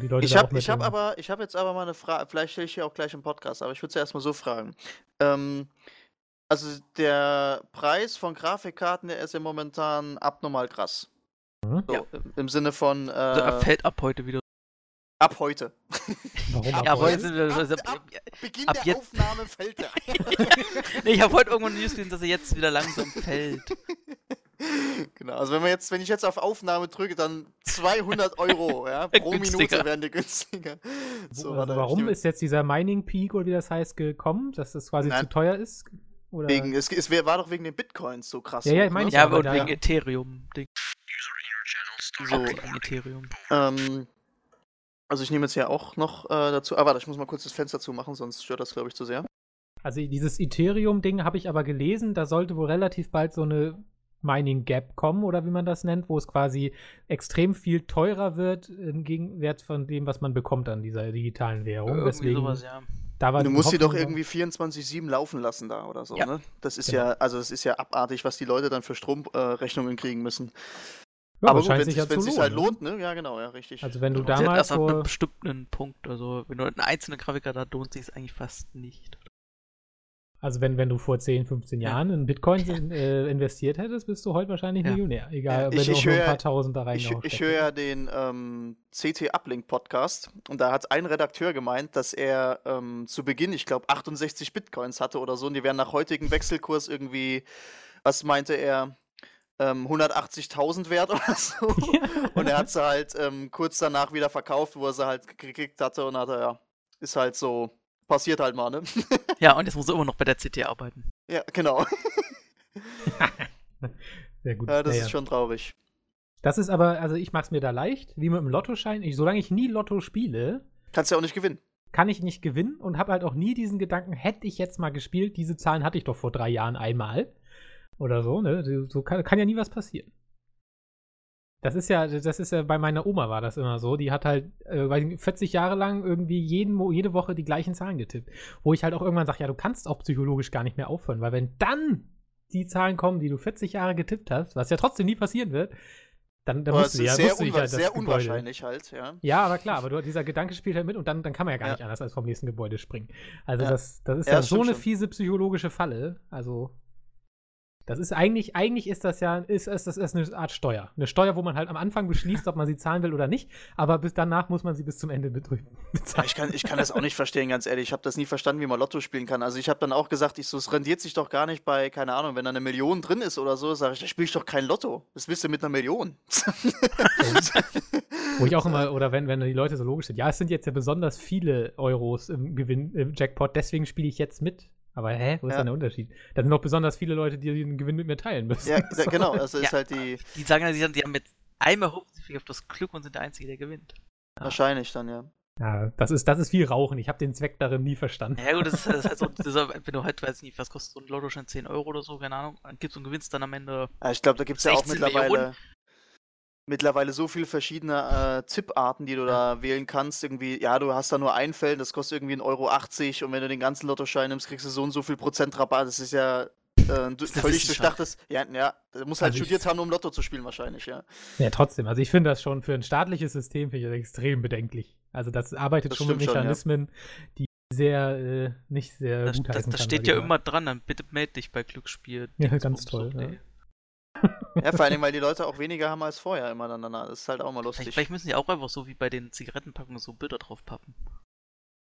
Und die Leute Ich habe hab aber, ich habe jetzt aber mal eine Frage, vielleicht stelle ich hier auch gleich im Podcast, aber ich würde es erstmal so fragen. Ähm, also der Preis von Grafikkarten, der ist ja momentan abnormal krass. Mhm. So, im, Im Sinne von äh, Also er fällt ab heute wieder. ab heute. Warum Ab Ja, ab heute? jetzt sind wir, also, Ab- ab- Beginn Ab der jetzt- Aufnahme fällt er. nee, ich habe heute irgendwann News gesehen, dass er jetzt wieder langsam fällt. genau, also wenn wir jetzt, wenn ich jetzt auf Aufnahme drücke, dann 200 Euro, ja, pro Günstiger. Minute werden die günstiger. So, also warum ist jetzt dieser Mining Peak oder wie das heißt gekommen, dass das quasi Nein. zu teuer ist? Oder? wegen, es, es war doch wegen den Bitcoins so krass. Ja, ja, hoch, ich meine ne? ich Ja, und da- wegen Ethereum. Ding. So, Wegen Ethereum. Ähm, also ich nehme jetzt ja auch noch äh, dazu. Ah, warte, ich muss mal kurz das Fenster zumachen, sonst stört das, glaube ich, zu sehr. Also dieses Ethereum-Ding habe ich aber gelesen, da sollte wohl relativ bald so eine Mining Gap kommen oder wie man das nennt, wo es quasi extrem viel teurer wird im Gegenwert von dem, was man bekommt an dieser digitalen Währung. Irgendwie Deswegen, sowas, ja. da war du musst sie doch irgendwie 24-7 laufen lassen da oder so, Ja. ne? Das ist Genau. ja, also das ist ja abartig, was die Leute dann für Stromrechnungen äh, kriegen müssen. Ja, Aber das gut, wenn sich es ja sich halt lohnen, lohnt, ne? Ja, genau, ja, richtig. Also wenn du hat Damals erst ab vor- einem bestimmten Punkt. Also, wenn du eine einzelne Grafikkarte hast, lohnt sich es eigentlich fast nicht. Also wenn, wenn du vor 10, 15 Ja. Jahren in Bitcoin äh, investiert hättest, bist du heute wahrscheinlich Ja. Millionär. Egal, Ja, wenn ich- du ich nur ein höre- paar Tausend da Ich, reingehauen ich höre ja den ähm, CT Uplink Podcast und da hat ein Redakteur gemeint, dass er ähm, zu Beginn, ich glaube, 68 Bitcoins hatte oder so und die wären nach heutigem Wechselkurs irgendwie, was meinte er, ähm, 180.000 wert oder so. Und er hat sie halt ähm, kurz danach wieder verkauft, wo er sie halt gekriegt hatte und hat er, ja, ist halt so, passiert halt mal, ne? Ja, und jetzt muss er immer noch bei der CT arbeiten. ja, genau. Sehr gut. Ja, das Ja, ist ja. schon traurig. Das ist aber, also ich mach's mir da leicht, wie mit dem Lottoschein. Ich, solange ich nie Lotto spiele, Kannst ja auch nicht gewinnen. kann ich nicht gewinnen und habe halt auch nie diesen Gedanken, hätte ich jetzt mal gespielt, diese Zahlen hatte ich doch vor drei Jahren einmal oder so, ne? So- So kann, kann ja nie was passieren. Das ist ja, das ist ja bei meiner Oma war das immer so. Die hat halt äh, weiß nicht, 40 Jahre lang irgendwie jeden, jede Woche die gleichen Zahlen getippt. Wo ich halt auch irgendwann sage, ja, du kannst auch psychologisch gar nicht mehr aufhören, weil wenn dann die Zahlen kommen, die du 40 Jahre getippt hast, was ja trotzdem nie passieren wird, dann, dann musst du ja sehr, dich unwa halt sehr unwahrscheinlich halt, ja. ja, aber klar, aber du, dieser Gedanke spielt halt mit und dann, dann kann man ja gar Ja. nicht anders als vom nächsten Gebäude springen. Also Ja. das, das ist Ja, so eine schon. fiese psychologische Falle. Also das ist eigentlich, eigentlich ist das ja, ist, ist das ist eine Art Steuer. Eine Steuer, wo man halt am Anfang beschließt, ob man sie zahlen will oder nicht, aber bis danach muss man sie bis zum Ende bezahlen. ich, kann, ich kann das auch nicht verstehen, ganz ehrlich. Ich habe das nie verstanden, wie man Lotto spielen kann. Also ich habe dann auch gesagt, ich so, es rendiert sich doch gar nicht bei, keine Ahnung, wenn da eine Million drin ist oder so, sage ich, da spiele ich doch kein Lotto. Was willst du mit einer Million? Wo ich auch immer, oder wenn, wenn die Leute so logisch sind, ja, es sind jetzt ja besonders viele Euros im Gewinn, im Jackpot, deswegen spiele ich jetzt mit. Aber hä, wo ist Ja. dann der Unterschied? Da sind noch besonders viele Leute, die den Gewinn mit mir teilen müssen. ja, da- genau, also ist Ja. halt die, Die sagen ja, sie haben- die haben jetzt einmal hoffentlich auf das Glück und sind der Einzige, der gewinnt. wahrscheinlich dann, ja. Ja, das ist, das ist wie Rauchen. Ich habe den Zweck darin nie verstanden. Ja gut, das ist, das ist halt so, das ist, wenn du halt, weiß nicht, was kostet so ein Lottoschein, 10 Euro oder so, keine Ahnung, dann gibst du und gewinnst dann am Ende. Ja, ich glaube, da gibt es ja auch 16 mittlerweile, Millionen. Mittlerweile so viele verschiedene äh, Tipparten, die du da wählen kannst. Irgendwie, ja, du hast da nur ein Feld, das kostet irgendwie 1,80 Euro und wenn du den ganzen Lottoschein nimmst, kriegst du so und so viel Prozent Rabatt. Das ist ja äh, du, völlig durchdachtes. Ja, ja, du musst halt Also studiert haben, um Lotto zu spielen, wahrscheinlich, ja. Ja, trotzdem. Also ich finde das schon für ein staatliches System finde ich das extrem bedenklich. Also das arbeitet Das schon mit stimmt schon, ja. Mechanismen, die sehr, äh, nicht sehr Das, gut das, das kann, steht ja immer dran, dann bitte melde dich bei Glücksspiel. Ja, ganz toll, und, ja. Ja, vor allem, weil die Leute auch weniger haben als vorher immer dann. Das ist halt auch mal Vielleicht, lustig. vielleicht müssen die auch einfach so wie bei den Zigarettenpackungen so Bilder drauf pappen.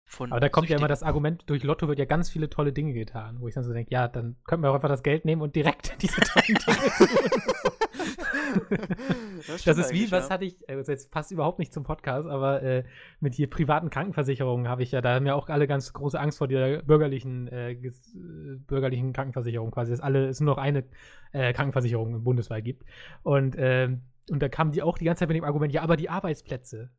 Von Aber da kommt ja immer das Argument, durch Lotto wird ja ganz viele tolle Dinge getan, wo ich dann so denke, ja, dann könnten wir auch einfach das Geld nehmen und direkt diese tollen Dinge tun. Das ist wie, was ja. hatte ich, also jetzt passt überhaupt nicht zum Podcast, aber äh, mit hier privaten Krankenversicherungen habe ich ja, da haben ja auch alle ganz große Angst vor der bürgerlichen, äh, äh, bürgerlichen Krankenversicherung quasi, dass alle, es nur noch eine äh, Krankenversicherung bundesweit gibt. Und, ähm, und da kamen die auch die ganze Zeit mit dem Argument, ja, aber die Arbeitsplätze.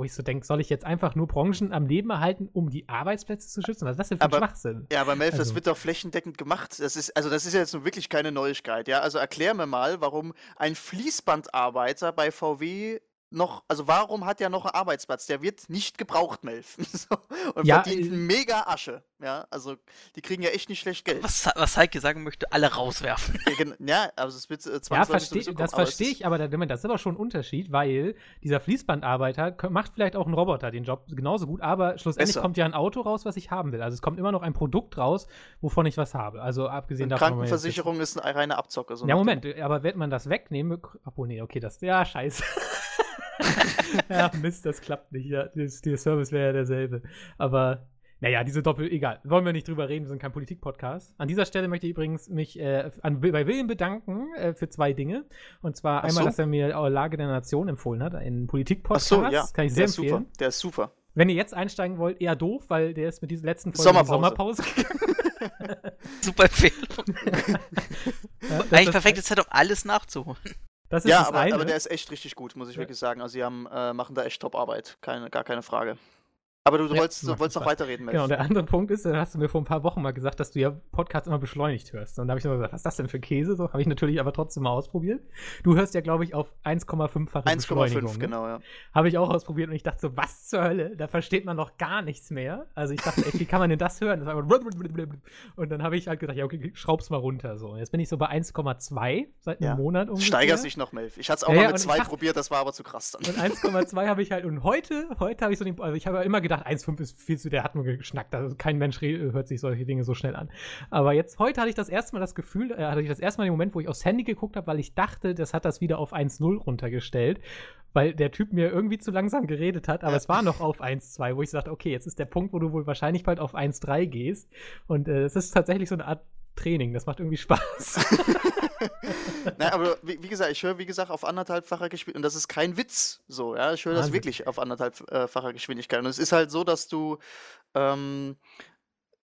Wo ich so denke, soll ich jetzt einfach nur Branchen am Leben erhalten, um die Arbeitsplätze zu schützen? Was ist das denn für ein Aber- Schwachsinn? Ja, aber Melf, das Also- wird doch flächendeckend gemacht. Das ist, also das ist ja jetzt nun wirklich keine Neuigkeit, ja. Also erklär mir mal, warum ein Fließbandarbeiter bei VW noch, also warum hat er noch einen Arbeitsplatz? Der wird nicht gebraucht, Melf. so, und Ja, verdient äh, mega Asche. Ja, also die kriegen ja echt nicht schlecht Geld. Was, was Heike sagen möchte, alle rauswerfen. Ja, also es wird äh, Ja, 22 versteh, kommen, das verstehe ich, aber das ist aber schon ein Unterschied, weil dieser Fließbandarbeiter macht vielleicht auch ein Roboter den Job genauso gut, aber schlussendlich Besser. kommt ja ein Auto raus, was ich haben will. Also es kommt immer noch ein Produkt raus, wovon ich was habe. Also abgesehen Und davon. Krankenversicherung ist eine reine Abzocke. So Ja, Moment, aber wenn man das wegnehmen. Obwohl, nee, okay, das. Ja, scheiße. ja, Mist, das klappt nicht. Ja, das, der Service wäre ja derselbe. Aber, naja, diese Doppel. Egal. Wollen wir nicht drüber reden, wir sind kein Politik-Podcast. An dieser Stelle möchte ich übrigens mich äh, an, bei William bedanken äh, für zwei Dinge. Und zwar Ach einmal, so. dass er mir Lage der Nation empfohlen hat, einen Ach Politik-Podcast. so, ja. Kann ich sehr der ist empfehlen. super. Der ist super. Wenn ihr jetzt einsteigen wollt, eher doof, weil der ist mit dieser letzten Folge in die Sommerpause. Sommerpause Super Empfehlung. Ja, Eigentlich ist- perfekte Zeit, um alles nachzuholen. Das ist Ja, das aber, aber der ist echt richtig gut, muss ich Ja. wirklich sagen. Also sie haben, äh, machen da echt Top-Arbeit. Keine, gar keine Frage. Aber du, du Ja, wolltest, du wolltest noch weiterreden, Melf. Genau, der andere Punkt ist, da hast du mir vor ein paar Wochen mal gesagt, dass du ja Podcasts immer beschleunigt hörst. Und da habe ich nur gesagt, was ist das denn für Käse? So habe ich natürlich aber trotzdem mal ausprobiert. Du hörst ja, glaube ich, auf 1,5-fache Beschleunigung. 1,5, ne? genau, ja. Habe ich auch ausprobiert und ich dachte so, was zur Hölle? Da versteht man noch gar nichts mehr. Also ich dachte, ey, wie kann man denn das hören? Das einfach und dann habe ich halt gedacht, ja, okay, schraub's mal runter. So. Und Jetzt bin ich so bei 1,2 seit einem Ja. Monat ungefähr. steigert sich noch, Melf. Ich hatte es auch Ja, mal mit und ich zwei dachte- probiert, das war aber zu krass dann. Und 1,2 habe ich halt, und heute, heute habe ich so den, also ich habe ja immer gedacht, 1,5 ist viel zu, der hat nur geschnackt. Also kein Mensch hört sich solche Dinge so schnell an. Aber jetzt, heute hatte ich das erste Mal das Gefühl, äh, hatte ich das erste Mal den Moment, wo ich aufs Handy geguckt habe, weil ich dachte, das hat das wieder auf 1,0 runtergestellt, weil der Typ mir irgendwie zu langsam geredet hat, aber Ja. es war noch auf 1,2, wo ich sagte, okay, jetzt ist der Punkt, wo du wohl wahrscheinlich bald auf 1,3 gehst. Und äh, es ist tatsächlich so eine Art Training, das macht irgendwie Spaß. Nein, aber wie, wie gesagt, ich höre, wie gesagt, auf anderthalbfacher Geschwindigkeit. Und das ist kein Witz so, ja. Ich höre das Wahnsinn. wirklich auf anderthalbfacher Geschwindigkeit. Und es ist halt so, dass du ähm,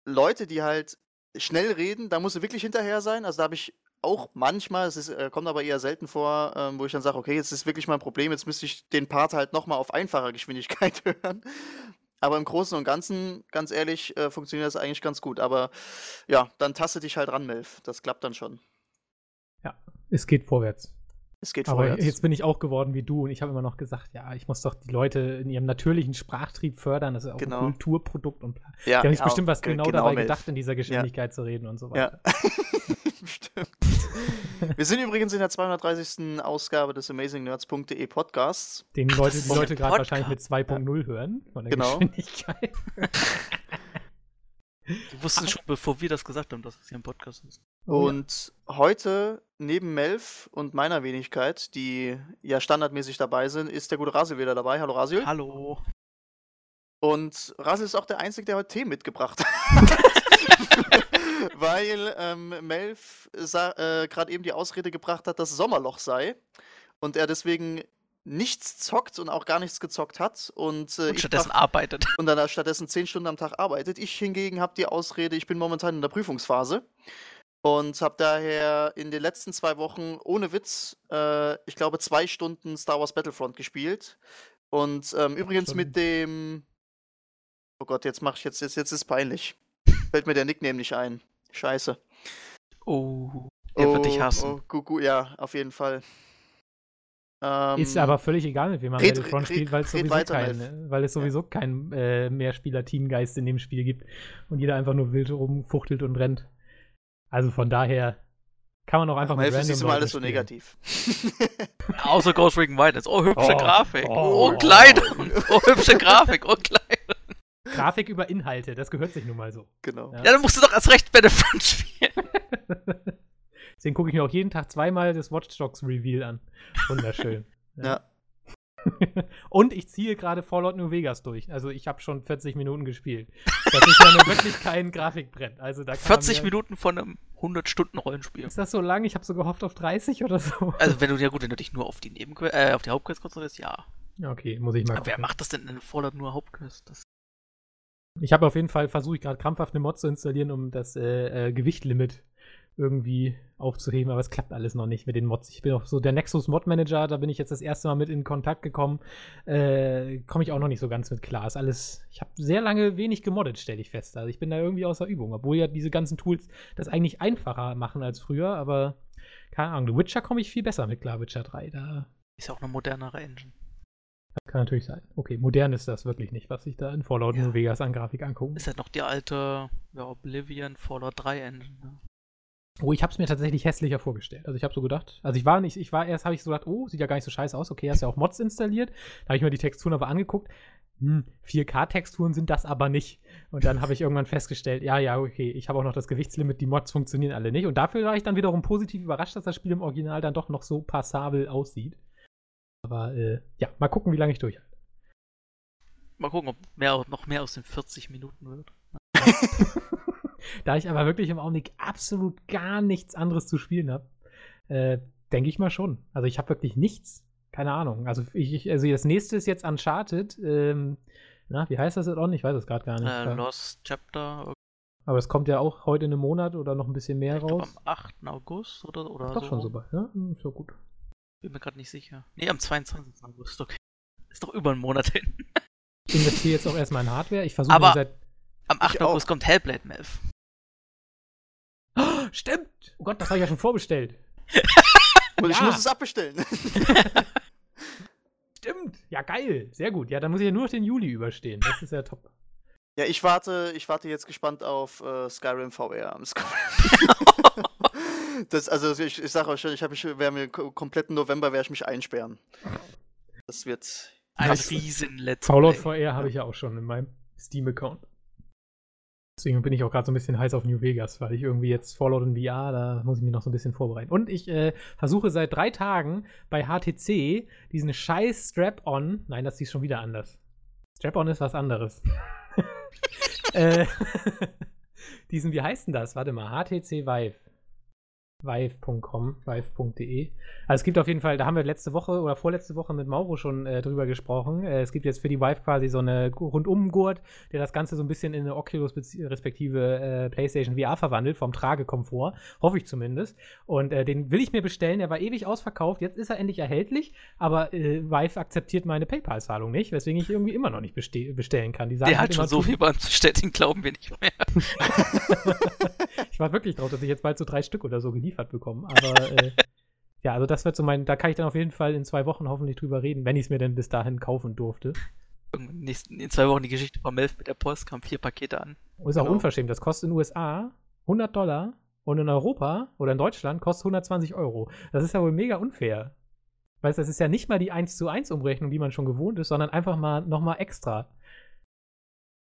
Leute, die halt schnell reden, da musst du wirklich hinterher sein. Also da habe ich auch manchmal, es ist, äh, kommt aber eher selten vor, ähm, wo ich dann sage, okay, jetzt ist wirklich mein Problem, jetzt müsste ich den Part halt nochmal auf einfacher Geschwindigkeit hören. Aber im Großen und Ganzen, ganz ehrlich, äh, funktioniert das eigentlich ganz gut. Aber ja, dann taste dich halt ran, Melf. Das klappt dann schon. es geht vorwärts. Es geht Aber vorwärts. jetzt bin ich auch geworden wie du und ich habe immer noch gesagt, ja, ich muss doch die Leute in ihrem natürlichen Sprachtrieb fördern. Das ist auch Genau. ein Kulturprodukt und bla. ja, Die haben sich ja, bestimmt was ge- genau, genau, dabei Melf. gedacht, in dieser Geschwindigkeit zu reden und so Ja. weiter. Wir sind übrigens in der 230. Ausgabe des AmazingNerds.de Podcasts. Den Leute, die Leute gerade wahrscheinlich mit 2.0 hören von der Genau. Geschwindigkeit. Die wussten schon, bevor wir das gesagt haben, dass es hier ein Podcast ist. Oh ja. Und heute, neben Melf und meiner Wenigkeit, die ja standardmäßig dabei sind, ist der gute Rasil wieder dabei. Hallo Rasil. Hallo. Und Rasil ist auch der Einzige, der heute Tee mitgebracht hat. Weil ähm, Melf äh, gerade eben die Ausrede gebracht hat, dass Sommerloch sei. Und er deswegen nichts zockt und auch gar nichts gezockt hat. Und, äh, Und stattdessen brach- arbeitet. und dann stattdessen zehn Stunden am Tag arbeitet. Ich hingegen habe die Ausrede, ich bin momentan in der Prüfungsphase und habe daher in den letzten zwei Wochen ohne Witz, äh, ich glaube, zwei Stunden Star Wars Battlefront gespielt. Und ähm, übrigens Schon- mit dem. Oh Gott, jetzt mach ich jetzt, jetzt, jetzt ist peinlich. Fällt mir der Nickname nicht ein. Scheiße. Oh. Der wird dich hassen. Oh, gu, gu, ja, auf jeden Fall. Ähm, Ist aber völlig egal, mit wem man red- Battlefront spielt, weil es sowieso, kein, Melf. weil es sowieso keinen äh, Mehrspieler-Teamgeist in dem Spiel gibt und jeder einfach nur wild rumfuchtelt und rennt. Also von daher kann man auch einfach das mit ist random immer Leuten alles so spielen. negativ. Außer Ghost Recon Wildlands. Oh, hübsche Oh. Grafik. Oh. Oh, Kleidung. Oh, hübsche Grafik. Oh, Kleidung. Grafik über Inhalte, das gehört sich nun mal so. genau. Ja. Ja, dann musst du doch erst recht Battlefront spielen. Deswegen gucke ich mir auch jeden Tag zweimal das Watch Dogs Reveal an. Wunderschön. Ja. Und ich ziehe gerade Fallout New Vegas durch. Also ich habe schon 40 Minuten gespielt. Das ist ja nun wirklich kein Grafikbrett. Also da kann man 40 mir- Minuten von einem 100-Stunden-Rollenspiel. Ist das so lang? Ich habe so gehofft auf 30 oder so. Also, wenn du, ja gut, wenn du dich nur auf die Nebenquest, äh, auf die Hauptquest konzentrierst, ja. Ja, okay, muss ich mal Aber wer macht das denn in Fallout nur Hauptquest? Das Ich habe auf jeden Fall versuche ich gerade krampfhaft eine Mod zu installieren, um das äh, äh, Gewichtlimit irgendwie aufzuheben, aber es klappt alles noch nicht mit den Mods. Ich bin auch so der Nexus Mod Manager, da bin ich jetzt das erste Mal mit in Kontakt gekommen. Äh, Komme ich auch noch nicht so ganz mit klar. Ist alles, ich habe sehr lange wenig gemoddet, stelle ich fest. Also ich bin da irgendwie außer Übung, obwohl ja diese ganzen Tools das eigentlich einfacher machen als früher, aber keine Ahnung, The Witcher komme ich viel besser mit klar, Witcher 3. Da ist auch eine modernere Engine. Kann natürlich sein. Okay, modern ist das wirklich nicht, was ich da in Fallout Ja. New Vegas an Grafik angucke. Ist halt noch die alte ja, Oblivion Fallout 3 Engine. Ne? Oh, ich habe es mir tatsächlich hässlicher vorgestellt. Also ich habe so gedacht, also ich war nicht, ich war erst habe ich so gedacht, oh, sieht ja gar nicht so scheiße aus. Okay, hast ja auch Mods installiert. Da habe ich mir die Texturen aber angeguckt. Hm, 4K-Texturen sind das aber nicht. Und dann habe ich irgendwann festgestellt, ja, ja, okay, ich habe auch noch das Gewichtslimit, die Mods funktionieren alle nicht. Und dafür war ich dann wiederum positiv überrascht, dass das Spiel im Original dann doch noch so passabel aussieht. Aber äh, ja, mal gucken, wie lange ich durchhalte. Mal gucken, ob mehr, noch mehr aus den 40 Minuten wird. da ich aber wirklich im Augenblick absolut gar nichts anderes zu spielen habe, äh, denke ich mal schon. Also ich habe wirklich nichts. Keine Ahnung. Also, ich, also das nächste ist jetzt Uncharted. Ähm, na, wie heißt das jetzt auch? Ich weiß es gerade gar nicht. Äh. Lost Chapter, aber es kommt ja auch heute in einem Monat oder noch ein bisschen mehr ich raus. am 8. August oder, oder Doch so. schon so bald, ne? Hm, Ist ja gut. Bin mir gerade nicht sicher. Nee, am 22. August, okay. Ist doch über einen Monat hin. Ich investiere jetzt auch erstmal in Hardware. Ich versuche Aber- seit. Am 8. auch. August kommt Hellblade Melf. Oh, stimmt! Oh Gott, das habe ich ja schon vorbestellt. Und ich Ja. muss es abbestellen. Stimmt! Ja, geil. Sehr gut. Ja, dann muss ich ja nur noch den Juli überstehen. Das ist ja top. Ja, ich warte, ich warte jetzt gespannt auf äh, Skyrim VR. das, also ich, ich sage euch schon, ich habe mich, wär mir ko- kompletten November werde ich mich einsperren. Das wird. Ein Krass. riesen Let's Fallout. VR habe ich ja auch schon in meinem Steam-Account. Deswegen bin ich auch gerade so ein bisschen heiß auf New Vegas, weil ich irgendwie jetzt Fallout in VR, da muss ich mich noch so ein bisschen vorbereiten. Und ich äh, versuche seit drei Tagen bei HTC diesen scheiß Strap-On, nein, das ist schon wieder anders. Strap-On ist was anderes. äh, diesen, wie heißt denn das? Warte mal, HTC Vive. Vive.com, vive.de. Also es gibt auf jeden Fall, da haben wir letzte Woche oder vorletzte Woche mit Mauro schon äh, drüber gesprochen. Äh, es gibt jetzt für die Vive quasi so eine Rundumgurt, der das Ganze so ein bisschen in eine Oculus respektive äh, PlayStation VR verwandelt, vom Tragekomfort. Hoffe ich zumindest. Und äh, den will ich mir bestellen. Der war ewig ausverkauft. Jetzt ist er endlich erhältlich, aber äh, Vive akzeptiert meine PayPal-Zahlung nicht, weswegen ich irgendwie immer noch nicht beste bestellen kann. Die sagen Der hat schon so viel bei uns bestellt, den glauben wir nicht mehr. ich war wirklich drauf, dass ich jetzt bald so drei Stück oder so geliefert bekomme. Aber äh, ja, also das wird so mein, da kann ich dann auf jeden Fall in zwei Wochen hoffentlich drüber reden, wenn ich es mir denn bis dahin kaufen durfte. Nächsten, in zwei Wochen die Geschichte von Melf mit der Post, kamen vier Pakete an. Und ist auch Genau. unverschämt. Das kostet in den USA 100 Dollar und in Europa oder in Deutschland kostet 120 Euro. Das ist ja wohl mega unfair. Weißt du, das ist ja nicht mal die 1 zu 1 Umrechnung, die man schon gewohnt ist, sondern einfach mal nochmal extra.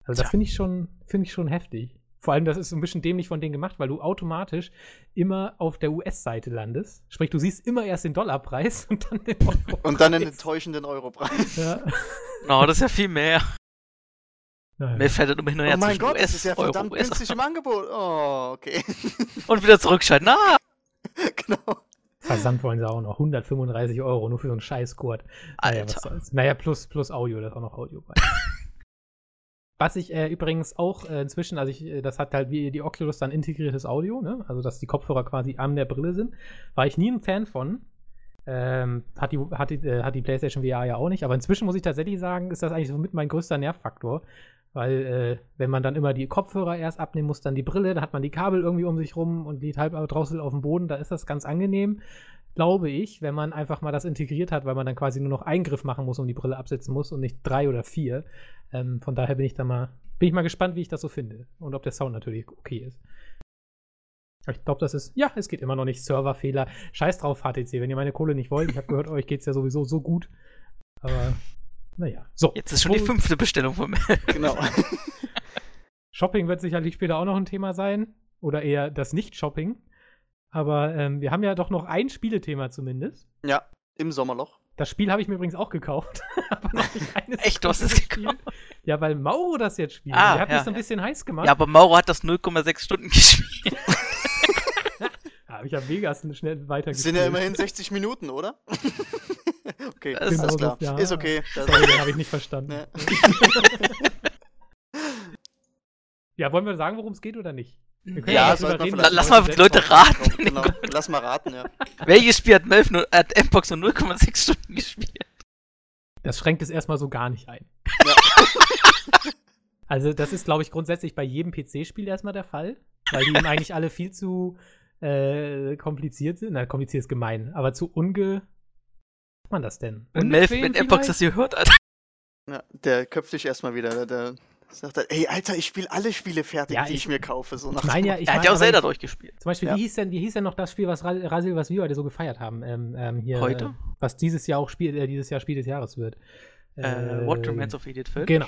Also das finde ich schon, finde ich schon heftig. Vor allem, das ist so ein bisschen dämlich von denen gemacht, weil du automatisch immer auf der US-Seite landest. Sprich, du siehst immer erst den Dollarpreis und dann den Euro. Und dann den enttäuschenden Europreis. Ja. Oh, das ist ja viel mehr. Naja. Melf fährt dann immer hin und her Oh mein Gott, US, das ist ja verdammt US. günstig im Angebot. Oh, okay. Und wieder zurückschalten. Ah! genau. Versand wollen sie auch noch. 135 Euro, nur für so einen Scheißgurt. Naja, was Alter. soll's. Naja, plus, plus Audio, da ist auch noch Audio bei. was ich äh, übrigens auch äh, inzwischen, also ich, äh, das hat halt wie die Oculus dann integriertes Audio, ne? Also dass die Kopfhörer quasi an der Brille sind. War ich nie ein Fan von. Ähm, hat, die, hat, die, äh, hat die PlayStation VR ja auch nicht, aber inzwischen muss ich tatsächlich sagen, ist das eigentlich so mit mein größter Nervfaktor. Weil, äh, wenn man dann immer die Kopfhörer erst abnehmen muss, dann die Brille, dann hat man die Kabel irgendwie um sich rum und liegt halb draußen auf dem Boden, da ist das ganz angenehm, glaube ich, wenn man einfach mal das integriert hat, weil man dann quasi nur noch einen Griff machen muss und die Brille absetzen muss und nicht drei oder vier. Ähm, von daher bin ich da mal, bin ich mal gespannt, wie ich das so finde und ob der Sound natürlich okay ist. Ich glaube, das ist, ja, es geht immer noch nicht. Serverfehler. Scheiß drauf, HTC, wenn ihr meine Kohle nicht wollt. Ich habe gehört, euch geht es ja sowieso so gut. Aber, naja. So. Jetzt ist schon die fünfte Bestellung von Melf. Genau. Shopping wird sicherlich später auch noch ein Thema sein. Oder eher das Nicht-Shopping. Aber ähm, wir haben ja doch noch ein Spielethema zumindest. ja, im Sommerloch. Das Spiel habe ich mir übrigens auch gekauft. aber noch nicht Echt, du hast es gespielt. Ja, weil Mauro das jetzt spielt. Ah, Der hat ja, mich so ein ja. bisschen heiß gemacht. Ja, aber Mauro hat das 0,6 Stunden gespielt. Ja, ich habe Vegas schnell weiter Das sind ja immerhin 60 Minuten, oder? okay, Das ist ist alles klar. ja. Ist okay. Das, Sorry, den habe ich nicht verstanden. Ja. Ja, wollen wir sagen, worum es geht oder nicht? Ja, ja reden, Lass mal Leute die Leute selbst raten. Genau, lass mal raten, ja. Welches Spiel hat Melf nur, hat Mpox nur 0,6 Stunden gespielt? Das schränkt es erstmal so gar nicht ein. Ja. Also, das ist, glaube ich, grundsätzlich bei jedem PC-Spiel erstmal der Fall, weil die eben eigentlich alle viel zu äh, kompliziert sind. Na, kompliziert ist gemein, aber zu unge. Was macht man das denn? Wenn Melf, Mpox vielleicht? das hier hört, Alter. Ja, der köpft dich erstmal wieder. Der, der sagt dann, ey, Alter, ich spiele alle Spiele fertig, Ja, die ich- ich mir kaufe. So nach Ich meine ja, ich er hat mein, ja auch Zelda durchgespielt. Zum Beispiel, Ja. wie, hieß denn, wie hieß denn noch das Spiel, was Ra- Rasil, was wir heute so gefeiert haben? Ähm, ähm, hier, Heute? Äh, was dieses Jahr auch Spiel, äh, dieses Jahr Spiel des Jahres wird. Äh, What Remains of Edith Finch. Genau.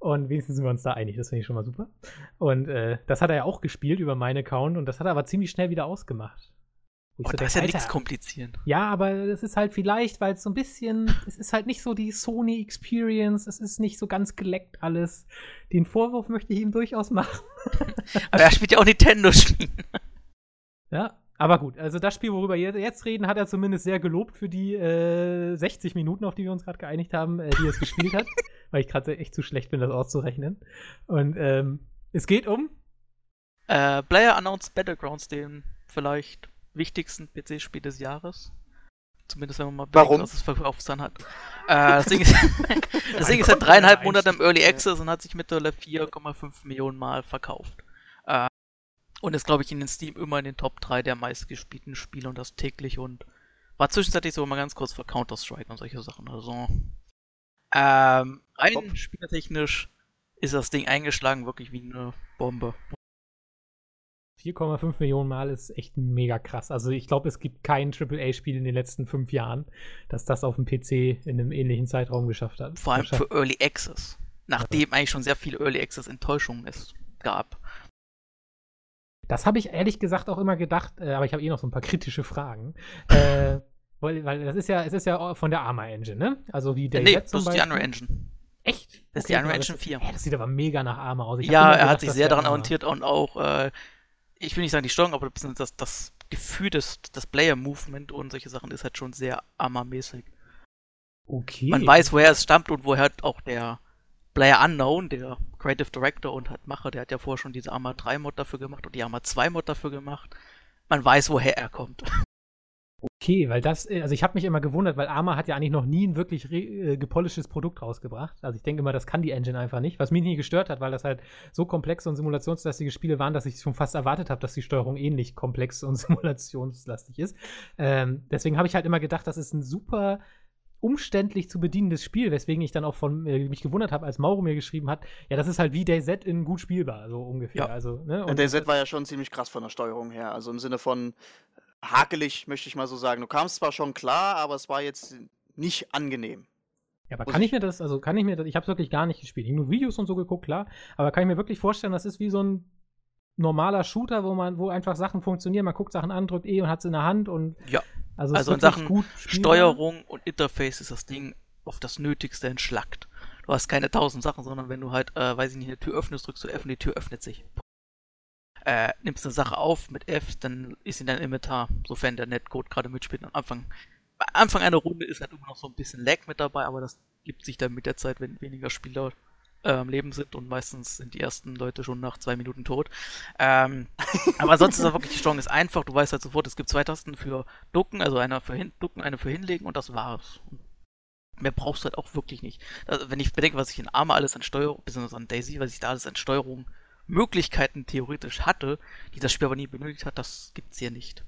Und wenigstens sind wir uns da einig, das finde ich schon mal super. Und äh, das hat er ja auch gespielt über meinen Account und das hat er aber ziemlich schnell wieder ausgemacht. Oh, so da ist ja nichts komplizieren. Ja, aber es ist halt vielleicht, weil es so ein bisschen, es ist halt nicht so die Sony Experience, es ist nicht so ganz geleckt alles. Den Vorwurf möchte ich ihm durchaus machen. Aber er spielt ja auch Nintendo-Spiele. Ja, aber gut, also das Spiel, worüber wir jetzt reden, hat er zumindest sehr gelobt für die äh, 60 Minuten, auf die wir uns gerade geeinigt haben, äh, die er es gespielt hat, weil ich gerade echt zu schlecht bin, das auszurechnen. Und ähm, es geht um Äh, Player Announced Battlegrounds, den vielleicht wichtigsten PC-Spiel des Jahres. Zumindest wenn man mal Warum? was es Verkaufszahlen hat. Äh, das Ding ist, das Ding ist seit dreieinhalb Monaten im Early Access und hat sich mittlerweile 4,5 Millionen Mal verkauft. Äh, und ist, glaube ich, in den Steam immer in den Top 3 der meistgespielten Spiele und das täglich und war zwischenzeitlich so mal ganz kurz vor Counter-Strike und solche Sachen. Also, ähm, rein Top. spielertechnisch ist das Ding eingeschlagen wirklich wie eine Bombe. 4,5 Millionen Mal ist echt mega krass. Also ich glaube, es gibt kein AAA-Spiel in den letzten fünf Jahren, das das auf dem PC in einem ähnlichen Zeitraum geschafft hat. Vor allem für Early Access. Nachdem eigentlich schon sehr viele Early Access Enttäuschungen es gab. Das habe ich ehrlich gesagt auch immer gedacht, äh, aber ich habe eh noch so ein paar kritische Fragen. äh, weil, weil das ist ja, es ist ja von der Arma Engine, ne? Also wie der nee, jetzt das zum ist die Beispiel. Unreal Engine. Echt? Das ist die Okay, Unreal das- Engine 4. Hä, das sieht aber mega nach Arma aus. Ja, er hat sich das sehr daran orientiert und auch, äh, ich will nicht sagen die Steuerung, aber das, das, Gefühl des das Player-Movement und solche Sachen ist halt schon sehr Arma-mäßig. Okay. Man weiß, woher es stammt und woher halt auch der Player Unknown, der Creative Director und halt Macher, der hat ja vorher schon diese Arma 3 Mod dafür gemacht und die Arma 2 Mod dafür gemacht. Man weiß, woher er kommt. Okay, weil das, äh, also ich habe mich immer gewundert, weil Arma hat ja eigentlich noch nie ein wirklich äh, gepolischtes Produkt rausgebracht. Also ich denke immer, das kann die Engine einfach nicht, was mich nie gestört hat, weil das halt so komplexe und simulationslastige Spiele waren, dass ich schon fast erwartet habe, dass die Steuerung ähnlich komplex und simulationslastig ist. Ähm, deswegen habe ich halt immer gedacht, das ist ein super umständlich zu bedienendes Spiel, weswegen ich dann auch von äh, mich gewundert habe, als Mauro mir geschrieben hat, ja, das ist halt wie DayZ in gut spielbar, so ungefähr. Ja. Also, ne? Und der Set war ja schon ziemlich krass von der Steuerung her. Also im Sinne von hakelig, möchte ich mal so sagen. Du kamst zwar schon klar, aber es war jetzt nicht angenehm. Ja, aber kann ich mir das, also kann ich mir das, ich habe es wirklich gar nicht gespielt. Ich habe nur Videos und so geguckt, klar, aber kann ich mir wirklich vorstellen, das ist wie so ein normaler Shooter, wo man, wo einfach Sachen funktionieren, man guckt Sachen an, drückt E und hat es in der Hand und Ja. also, Also in Sachen gut. Steuerung und Interface ist das Ding auf das Nötigste entschlackt. Du hast keine tausend Sachen, sondern wenn du halt, äh, weiß ich nicht, eine Tür öffnest, drückst du F und die Tür öffnet sich. Äh, nimmst eine Sache auf mit F, dann ist in deinem Inventar, sofern der Netcode gerade mitspielt. Am Anfang, am Anfang einer Runde ist halt immer noch so ein bisschen Lag mit dabei, aber das gibt sich dann mit der Zeit, wenn weniger Spieler äh, am Leben sind und meistens sind die ersten Leute schon nach zwei Minuten tot. Ähm, aber ansonsten ist er wirklich die Steuerung ist einfach. Du weißt halt sofort, es gibt zwei Tasten für Ducken, also einer für hin, Ducken, eine für hinlegen und das war's. Mehr brauchst du halt auch wirklich nicht. Also, wenn ich bedenke, was ich in Arma alles an Steuerung, besonders an Daisy, was ich da alles an Steuerung Möglichkeiten theoretisch hatte, die das Spiel aber nie benötigt hat, das gibt's hier nicht.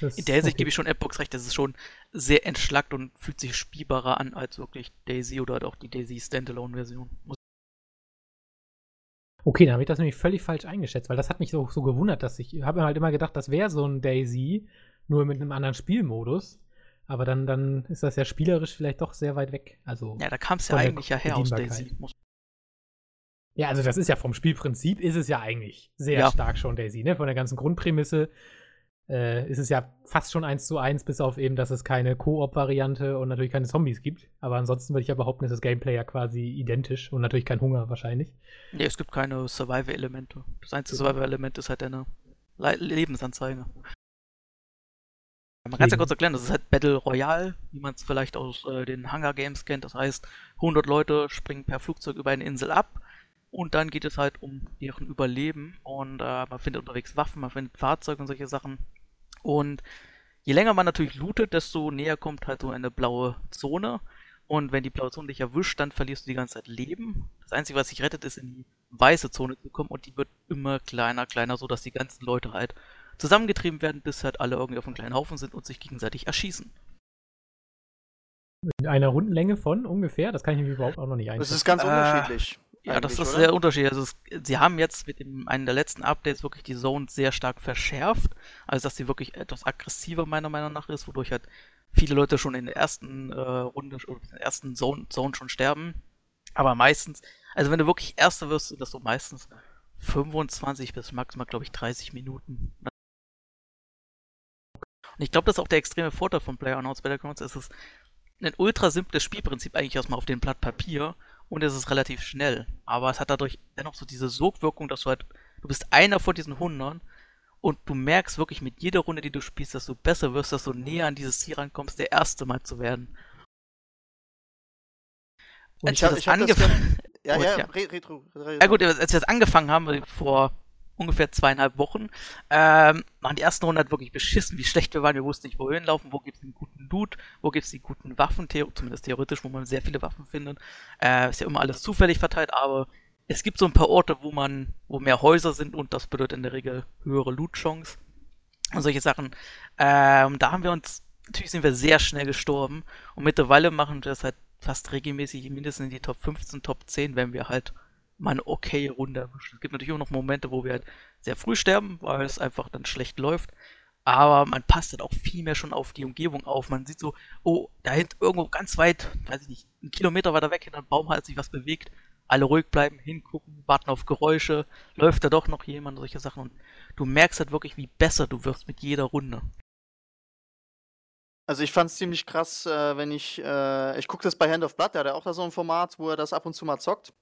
Das- In der Hinsicht okay. gebe ich schon Appbox recht, das ist schon sehr entschlackt und fühlt sich spielbarer an als wirklich Daisy oder halt auch die Daisy Standalone-Version. Okay, dann habe ich das nämlich völlig falsch eingeschätzt, weil das hat mich so, so gewundert, dass ich, habe mir halt immer gedacht, das wäre so ein Daisy, nur mit einem anderen Spielmodus. Aber dann, dann ist das ja spielerisch vielleicht doch sehr weit weg. Also, Ja, da kam es ja eigentlich ja her aus. Daisy. Muss- Ja, also das ist ja vom Spielprinzip ist es ja eigentlich sehr Ja. stark schon Daisy, ne? Von der ganzen Grundprämisse äh, ist es ja fast schon eins zu eins, bis auf eben, dass es keine Koop-Variante und natürlich keine Zombies gibt. Aber ansonsten würde ich ja behaupten, ist das Gameplay ja quasi identisch und natürlich kein Hunger wahrscheinlich. Nee, es gibt keine Survival-Elemente. Das einzige Survival-Element ist halt eine Le Lebensanzeige. Man kann es ja kurz erklären, das ist halt Battle Royale, wie man es vielleicht aus äh, den Hunger Games kennt. Das heißt, 100 Leute springen per Flugzeug über eine Insel ab und dann geht es halt um deren Überleben und äh, man findet unterwegs Waffen, man findet Fahrzeuge und solche Sachen. Und je länger man natürlich lootet, desto näher kommt halt so eine blaue Zone. Und wenn die blaue Zone dich erwischt, dann verlierst du die ganze Zeit Leben. Das Einzige, was dich rettet, ist in die weiße Zone zu kommen und die wird immer kleiner, kleiner, so dass die ganzen Leute halt zusammengetrieben werden, bis halt alle irgendwie auf einem kleinen Haufen sind und sich gegenseitig erschießen. In einer Rundenlänge von ungefähr? Das kann ich mir überhaupt auch noch nicht Das einschätzen. ist ganz Äh, unterschiedlich. Ja, das ist oder? sehr unterschiedlich. Also es, sie haben jetzt mit dem, einem der letzten Updates wirklich die Zone sehr stark verschärft. Also dass sie wirklich etwas aggressiver meiner Meinung nach ist, wodurch halt viele Leute schon in der ersten äh, Runde oder in der ersten Zone, Zone schon sterben. Aber meistens, also wenn du wirklich Erster wirst, sind das so meistens 25 bis maximal, glaube ich, 30 Minuten. Und ich glaube, das ist auch der extreme Vorteil von PlayerUnknown's Battlegrounds. Es ist ein ultra simples Spielprinzip eigentlich erstmal auf dem Blatt Papier und es ist relativ schnell. Aber es hat dadurch dennoch so diese Sogwirkung, dass du halt, du bist einer von diesen Hundern und du merkst wirklich mit jeder Runde, die du spielst, dass du besser wirst, dass du näher an dieses Ziel rankommst, der Erste mal zu werden. Und Als ich wir hab- das angefangen Ja, Oh, ja, ja. Re Retro. Re Ja gut, als wir das angefangen haben, vor ungefähr zweieinhalb Wochen, ähm, waren die ersten Runden halt wirklich beschissen, wie schlecht wir waren. Wir wussten nicht, wohin laufen, wo gibt's den guten Loot, wo gibt's die guten Waffen, theo zumindest theoretisch, wo man sehr viele Waffen findet. Äh, ist ja immer alles zufällig verteilt, aber es gibt so ein paar Orte, wo man, wo mehr Häuser sind und das bedeutet in der Regel höhere Loot-Chance und solche Sachen. Ähm, da haben wir uns, natürlich sind wir sehr schnell gestorben und mittlerweile machen wir das halt fast regelmäßig mindestens in die Top 15, Top 10, wenn wir halt mal eine okay Runde erwischen. Es gibt natürlich auch noch Momente, wo wir halt sehr früh sterben, weil es einfach dann schlecht läuft. Aber man passt halt auch viel mehr schon auf die Umgebung auf. Man sieht so, oh, da hinten irgendwo ganz weit, weiß ich nicht, einen Kilometer weiter weg hinter einem Baum hat sich was bewegt. Alle ruhig bleiben, hingucken, warten auf Geräusche. Läuft da doch noch jemand, solche Sachen. Und du merkst halt wirklich, wie besser du wirst mit jeder Runde. Also ich fand's ziemlich krass, äh, wenn ich, äh, ich gucke das bei Hand of Blood, der hat ja auch da so ein Format, wo er das ab und zu mal zockt.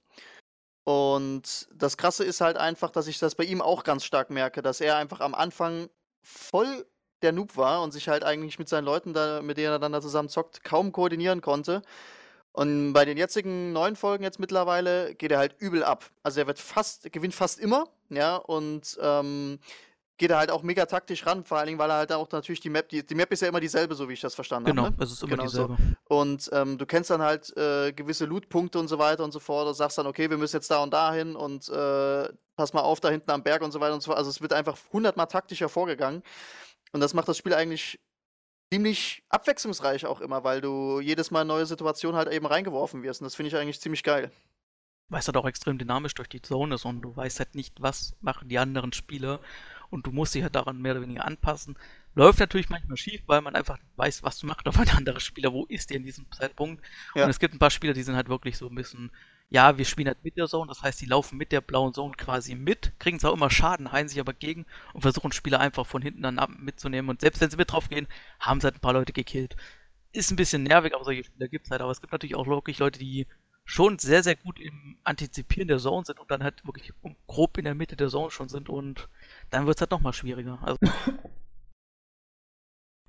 Und das Krasse ist halt einfach, dass ich das bei ihm auch ganz stark merke, dass er einfach am Anfang voll der Noob war und sich halt eigentlich mit seinen Leuten, da, mit denen er dann da zusammen zockt, kaum koordinieren konnte. Und bei den jetzigen neuen Folgen jetzt mittlerweile geht er halt übel ab. Also er wird fast, gewinnt fast immer, ja, und ähm, geht er halt auch mega taktisch ran, vor allen Dingen, weil er halt auch natürlich die Map, die, die Map ist ja immer dieselbe, so wie ich das verstanden Genau, habe. Ne? es ist immer Genau so. dieselbe. Und ähm, du kennst dann halt äh, gewisse Loot-Punkte und so weiter und so fort. Und sagst dann, okay, wir müssen jetzt da und da hin und äh, pass mal auf, da hinten am Berg und so weiter und so fort. Also es wird einfach hundertmal taktischer vorgegangen. Und das macht das Spiel eigentlich ziemlich abwechslungsreich auch immer, weil du jedes Mal neue Situationen halt eben reingeworfen wirst. Und das finde ich eigentlich ziemlich geil. weil es halt auch extrem dynamisch durch die Zone ist und du weißt halt nicht, was machen die anderen Spieler und du musst dich halt daran mehr oder weniger anpassen. Läuft natürlich manchmal schief, weil man einfach weiß, was macht auf ein anderer Spieler, wo ist der in diesem Zeitpunkt. Ja. Und es gibt ein paar Spieler, die sind halt wirklich so ein bisschen, ja, wir spielen halt mit der Zone, das heißt, die laufen mit der blauen Zone quasi mit, kriegen zwar immer Schaden, heilen sich aber gegen und versuchen Spieler einfach von hinten dann ab mitzunehmen und selbst wenn sie mit drauf gehen, haben sie halt ein paar Leute gekillt. Ist ein bisschen nervig, aber solche Spieler gibt es halt, aber es gibt natürlich auch wirklich Leute, die schon sehr, sehr gut im Antizipieren der Zone sind und dann halt wirklich grob in der Mitte der Zone schon sind und dann wird es halt nochmal schwieriger. Also,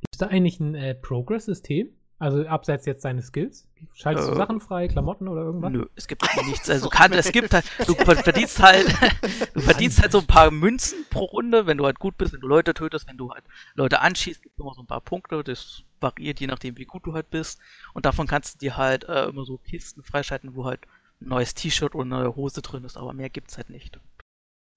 Gibt es da eigentlich ein äh, Progress-System? Also abseits jetzt deines Skills? Schaltest du Äh, Sachen frei, Klamotten oder irgendwas? nö, es gibt nichts. Also kann, es gibt halt, du ver- verdienst halt, du verdienst halt so ein paar Münzen pro Runde, wenn du halt gut bist, wenn du Leute tötest, wenn du halt Leute anschießt, gibt es immer so ein paar Punkte. Das variiert je nachdem, wie gut du halt bist. Und davon kannst du dir halt äh, immer so Kisten freischalten, wo halt ein neues T-Shirt oder eine neue Hose drin ist, aber mehr gibt's halt nicht.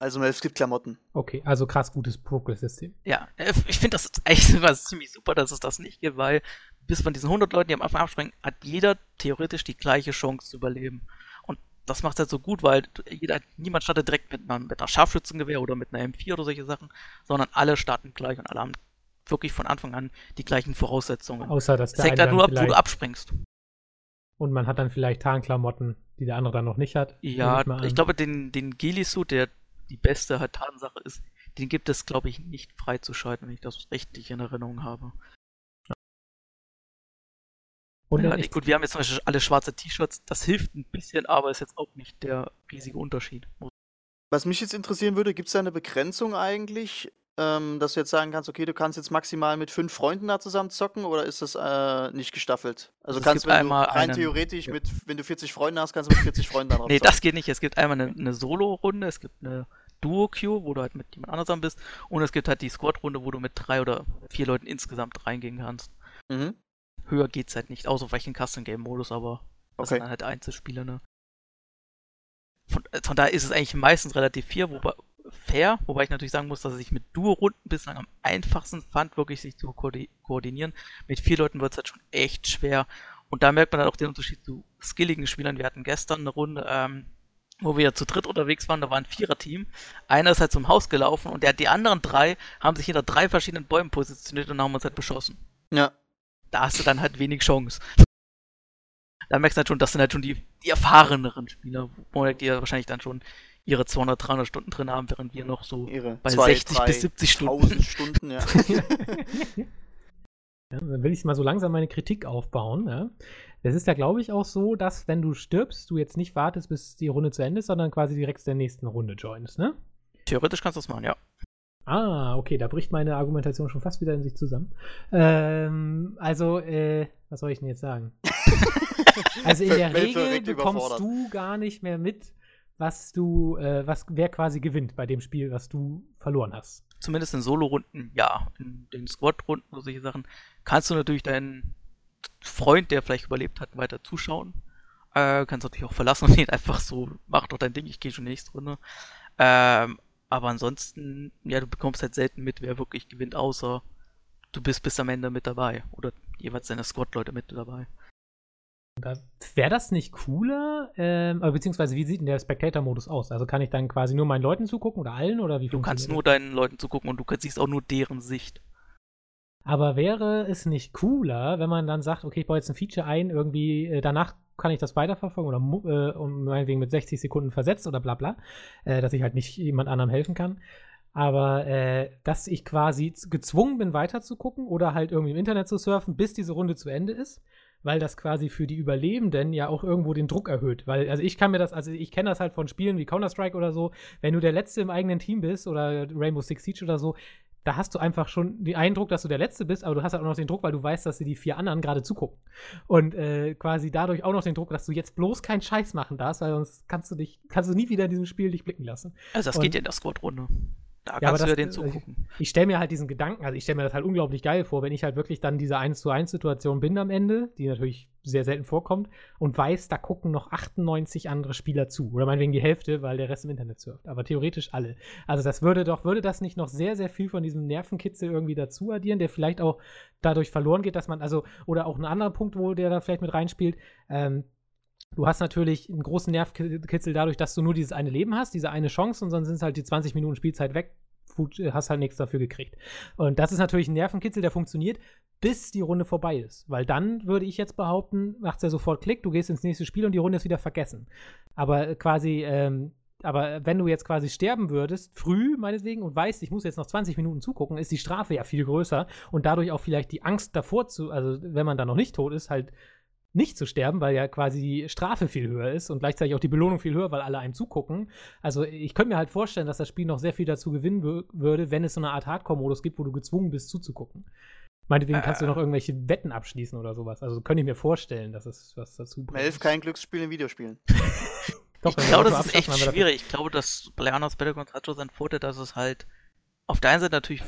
Also es gibt Klamotten. Okay, also krass gutes Progress-System. Ja, äh, ich finde das eigentlich immer ziemlich super, dass es das nicht gibt, weil bis von diesen 100 Leuten, die am Anfang abspringen, hat jeder theoretisch die gleiche Chance zu überleben. Und das macht halt so gut, weil jeder, niemand startet direkt mit, einer, mit einer Scharfschützengewehr oder mit einer M4 oder solche Sachen, sondern alle starten gleich und alle haben wirklich von Anfang an die gleichen Voraussetzungen. Außer, dass Es der hängt eine halt nur ab, wo du abspringst. und man hat dann vielleicht Tarnklamotten, die der andere dann noch nicht hat. Ja, mal ich an. glaube, den, den Ghillie-Suit, der die beste halt Tatsache ist, den gibt es, glaube ich, nicht freizuschalten, wenn ich das richtig in Erinnerung habe. Und ja, dann nicht gut, wir haben jetzt zum Beispiel alle schwarze T-Shirts, das hilft ein bisschen, aber ist jetzt auch nicht der riesige Unterschied. Was mich jetzt interessieren würde, gibt es da eine Begrenzung eigentlich, ähm, dass du jetzt sagen kannst, okay, du kannst jetzt maximal mit fünf Freunden da zusammen zocken oder ist das äh, nicht gestaffelt? Also Also es kannst wenn du einmal rein einen- theoretisch ja. mit, wenn du 40 Freunde hast, kannst du mit 40 Freunden da drauf Nee, zocken. das geht nicht. Es gibt einmal eine, eine Solo-Runde, es gibt eine Duo-Queue, wo du halt mit jemand anderem zusammen bist, und es gibt halt die Squad-Runde, wo du mit drei oder vier Leuten insgesamt reingehen kannst. Mhm. Höher geht's halt nicht, außer vielleicht in Custom-Game-Modus, aber das Okay. sind dann halt Einzelspieler, ne? Von, äh, von daher ist es eigentlich meistens relativ fair, wobei, fair, wobei ich natürlich sagen muss, dass ich mit Duo-Runden bislang am einfachsten fand, wirklich sich zu koordi- koordinieren. Mit vier Leuten wird es halt schon echt schwer. Und da merkt man dann auch den Unterschied zu skilligen Spielern. Wir hatten gestern eine Runde, ähm, wo wir zu dritt unterwegs waren, da war ein Viererteam. Einer ist halt zum Haus gelaufen und der, die anderen drei haben sich hinter drei verschiedenen Bäumen positioniert und haben uns halt beschossen. Ja. Da hast du dann halt wenig Chance. Da merkst du halt schon, das sind halt schon die, die erfahreneren Spieler, wo die ja wahrscheinlich dann schon ihre 200, 300 Stunden drin haben, während wir noch so Ihre bei zwei, 60 drei, bis 70 Stunden. 1000 Stunden, ja. Ja, dann will ich mal so langsam meine Kritik aufbauen. Ja. Es ist ja, glaube ich, auch so, dass wenn du stirbst, du jetzt nicht wartest, bis die Runde zu Ende ist, sondern quasi direkt der nächsten Runde joinst, ne? Theoretisch kannst du das machen, ja. Ah, okay, da bricht meine Argumentation schon fast wieder in sich zusammen. Ähm, also, äh, was soll ich denn jetzt sagen? also in der Regel bekommst du gar nicht mehr mit, was du, äh, was, wer quasi gewinnt bei dem Spiel, was du verloren hast. Zumindest in Solo-Runden, ja. In den Squad-Runden solche Sachen kannst du natürlich deinen Freund, der vielleicht überlebt hat, weiter zuschauen. Äh, kannst natürlich auch verlassen und ihn einfach so, mach doch dein Ding, ich gehe schon nächste Runde. Ähm, aber ansonsten, ja, du bekommst halt selten mit, wer wirklich gewinnt, außer du bist bis am Ende mit dabei. Oder jeweils deine Squad-Leute mit dabei. Wäre das nicht cooler? Ähm, beziehungsweise, wie sieht denn der Spectator-Modus aus? Also kann ich dann quasi nur meinen Leuten zugucken oder allen? Oder wie Du kannst nur deinen Leuten zugucken und du siehst auch nur deren Sicht. Aber wäre es nicht cooler, wenn man dann sagt, okay, ich baue jetzt ein Feature ein, irgendwie äh, danach kann ich das weiterverfolgen oder äh, um meinetwegen mit 60 Sekunden versetzt oder bla bla, äh, dass ich halt nicht jemand anderem helfen kann. Aber äh, dass ich quasi gezwungen bin, weiterzugucken oder halt irgendwie im Internet zu surfen, bis diese Runde zu Ende ist, weil das quasi für die Überlebenden ja auch irgendwo den Druck erhöht. Weil, also ich kann mir das, also ich kenne das halt von Spielen wie Counter-Strike oder so, wenn du der Letzte im eigenen Team bist oder Rainbow Six Siege oder so, da hast du einfach schon den Eindruck, dass du der Letzte bist, aber du hast halt auch noch den Druck, weil du weißt, dass dir die vier anderen gerade zugucken. Und äh, quasi dadurch auch noch den Druck, dass du jetzt bloß keinen Scheiß machen darfst, weil sonst kannst du dich, kannst du nie wieder in diesem Spiel dich blicken lassen. Also das Und- geht ja in der Squad-Runde. Da Ja, aber kannst du ja den äh, zugucken. Ich stelle mir halt diesen Gedanken, also ich stelle mir das halt unglaublich geil vor, wenn ich halt wirklich dann diese 1 zu 1 Situation bin am Ende, die natürlich sehr selten vorkommt, und weiß, da gucken noch 98 andere Spieler zu. Oder meinetwegen die Hälfte, weil der Rest im Internet surft. Aber theoretisch alle. Also das würde doch, würde das nicht noch sehr, sehr viel von diesem Nervenkitzel irgendwie dazu addieren, der vielleicht auch dadurch verloren geht, dass man, also, oder auch ein anderer Punkt, wo der da vielleicht mit reinspielt, ähm, Du hast natürlich einen großen Nervkitzel dadurch, dass du nur dieses eine Leben hast, diese eine Chance und sonst sind es halt die 20 Minuten Spielzeit weg. Äh, hast halt nichts dafür gekriegt. Und das ist natürlich ein Nervenkitzel, der funktioniert, bis die Runde vorbei ist. Weil dann würde ich jetzt behaupten, macht's ja sofort Klick, du gehst ins nächste Spiel und die Runde ist wieder vergessen. Aber äh, quasi, ähm, aber wenn du jetzt quasi sterben würdest, früh meinetwegen, und weißt, ich muss jetzt noch 20 Minuten zugucken, ist die Strafe ja viel größer und dadurch auch vielleicht die Angst davor zu, also wenn man dann noch nicht tot ist, halt nicht zu sterben, weil ja quasi die Strafe viel höher ist und gleichzeitig auch die Belohnung viel höher, weil alle einem zugucken. Also ich könnte mir halt vorstellen, dass das Spiel noch sehr viel dazu gewinnen wür- würde, wenn es so eine Art Hardcore-Modus gibt, wo du gezwungen bist zuzugucken. Meinetwegen kannst du Äh. noch irgendwelche Wetten abschließen oder sowas. Also könnte ich mir vorstellen, dass es was dazu bringt. Melf kein Glücksspiel in Videospielen. Doch, ich glaube, das ist echt schwierig. Ich glaube, dass Playanos Battlegrounds hat schon seinen Vorteil, dass es halt auf der einen Seite natürlich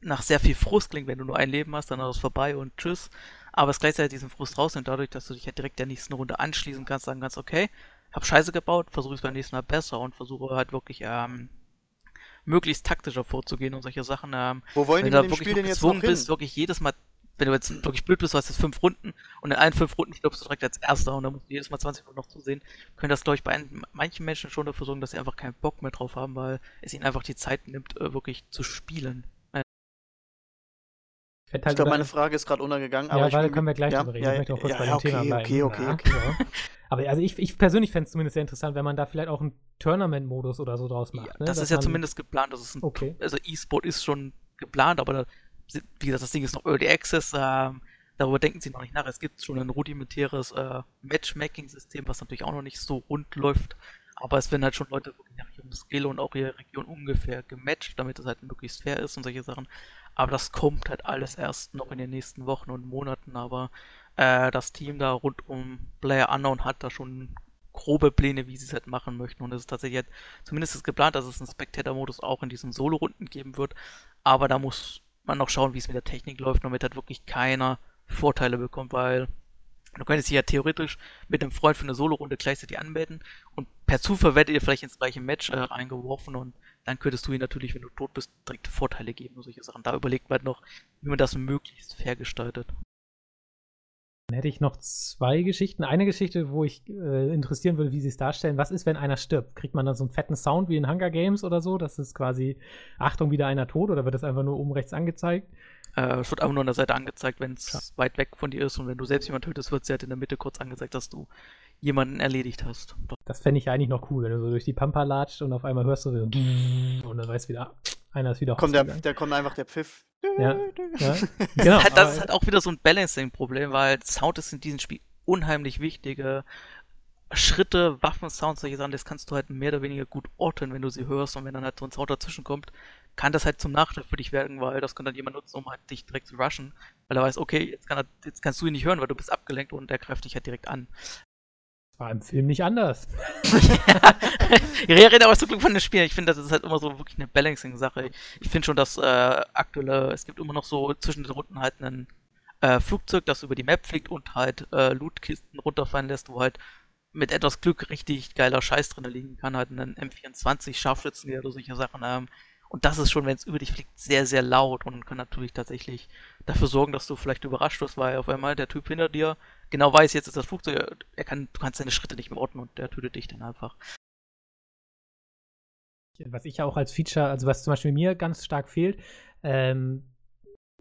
nach sehr viel Frust klingt, wenn du nur ein Leben hast, dann ist es vorbei und tschüss. Aber es gleichzeitig diesen Frust rausnimmt, dadurch, dass du dich halt direkt der nächsten Runde anschließen kannst, sagen kannst, okay, hab Scheiße gebaut, versuche es beim nächsten Mal besser und versuche halt wirklich ähm, möglichst taktischer vorzugehen und solche Sachen. Ähm, Wo wollen wenn die du mit wirklich Spiel gezwungen bist, wirklich jedes Mal, wenn du jetzt wirklich blöd bist, du hast jetzt fünf Runden und in allen fünf Runden stirbst du direkt als Erster und dann musst du jedes Mal 20 Minuten noch zusehen, können das, glaube ich, bei ein, manchen Menschen schon dafür sorgen, dass sie einfach keinen Bock mehr drauf haben, weil es ihnen einfach die Zeit nimmt, äh, wirklich zu spielen. Ich fänd Ich halt glaube, meine Frage ist gerade untergegangen. aber ja, ich weil können wir gleich ja, drüber reden. ja, ich möchte auch kurz ja, bei dem Thema okay, bleiben. Okay, okay, Ja, ja. Aber also ich, ich persönlich fände es zumindest sehr interessant, wenn man da vielleicht auch einen Tournament-Modus oder so draus macht. Ne? das Dass ist ja zumindest geplant, das ist ein, Okay. also E-Sport ist schon geplant, aber da, wie gesagt, das Ding ist noch Early Access, ähm, darüber denken sie noch nicht nach. Es gibt schon ein rudimentäres äh, Matchmaking-System, was natürlich auch noch nicht so rund läuft, aber es werden halt schon Leute wirklich nach ihrem Skill und auch ihrer Region ungefähr gematcht, damit es halt möglichst fair ist und solche Sachen. Aber das kommt halt alles erst noch in den nächsten Wochen und Monaten, aber äh, das Team da rund um Player Unknown hat da schon grobe Pläne, wie sie es halt machen möchten. Und es ist tatsächlich halt, zumindest ist geplant, dass es einen Spectator-Modus auch in diesen Solo-Runden geben wird. Aber da muss man noch schauen, wie es mit der Technik läuft, damit halt wirklich keiner Vorteile bekommt, weil du könntest dich ja theoretisch mit einem Freund für eine Solo-Runde gleichzeitig anmelden und per Zufall werdet ihr vielleicht ins gleiche Match äh, reingeworfen und dann könntest du ihm natürlich, wenn du tot bist, direkt Vorteile geben und solche Sachen. Da überlegt man noch, wie man das möglichst fair gestaltet. Dann hätte ich noch zwei Geschichten. Eine Geschichte, wo ich äh, interessieren würde, wie sie es darstellen. Was ist, wenn einer stirbt? Kriegt man dann so einen fetten Sound wie in Hunger Games oder so? Das ist quasi, Achtung, wieder einer tot oder wird das einfach nur oben rechts angezeigt? Äh, es wird einfach nur an der Seite angezeigt, wenn es ja. weit weg von dir ist und wenn du selbst jemanden tötest, wird es halt in der Mitte kurz angezeigt, dass du jemanden erledigt hast. Das fände ich eigentlich noch cool, wenn du so durch die Pampa latscht und auf einmal hörst du so und dann weißt du wieder, einer ist wieder kommt der, Da kommt einfach der Pfiff. Ja, ja. genau. Das, das ist halt auch wieder so ein Balancing-Problem, weil Sound ist in diesem Spiel unheimlich wichtige Schritte, Waffen, Sounds, solche Sachen, das kannst du halt mehr oder weniger gut orten, wenn du sie hörst und wenn dann halt so ein Sound dazwischen kommt, kann das halt zum Nachteil für dich werden, weil das kann dann jemand nutzen, um halt dich direkt zu rushen, weil er weiß, okay, jetzt, kann er, jetzt kannst du ihn nicht hören, weil du bist abgelenkt und der greift dich halt direkt an. War im Film nicht anders. ja, ich rede aber zum Glück von den Spielen. Ich finde, das ist halt immer so wirklich eine Balancing-Sache. Ich finde schon, dass äh, aktuelle, es gibt immer noch so zwischen den Runden halt ein äh, Flugzeug, das über die Map fliegt und halt äh, Lootkisten runterfallen lässt, wo halt mit etwas Glück richtig geiler Scheiß drin liegen kann. Halt einen M24 Scharfschützen oder solche Sachen. Ähm, und das ist schon, wenn es über dich fliegt, sehr, sehr laut und kann natürlich tatsächlich dafür sorgen, dass du vielleicht überrascht wirst, weil auf einmal der Typ hinter dir genau weiß, jetzt ist das Flugzeug, er kann, du kannst deine Schritte nicht mehr orten und der tötet dich dann einfach. Was ich ja auch als Feature, also was zum Beispiel mir ganz stark fehlt, ähm,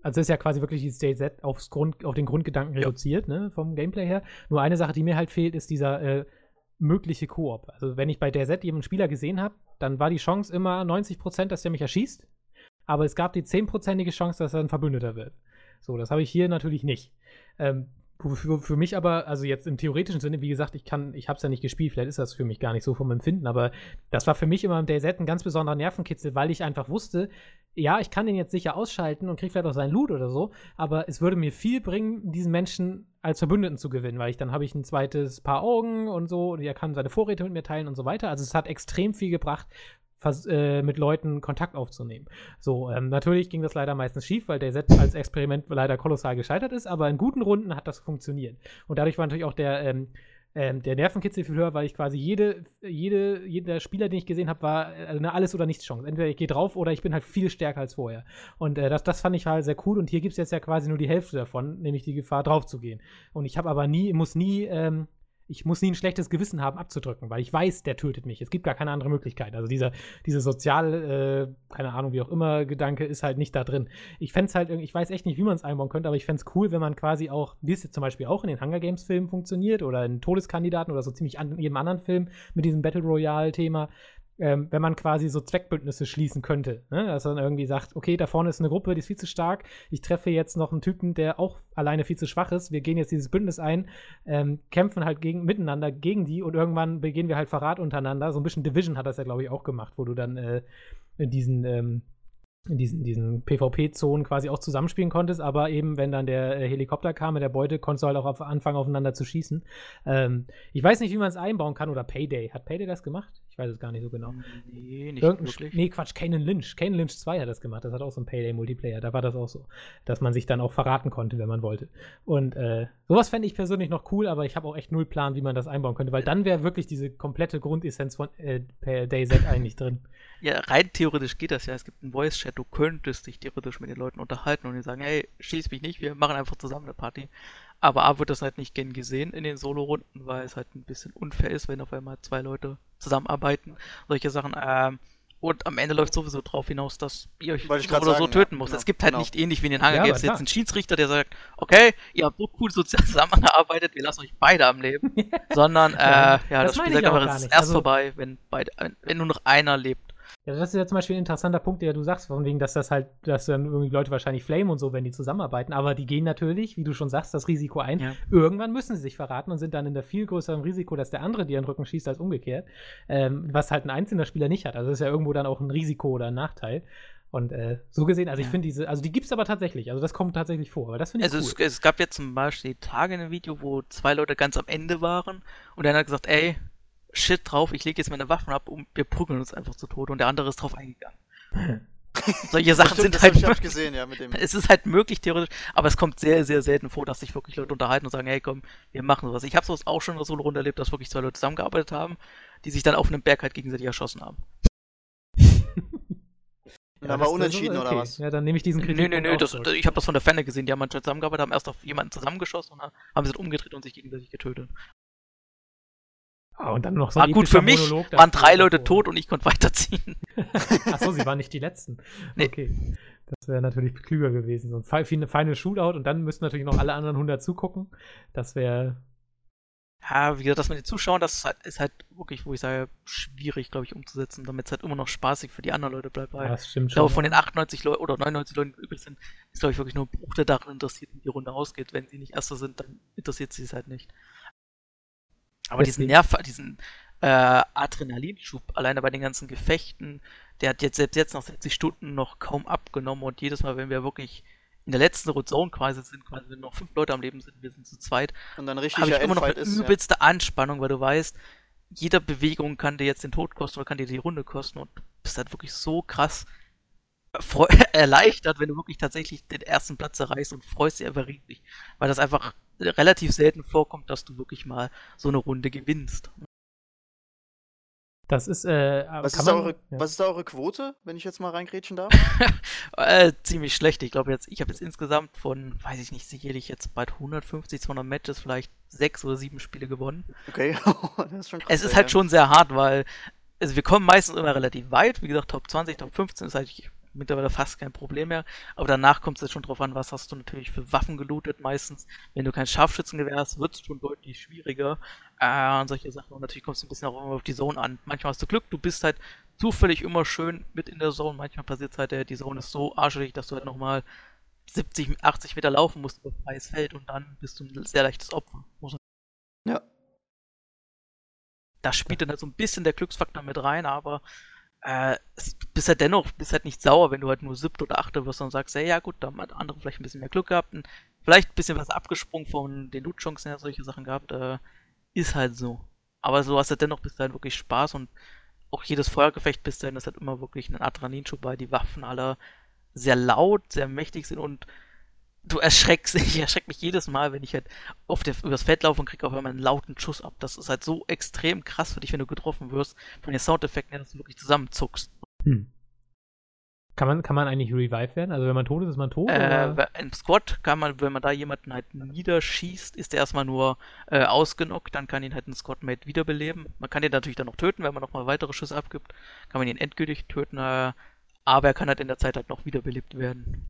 also ist ja quasi wirklich dieses DayZ aufs Grund, auf den Grundgedanken ja. reduziert, ne, vom Gameplay her. Nur eine Sache, die mir halt fehlt, ist dieser äh, mögliche Koop. Also wenn ich bei DayZ jemanden Spieler gesehen habe, dann war die Chance immer 90%, dass der mich erschießt. Aber es gab die 10%ige Chance, dass er ein Verbündeter wird. So, das habe ich hier natürlich nicht. Ähm, für, für, mich aber, also jetzt im theoretischen Sinne, wie gesagt, ich kann, ich habe es ja nicht gespielt, vielleicht ist das für mich gar nicht so vom Empfinden, aber das war für mich immer im DayZ ein ganz besonderer Nervenkitzel, weil ich einfach wusste, ja, ich kann den jetzt sicher ausschalten und kriege vielleicht auch seinen Loot oder so, aber es würde mir viel bringen, diesen Menschen als Verbündeten zu gewinnen, weil ich dann habe ich ein zweites Paar Augen und so, und er kann seine Vorräte mit mir teilen und so weiter. Also es hat extrem viel gebracht, äh, mit Leuten Kontakt aufzunehmen. So, ähm, natürlich ging das leider meistens schief, weil der Set als Experiment leider kolossal gescheitert ist, aber in guten Runden hat das funktioniert. Und dadurch war natürlich auch der, ähm, ähm, der Nervenkitzel viel höher, weil ich quasi jede, jede, jeder Spieler, den ich gesehen habe, war also eine Alles- oder Nichts-Chance. Entweder ich gehe drauf oder ich bin halt viel stärker als vorher. Und äh, das, das fand ich halt sehr cool. Und hier gibt es jetzt ja quasi nur die Hälfte davon, nämlich die Gefahr, drauf zu gehen. Und ich habe aber nie, muss nie ähm, ich muss nie ein schlechtes Gewissen haben, abzudrücken, weil ich weiß, der tötet mich. Es gibt gar keine andere Möglichkeit. Also dieser, diese sozial, äh, keine Ahnung, wie auch immer, Gedanke ist halt nicht da drin. Ich fände es halt, ich weiß echt nicht, wie man es einbauen könnte, aber ich fände es cool, wenn man quasi auch, wie es jetzt zum Beispiel auch in den Hunger Games Filmen funktioniert oder in Todeskandidaten oder so ziemlich an jedem anderen Film mit diesem Battle Royale-Thema, ähm, wenn man quasi so Zweckbündnisse schließen könnte. Ne? Dass man irgendwie sagt, okay, da vorne ist eine Gruppe, die ist viel zu stark. Ich treffe jetzt noch einen Typen, der auch alleine viel zu schwach ist. Wir gehen jetzt dieses Bündnis ein, ähm, kämpfen halt gegen, miteinander gegen die und irgendwann begehen wir halt Verrat untereinander. So ein bisschen Division hat das ja, glaube ich, auch gemacht, wo du dann äh, in diesen ähm, in diesen, diesen PvP-Zonen quasi auch zusammenspielen konntest, aber eben, wenn dann der äh, Helikopter kam mit der Beute, konntest du halt auch auf, anfangen, aufeinander zu schießen. Ähm, ich weiß nicht, wie man es einbauen kann, oder Payday. Hat Payday das gemacht? Ich weiß es gar nicht so genau. Nee, nicht Irgendein, wirklich. Nee, Quatsch, Kanan Lynch. Kanan Lynch 2 hat das gemacht. Das hat auch so ein Payday-Multiplayer. Da war das auch so, dass man sich dann auch verraten konnte, wenn man wollte. Und äh, sowas fände ich persönlich noch cool, aber ich habe auch echt null Plan, wie man das einbauen könnte, weil dann wäre wirklich diese komplette Grundessenz von äh, DayZ eigentlich drin. Ja, rein theoretisch geht das ja. Es gibt einen Voice-Chat. Du könntest dich theoretisch mit den Leuten unterhalten und die sagen, hey, schieß mich nicht, wir machen einfach zusammen eine Party. Aber A wird das halt nicht gern gesehen in den Solo-Runden, weil es halt ein bisschen unfair ist, wenn auf einmal zwei Leute zusammenarbeiten. Solche Sachen. Ähm, und am Ende läuft sowieso drauf hinaus, dass ihr euch so oder sagen, so töten ja, muss. Genau, es gibt halt genau. nicht ähnlich wie in den Hunger Games ja, jetzt einen Schiedsrichter, der sagt, okay, ihr habt so cool sozial zusammengearbeitet, wir lassen euch beide am Leben. Sondern, äh, ja, das, das Spiel sagt einfach, es ist erst also, vorbei, wenn, beide, wenn nur noch einer lebt. Ja, das ist ja zum Beispiel ein interessanter Punkt, der du sagst, von wegen, dass das halt, dass dann irgendwie Leute wahrscheinlich flamen und so, wenn die zusammenarbeiten. Aber die gehen natürlich, wie du schon sagst, das Risiko ein. Ja. Irgendwann müssen sie sich verraten und sind dann in der viel größeren Risiko, dass der andere dir in den Rücken schießt, als umgekehrt. Ähm, was halt ein einzelner Spieler nicht hat. Also das ist ja irgendwo dann auch ein Risiko oder ein Nachteil. Und äh, so gesehen, also ja. ich finde diese, also die gibt es aber tatsächlich, also das kommt tatsächlich vor, aber das finde ich Also cool. es, es, gab jetzt zum Beispiel Tage in einem Video, wo zwei Leute ganz am Ende waren und der hat gesagt, ey, Shit drauf, ich lege jetzt meine Waffen ab und wir prügeln uns einfach zu Tode und der andere ist drauf eingegangen. Solche Sachen stimmt, sind halt. Ich gesehen, ja, mit dem. Es ist halt möglich theoretisch, aber es kommt sehr, sehr selten vor, dass sich wirklich Leute unterhalten und sagen, hey komm, wir machen sowas. Ich habe sowas auch schon in der Solo-Runde erlebt, dass wirklich zwei Leute zusammengearbeitet haben, die sich dann auf einem Berg halt gegenseitig erschossen haben. Und dann war unentschieden oder was? Ja, dann nehme ich diesen Nee, Kritik. nee, nee, das, ich habe das von der Ferne gesehen. Die haben anscheinend zusammengearbeitet, haben erst auf jemanden zusammengeschossen und dann haben sie dann umgedreht und sich gegenseitig getötet. Ah, und dann noch so ein gut für mich, Monolog waren drei Leute tot und ich konnte weiterziehen. Achso, sie waren nicht die letzten. Nee. Okay. Das wäre natürlich klüger gewesen. So ein Fi- Final Shootout und dann müssten natürlich noch alle anderen 100 zugucken. Das wäre. Ja, wie gesagt, das mit den Zuschauern, das ist halt, ist halt wirklich, wo ich sage, schwierig, glaube ich, umzusetzen, damit es halt immer noch spaßig für die anderen Leute bleibt. Weil Das stimmt ich schon. glaube, von den 98 Leuten oder 99 Leuten, die übrig sind, ist, glaube ich, wirklich nur ein Bruch, der daran interessiert, wie die Runde ausgeht. Wenn sie nicht Erster sind, dann interessiert sie es halt nicht. Aber diesen Deswegen- Nerv, diesen äh, Adrenalinschub, alleine bei den ganzen Gefechten, der hat jetzt selbst jetzt nach 60 Stunden noch kaum abgenommen und jedes Mal, wenn wir wirklich in der letzten Zone quasi sind, quasi wenn noch fünf Leute am Leben sind, wir sind zu zweit, Und dann habe richtiger ich immer noch eine ist. Ja. übelste Anspannung, weil du weißt, jeder Bewegung kann dir jetzt den Tod kosten oder kann dir die Runde kosten und du bist halt wirklich so krass erleichtert, wenn du wirklich tatsächlich den ersten Platz erreichst und freust dich einfach riesig, weil das einfach relativ selten vorkommt, dass du wirklich mal so eine Runde gewinnst. Das ist. Äh, Was ist, da man- eure, ja. was ist da eure Quote, wenn ich jetzt mal reingrätschen darf? Äh, ziemlich schlecht. Ich glaube jetzt, ich habe jetzt insgesamt von, weiß ich nicht, sicherlich jetzt bald 150, 200 Matches vielleicht sechs oder sieben Spiele gewonnen. Okay, das ist schon krass. Es ist halt ja. schon sehr hart, weil also wir kommen meistens immer relativ weit. Wie gesagt, Top 20, Top 15 ist halt mittlerweile fast kein Problem mehr. Aber danach kommt es jetzt schon drauf an, was hast du natürlich für Waffen gelootet meistens. Wenn du kein Scharfschützengewehr hast, wird es schon deutlich schwieriger. Äh, und solche Sachen. Und natürlich kommt es ein bisschen auch immer auf die Zone an. Manchmal hast du Glück, du bist halt zufällig immer schön mit in der Zone. Manchmal passiert es halt, äh, die Zone ist so arschig, dass du halt nochmal 70, 80 Meter laufen musst über freies Feld und dann bist du ein sehr leichtes Opfer. Ja. da spielt dann halt so ein bisschen der Glücksfaktor mit rein, aber äh, bist halt dennoch, bist halt nicht sauer, wenn du halt nur siebte oder achte wirst und sagst, hey, ja gut, da haben halt andere vielleicht ein bisschen mehr Glück gehabt und vielleicht ein bisschen was abgesprungen von den Loot-Chancen her, solche Sachen gehabt, äh, ist halt so. Aber so hast du halt dennoch bist du halt wirklich Spaß und auch jedes Feuergefecht bis dahin ist halt immer wirklich ein Adrenalinschub, weil die Waffen alle sehr laut, sehr mächtig sind und du erschreckst, ich erschreck mich jedes Mal, wenn ich halt auf der, übers Feld laufe und kriege auf einmal einen lauten Schuss ab. Das ist halt so extrem krass für dich, wenn du getroffen wirst, von den Soundeffekten her, dass du wirklich zusammenzuckst. Hm. Kann man, kann man eigentlich revive werden? Also wenn man tot ist, ist man tot? Äh? Im Squad kann man, wenn man da jemanden halt niederschießt, ist der erstmal nur äh, ausgenockt, dann kann ihn halt ein Squadmate wiederbeleben. Man kann ihn natürlich dann noch töten, wenn man nochmal weitere Schüsse abgibt, kann man ihn endgültig töten, äh, aber er kann halt in der Zeit halt noch wiederbelebt werden.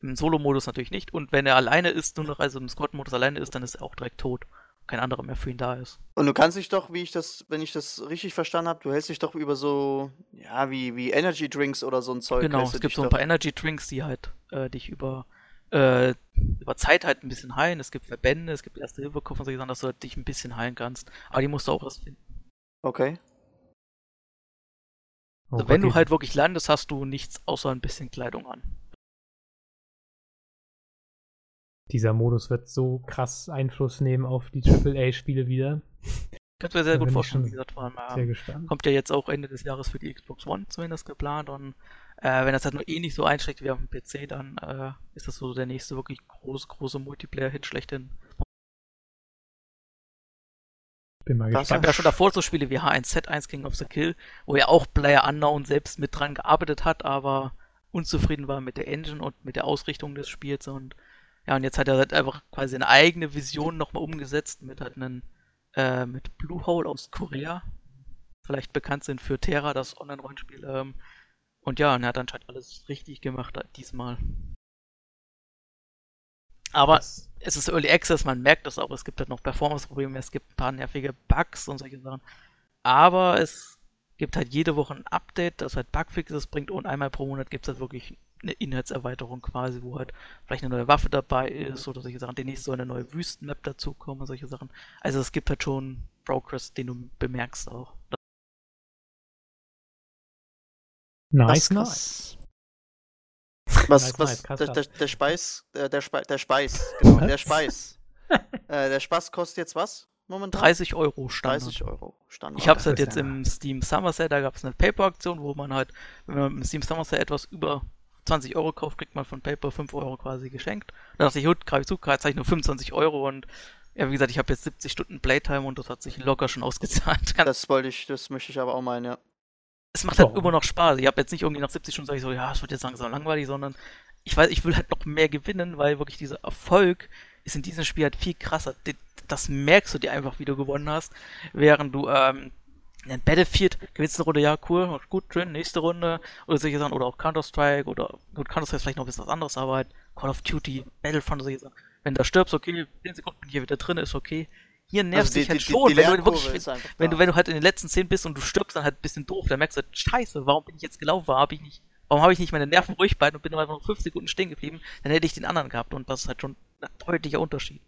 Im Solo-Modus natürlich nicht und wenn er alleine ist, nur noch, also im Squad-Modus alleine ist, dann ist er auch direkt tot. Kein anderer mehr für ihn da ist. Und du kannst dich doch, wie ich das, wenn ich das richtig verstanden habe, du hältst dich doch über so, ja, wie, wie Energy Drinks oder so ein Zeug. Genau, du es gibt so ein doch- paar Energy Drinks, die halt äh, dich über, äh, über Zeit halt ein bisschen heilen. Es gibt Verbände, es gibt erste hilfe und solche Sachen, dass du halt dich ein bisschen heilen kannst. Aber die musst du auch erst finden. Okay. Oh Also Gott, wenn du die- halt wirklich landest, hast du nichts außer ein bisschen Kleidung an. Dieser Modus wird so krass Einfluss nehmen auf die AAA-Spiele wieder. Könnt ihr sehr Da gut vorstellen, wie gesagt, vor allem, Sehr ähm, gespannt. kommt ja jetzt auch Ende des Jahres für die Xbox One zumindest geplant und äh, wenn das halt nur eh nicht so einschlägt wie auf dem PC, dann äh, ist das so der nächste wirklich große, große Multiplayer-Hit schlechthin. Bin mal Das Ich habe gespannt. ja schon davor so Spiele wie H1Z1 King of the Kill, wo ja auch Player Unknown selbst mit dran gearbeitet hat, aber unzufrieden war mit der Engine und mit der Ausrichtung des Spiels und ja, und jetzt hat er halt einfach quasi eine eigene Vision nochmal umgesetzt mit halt einen, äh, mit Bluehole aus Korea. Vielleicht bekannt sind für Terra, das Online-Rollenspiel. Ähm, und ja, und er hat anscheinend alles richtig gemacht äh, diesmal. Aber Das- es ist Early Access, man merkt das auch, es gibt halt noch Performance-Probleme, es gibt ein paar nervige Bugs und solche Sachen. Aber es gibt halt jede Woche ein Update, das halt Bugfixes bringt und einmal pro Monat gibt es halt wirklich eine Inhaltserweiterung quasi, wo halt vielleicht eine neue Waffe dabei ist oder solche Sachen. Demnächst soll eine neue Wüstenmap dazukommen und solche Sachen. Also es gibt halt schon Progress, den du bemerkst auch. Nice, Das- nice. Was, Nice, was, der, der, der Speis, äh, der Speis, der Speis, genau, der? Speis. äh, der Spaß kostet jetzt was momentan? 30 Euro Standard. 30 Euro Standard. Ich habe es das halt jetzt ja- im Steam Summer Sale, da gab es eine Paper-Aktion, wo man halt, wenn man im Steam Summer Sale etwas über 20 Euro kauft, kriegt man von Paper 5 Euro quasi geschenkt. Da dachte ich, gut, greife ich zu, zahle ich nur 25 Euro und ja, wie gesagt, ich habe jetzt 70 Stunden Playtime und das hat sich locker schon ausgezahlt. Das wollte ich, das möchte ich aber auch meinen, ja. es macht halt Ja. immer noch Spaß. Ich habe jetzt nicht irgendwie nach 70 Stunden sage ich so, ja, es wird jetzt langsam langweilig, sondern ich weiß, ich will halt noch mehr gewinnen, weil wirklich dieser Erfolg ist in diesem Spiel halt viel krasser. Das merkst du dir einfach, wie du gewonnen hast, während du ähm, in Battlefield gewinnst eine Runde, ja, cool, gut, schön, nächste Runde oder solche Sachen, oder auch Counter-Strike oder gut, Counter-Strike ist vielleicht noch ein bisschen was anderes, aber halt Call of Duty, Battlefront, solche Sachen. Wenn du stirbst, okay, 10 Sekunden bin ich hier wieder drin, ist okay. Hier nervst Also dich halt schon, wenn du Lernkurve wirklich, wenn du, wenn du halt in den letzten 10 bist und du stirbst dann halt ein bisschen doof, dann merkst du halt, scheiße, warum bin ich jetzt gelaufen? Warum habe ich nicht, warum habe ich nicht meine Nerven ruhig behalten und bin einfach noch 5 Sekunden stehen geblieben? Dann hätte ich den anderen gehabt und das ist halt schon ein deutlicher Unterschied.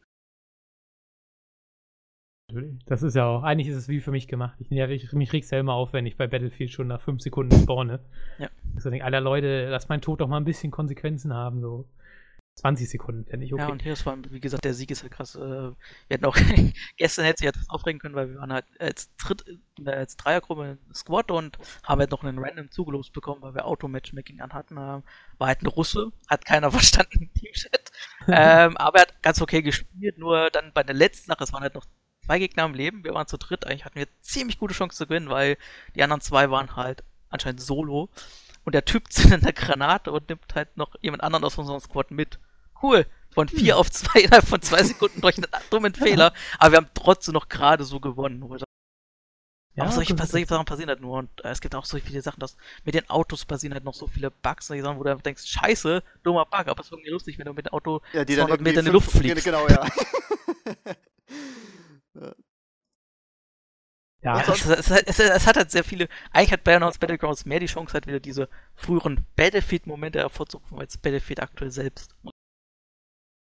Natürlich. Das ist ja auch, eigentlich ist es wie für mich gemacht. Ich, ja, ich, mich regt's ja immer auf, wenn ich bei Battlefield schon nach fünf Sekunden spawne. Ja. Also denke, alter Leute, lass mein Tod doch mal ein bisschen Konsequenzen haben. So 20 Sekunden fände ich okay. Ja, und hier ist vor allem, wie gesagt, der Sieg ist halt krass. Äh, wir hätten auch, gestern hätte sich etwas aufregen können, weil wir waren halt als Dritt, äh, als Dreiergruppe im Squad und haben halt noch einen random zugelost bekommen, weil wir Auto-Matchmaking anhatten. Äh, war halt ein Russe, hat keiner verstanden im Teamchat. ähm, aber er hat ganz okay gespielt, nur dann bei der letzten Nacht, es waren halt noch zwei Gegner im Leben, wir waren zu dritt, eigentlich hatten wir ziemlich gute Chance zu gewinnen, weil die anderen zwei waren halt anscheinend solo. Und der Typ zündet eine Granate und nimmt halt noch jemand anderen aus unserem Squad mit. Cool. Von vier auf zwei innerhalb von zwei Sekunden durch einen dummen Fehler. Aber wir haben trotzdem noch gerade so gewonnen. Oder? Ja, aber solche, solche Sachen passieren halt nur. Und äh, es gibt auch so viele Sachen, dass mit den Autos passieren halt noch so viele Bugs, solche Sachen, wo du einfach denkst, scheiße, dummer Bug, aber es ist irgendwie lustig, wenn du mit dem Auto ja, die 200 Meter in die Luft fliegst. Genau, ja. Ja, Ja, es, es, es, es hat halt sehr viele. Eigentlich hat Bayernauts Battlegrounds mehr die Chance, halt wieder diese früheren Battlefield-Momente hervorzurufen als Battlefield aktuell selbst.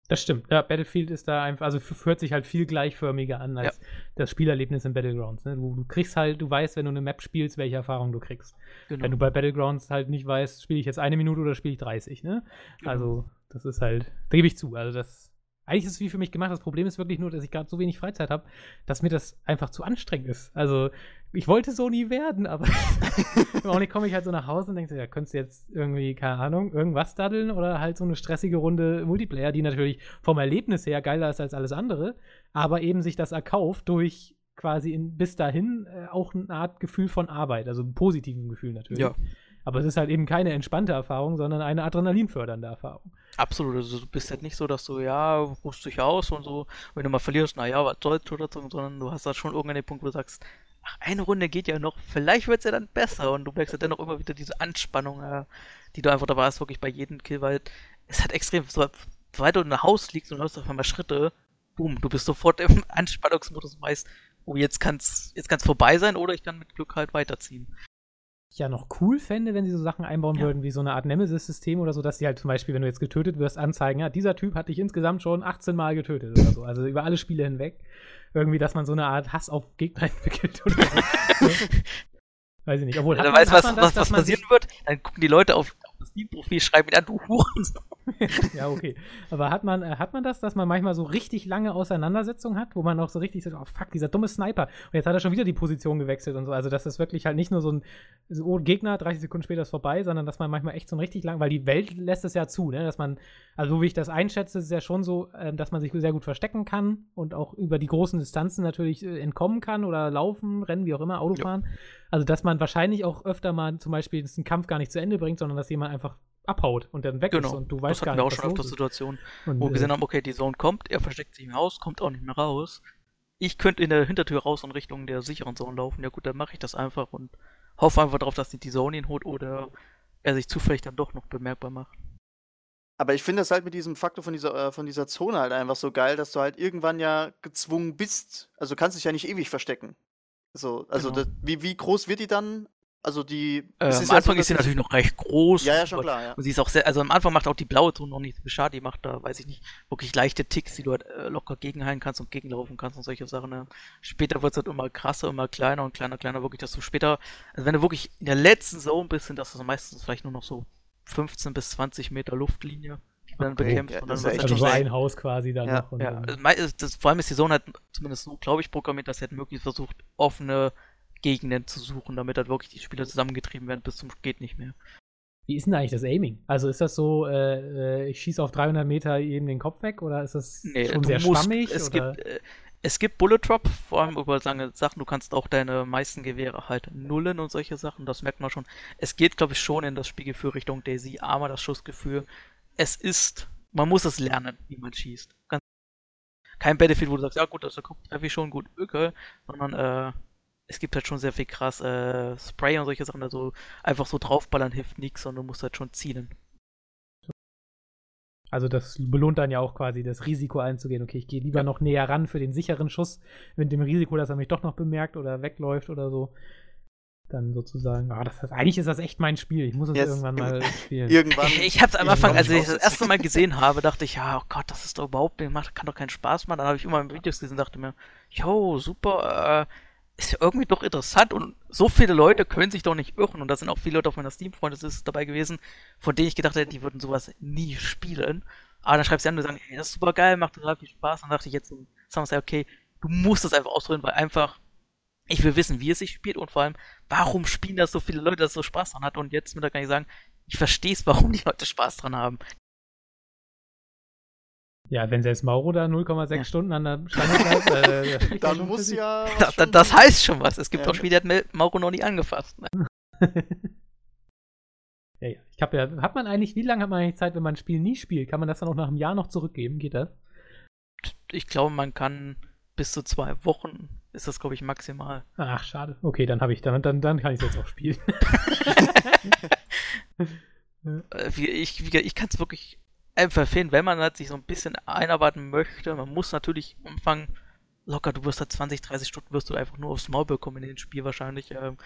das stimmt. Ja, Battlefield ist da einfach, also hört sich halt viel gleichförmiger an als das Spielerlebnis in Battlegrounds. Ne? Du, du kriegst halt, du weißt, wenn du eine Map spielst, welche Erfahrung du kriegst. Genau. Wenn du bei Battlegrounds halt nicht weißt, spiele ich jetzt eine Minute oder spiele ich 30, ne? Genau. Also, das ist halt, da gebe ich zu. Also, das, eigentlich ist es wie für mich gemacht. Das Problem ist wirklich nur, dass ich gerade so wenig Freizeit habe, dass mir das einfach zu anstrengend ist. Also, ich wollte so nie werden, aber im Augenblick komme ich halt so nach Hause und denke, ja, könntest du jetzt irgendwie, keine Ahnung, irgendwas daddeln oder halt so eine stressige Runde Multiplayer, die natürlich vom Erlebnis her geiler ist als alles andere, aber eben sich das erkauft durch quasi in, bis dahin äh, auch eine Art Gefühl von Arbeit, also einen positiven Gefühl natürlich. Ja. Aber es ist halt eben keine entspannte Erfahrung, sondern eine adrenalinfördernde Erfahrung. Absolut, also du bist halt nicht so, dass du, ja, ruhst dich aus und so, wenn du mal verlierst, naja, was soll's oder so, sondern du hast da schon irgendeinen Punkt, wo du sagst, ach, eine Runde geht ja noch, vielleicht wird's ja dann besser und du merkst ja dennoch immer wieder diese Anspannung, äh, die du einfach dabei hast, wirklich bei jedem Kill, weil es hat extrem, so, sobald du in einem Haus liegst und hörst auf einmal Schritte, boom, du bist sofort im Anspannungsmodus und weißt, oh, jetzt kann's, jetzt kann's vorbei sein oder ich kann mit Glück halt weiterziehen. Ja noch cool fände, wenn sie so Sachen einbauen Ja. würden, wie so eine Art Nemesis-System oder so, dass sie halt zum Beispiel, wenn du jetzt getötet wirst, anzeigen, ja, dieser Typ hat dich insgesamt schon 18 Mal getötet oder so. Also über alle Spiele hinweg. Irgendwie, dass man so eine Art Hass auf Gegner entwickelt oder so. Weiß ich nicht. Obwohl, man- weißt, hat was, was, das, was man passieren wird, dann gucken die Leute auf, Steam-Profil, schreiben an, du Hurensohn. ja, okay. Aber hat man, äh, hat man das, dass man manchmal so richtig lange Auseinandersetzungen hat, wo man auch so richtig sagt, oh fuck, dieser dumme Sniper. Und jetzt hat er schon wieder die Position gewechselt und so. Also, dass das wirklich halt nicht nur so ein so, oh, Gegner, 30 Sekunden später ist vorbei, sondern dass man manchmal echt so ein richtig lang, weil die Welt lässt es ja zu, ne? Dass man, also so wie ich das einschätze, ist es ja schon so, ähm, dass man sich sehr gut verstecken kann und auch über die großen Distanzen natürlich äh, entkommen kann oder laufen, rennen, wie auch immer, Auto Ja. Also, dass man wahrscheinlich auch öfter mal zum Beispiel einen Kampf gar nicht zu Ende bringt, sondern dass jemand einfach abhaut und dann weg ist Genau, und du das weißt hatten gar wir nicht, auch schon was öfter los ist. Situationen, Und, wo wir äh, gesehen haben, okay, die Zone kommt, er versteckt sich im Haus, kommt auch nicht mehr raus. Ich könnte in der Hintertür raus in Richtung der sicheren Zone laufen. Ja gut, dann mache ich das einfach und hoffe einfach darauf, dass nicht die Zone ihn holt oder er sich zufällig dann doch noch bemerkbar macht. Aber ich finde das halt mit diesem Faktor von dieser, äh, von dieser Zone halt einfach so geil, dass du halt irgendwann ja gezwungen bist. Also du kannst dich ja nicht ewig verstecken. So, also Genau. das, wie, wie groß wird die dann? Also die. Äh, es am ja so, Anfang dass ist sie ich- natürlich noch recht groß. Ja, ja, schon klar, ja. Und sie ist auch sehr, also am Anfang macht auch die blaue Zone noch nicht so viel Schaden, die macht da, weiß ich nicht, wirklich leichte Ticks, die du halt äh, locker gegenheilen kannst und gegenlaufen kannst und solche Sachen. Ne? Später wird es halt immer krasser, immer kleiner und kleiner, kleiner, wirklich, dass du später, also wenn du wirklich in der letzten Zone bist, sind das also meistens vielleicht nur noch so 15 bis 20 Meter Luftlinie, dann Okay. bekämpfst. Ja, und das dann ist wird's echt Also so schon ein Haus quasi dann Ja, noch. Ja, dann, also ist das, vor allem ist die Zone halt zumindest so, glaube ich, programmiert, dass sie halt möglichst versucht, offene Gegenden zu suchen, damit halt wirklich die Spieler zusammengetrieben werden bis zum geht nicht mehr. Wie ist denn eigentlich das Aiming? Also ist das so, äh, äh, ich schieße auf 300 Meter jedem den Kopf weg oder ist das schon du sehr musst- schwammig? Es oder? gibt, äh, Es gibt Bullet Drop, vor allem über lange Sachen. Du kannst auch deine meisten Gewehre halt nullen und solche Sachen. Das merkt man schon. Es geht, glaube ich, schon in das Spielgefühl Richtung Daisy, aber das Schussgefühl. Es ist, man muss es lernen, wie man schießt. Ganz kein Battlefield, wo du sagst, ja gut, das treffe ich schon gut, okay, sondern äh, es gibt halt schon sehr viel krass äh, Spray und solche Sachen. Also einfach so draufballern hilft nichts, sondern du musst halt schon zielen. Also das belohnt dann ja auch quasi das Risiko einzugehen. Okay, ich gehe lieber ja. noch näher ran für den sicheren Schuss, mit dem Risiko, dass er mich doch noch bemerkt oder wegläuft oder so. Dann sozusagen, ah, das heißt, eigentlich ist das echt mein Spiel. Ich muss es yes. irgendwann mal spielen. Irgendwann. Ich, ich hab's am Anfang, als ich das erste Mal gesehen habe, dachte ich, ja, oh Gott, das ist doch überhaupt nicht, kann doch keinen Spaß machen. Dann habe ich immer Videos gesehen und dachte mir, yo, super, äh, ist ja irgendwie doch interessant und so viele Leute können sich doch nicht irren und da sind auch viele Leute auf meiner Steam-Freunde dabei gewesen, von denen ich gedacht hätte, die würden sowas nie spielen. Aber dann schreibst du an und sagen, hey, das ist super geil, macht total viel Spaß. Und dann dachte ich jetzt, sagen wir okay, du musst das einfach ausprobieren, weil einfach ich will wissen, wie es sich spielt und vor allem, warum spielen das so viele Leute, dass es so Spaß dran hat. Und jetzt mit da kann ich sagen, ich verstehe es, warum die Leute Spaß dran haben. Ja, wenn selbst Mauro da 0,6 ja. Stunden an der Stange bleibt, äh, dann muss ja. Da, da, das heißt schon was. Es gibt ja. auch Spiele, die hat Mauro noch nie angefasst. Ne? ja, ja. Ich hab ja, hat man eigentlich, wie lange hat man eigentlich Zeit, wenn man ein Spiel nie spielt? Kann man das dann auch nach einem Jahr noch zurückgeben? Geht das? Ich glaube, man kann bis zu zwei Wochen ist das, glaube ich, maximal. Ach, schade. Okay, dann habe ich, dann, dann, dann kann ich es jetzt auch spielen. Äh, ich ich, ich kann es wirklich empfehlen, wenn man halt sich so ein bisschen einarbeiten möchte. Man muss natürlich umfangen, locker, du wirst halt 20, 30 Stunden wirst du einfach nur aufs Maul bekommen in dem Spiel wahrscheinlich. Ähm,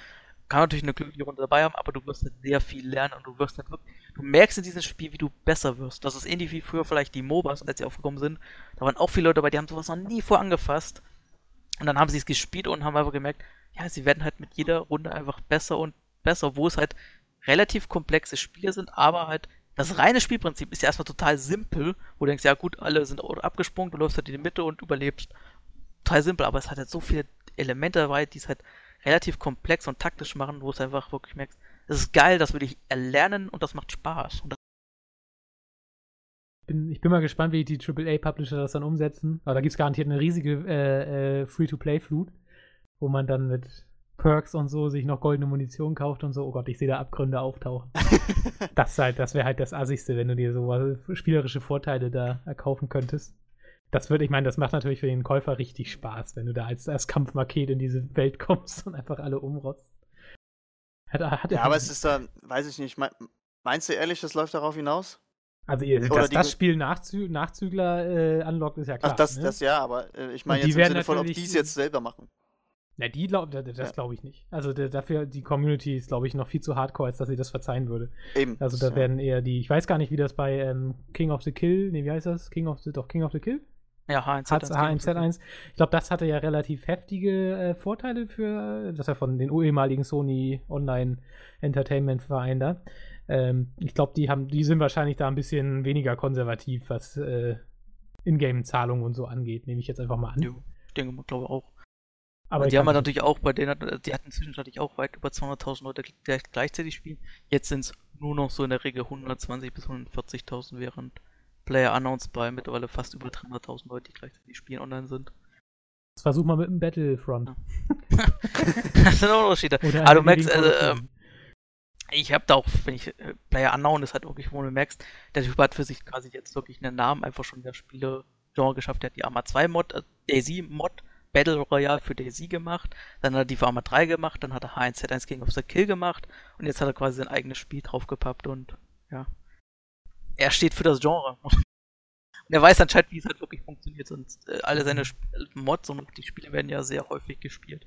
kann natürlich eine glückliche Runde dabei haben, aber du wirst halt sehr viel lernen und du wirst halt wirklich, du merkst in diesem Spiel, wie du besser wirst. Das ist ähnlich wie früher vielleicht die MOBAs, als sie aufgekommen sind. Da waren auch viele Leute dabei, die haben sowas noch nie vor angefasst. Und dann haben sie es gespielt und haben einfach gemerkt, ja, sie werden halt mit jeder Runde einfach besser und besser, wo es halt relativ komplexe Spiele sind, aber halt das reine Spielprinzip ist ja erstmal total simpel, wo du denkst, ja gut, alle sind abgesprungen, du läufst halt in die Mitte und überlebst. Total simpel, aber es hat halt so viele Elemente dabei, die es halt relativ komplex und taktisch machen, wo es einfach wirklich merkst, es ist geil, das will ich erlernen und das macht Spaß. Und bin, ich bin mal gespannt, wie die AAA-Publisher das dann umsetzen. Aber da gibt es garantiert eine riesige äh, äh, Free-to-Play-Flut, wo man dann mit Perks und so sich noch goldene Munition kauft und so. Oh Gott, ich sehe da Abgründe auftauchen. das halt, das wäre halt das Assigste, wenn du dir so spielerische Vorteile da erkaufen könntest. Das würde, ich meine, das macht natürlich für den Käufer richtig Spaß, wenn du da als, als Kampfmaket in diese Welt kommst und einfach alle umrotzt. Hat, hat ja, aber es ist dann, weiß ich nicht, meinst du ehrlich, das läuft darauf hinaus? Also, ihr, dass das Spiel Nachzü Nachzügler äh, anlockt, ist ja klar. Ach, das, ne? das ja, aber äh, ich meine jetzt im Sinne von, ob die es jetzt selber machen. Na, die glaub, das, das ja. glaube ich nicht. Also der, dafür, die Community ist, glaube ich, noch viel zu hardcore, als dass sie das verzeihen würde. Eben. Also da ja. werden eher die, ich weiß gar nicht, wie das bei ähm, King of the Kill, nee, wie heißt das? King of the, doch, King of the Kill? Ja, H1Z1. H1Z1. Ich glaube, das hatte ja relativ heftige äh, Vorteile für, das ja von den ehemaligen Sony Online Entertainment Verein da. Ähm, ich glaube, die haben, die sind wahrscheinlich da ein bisschen weniger konservativ, was äh, Ingame-Zahlungen und so angeht, nehme ich jetzt einfach mal an. Ja, ich denke mal, glaube auch. Aber die haben wir natürlich auch, bei denen, die hatten zwischenzeitlich auch weit über 200.000 Leute gleichzeitig spielen. Jetzt sind es nur noch so in der Regel 120 bis 140.000, während Player Unknowns bei mittlerweile fast über 300.000 Leute, die gleichzeitig spielen, online sind. Das versuch mal mit dem Battlefront. Ja. das sind auch Unterschiede. Aber du merkst, also, ähm, ich habe da auch, wenn ich äh, Player Unknown ist halt wirklich, wo du merkst, der Typ hat für sich quasi jetzt wirklich einen Namen einfach schon der Spiele-Genre geschafft. Der hat die Arma 2 Mod, äh, Daisy-Mod, Battle Royale für Daisy gemacht, dann hat er die für Arma 3 gemacht, dann hat er H1Z1 King of the Kill gemacht und jetzt hat er quasi sein eigenes Spiel draufgepappt und ja. Er steht für das Genre. Und er weiß anscheinend, wie es halt wirklich funktioniert. Und äh, alle seine Sp Mods und die Spiele werden ja sehr häufig gespielt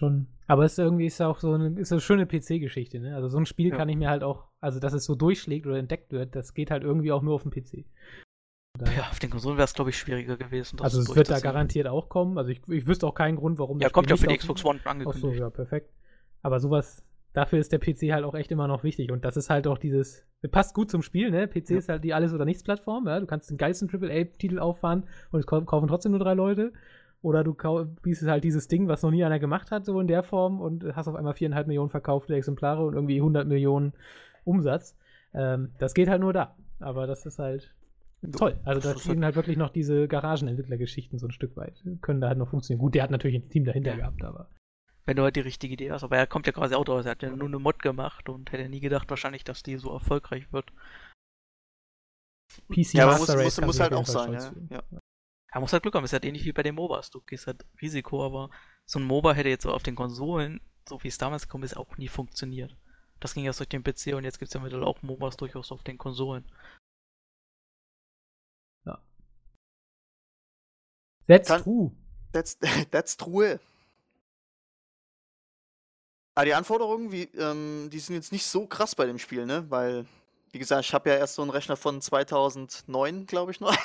schon. Aber es ist irgendwie ist auch so eine, ist eine schöne PC-Geschichte, ne? Also so ein Spiel ja. kann ich mir halt auch, also dass es so durchschlägt oder entdeckt wird, das geht halt irgendwie auch nur auf dem PC. Da ja, auf den Konsolen wäre es, glaube ich, schwieriger gewesen. Also es wird da garantiert auch kommen. Also ich, ich wüsste auch keinen Grund, warum Ja, kommt ja für die Xbox One angekündigt. Ach so, ja, perfekt. Aber sowas, dafür ist der PC halt auch echt immer noch wichtig. Und das ist halt auch dieses, passt gut zum Spiel, ne? PC ja. ist halt die Alles- oder Nichts-Plattform, ja? Du kannst den geilsten AAA-Titel auffahren und es kaufen trotzdem nur drei Leute. Oder du bietest halt dieses Ding, was noch nie einer gemacht hat, so in der Form und hast auf einmal viereinhalb Millionen verkaufte Exemplare und irgendwie 100 Millionen Umsatz. Ähm, das geht halt nur da. Aber das ist halt, Toll. Also da ist fehlen halt wirklich noch diese Garagenentwicklergeschichten so ein Stück weit. Können da halt noch funktionieren. Gut, der hat natürlich ein Team dahinter gehabt, aber. Wenn du halt die richtige Idee hast. Aber er kommt ja quasi auch draus. Er hat ja nur eine Mod gemacht und hätte nie gedacht wahrscheinlich, dass die so erfolgreich wird. PC Ja, aber muss, Master Race muss, muss halt auch sein, ja. ja. Er muss halt Glück haben, ist halt ähnlich wie bei den MOBAs. Du gehst halt Risiko, aber so ein MOBA hätte jetzt so auf den Konsolen, so wie es damals gekommen ist, auch nie funktioniert. Das ging erst durch den PC und jetzt gibt es ja mittlerweile auch MOBAs durchaus auf den Konsolen. That's Kann- true. That's, that's true. Aber die Anforderungen, wie, ähm, die sind jetzt nicht so krass bei dem Spiel, ne? Weil, wie gesagt, ich habe ja erst so einen Rechner von 2009, glaube ich, noch.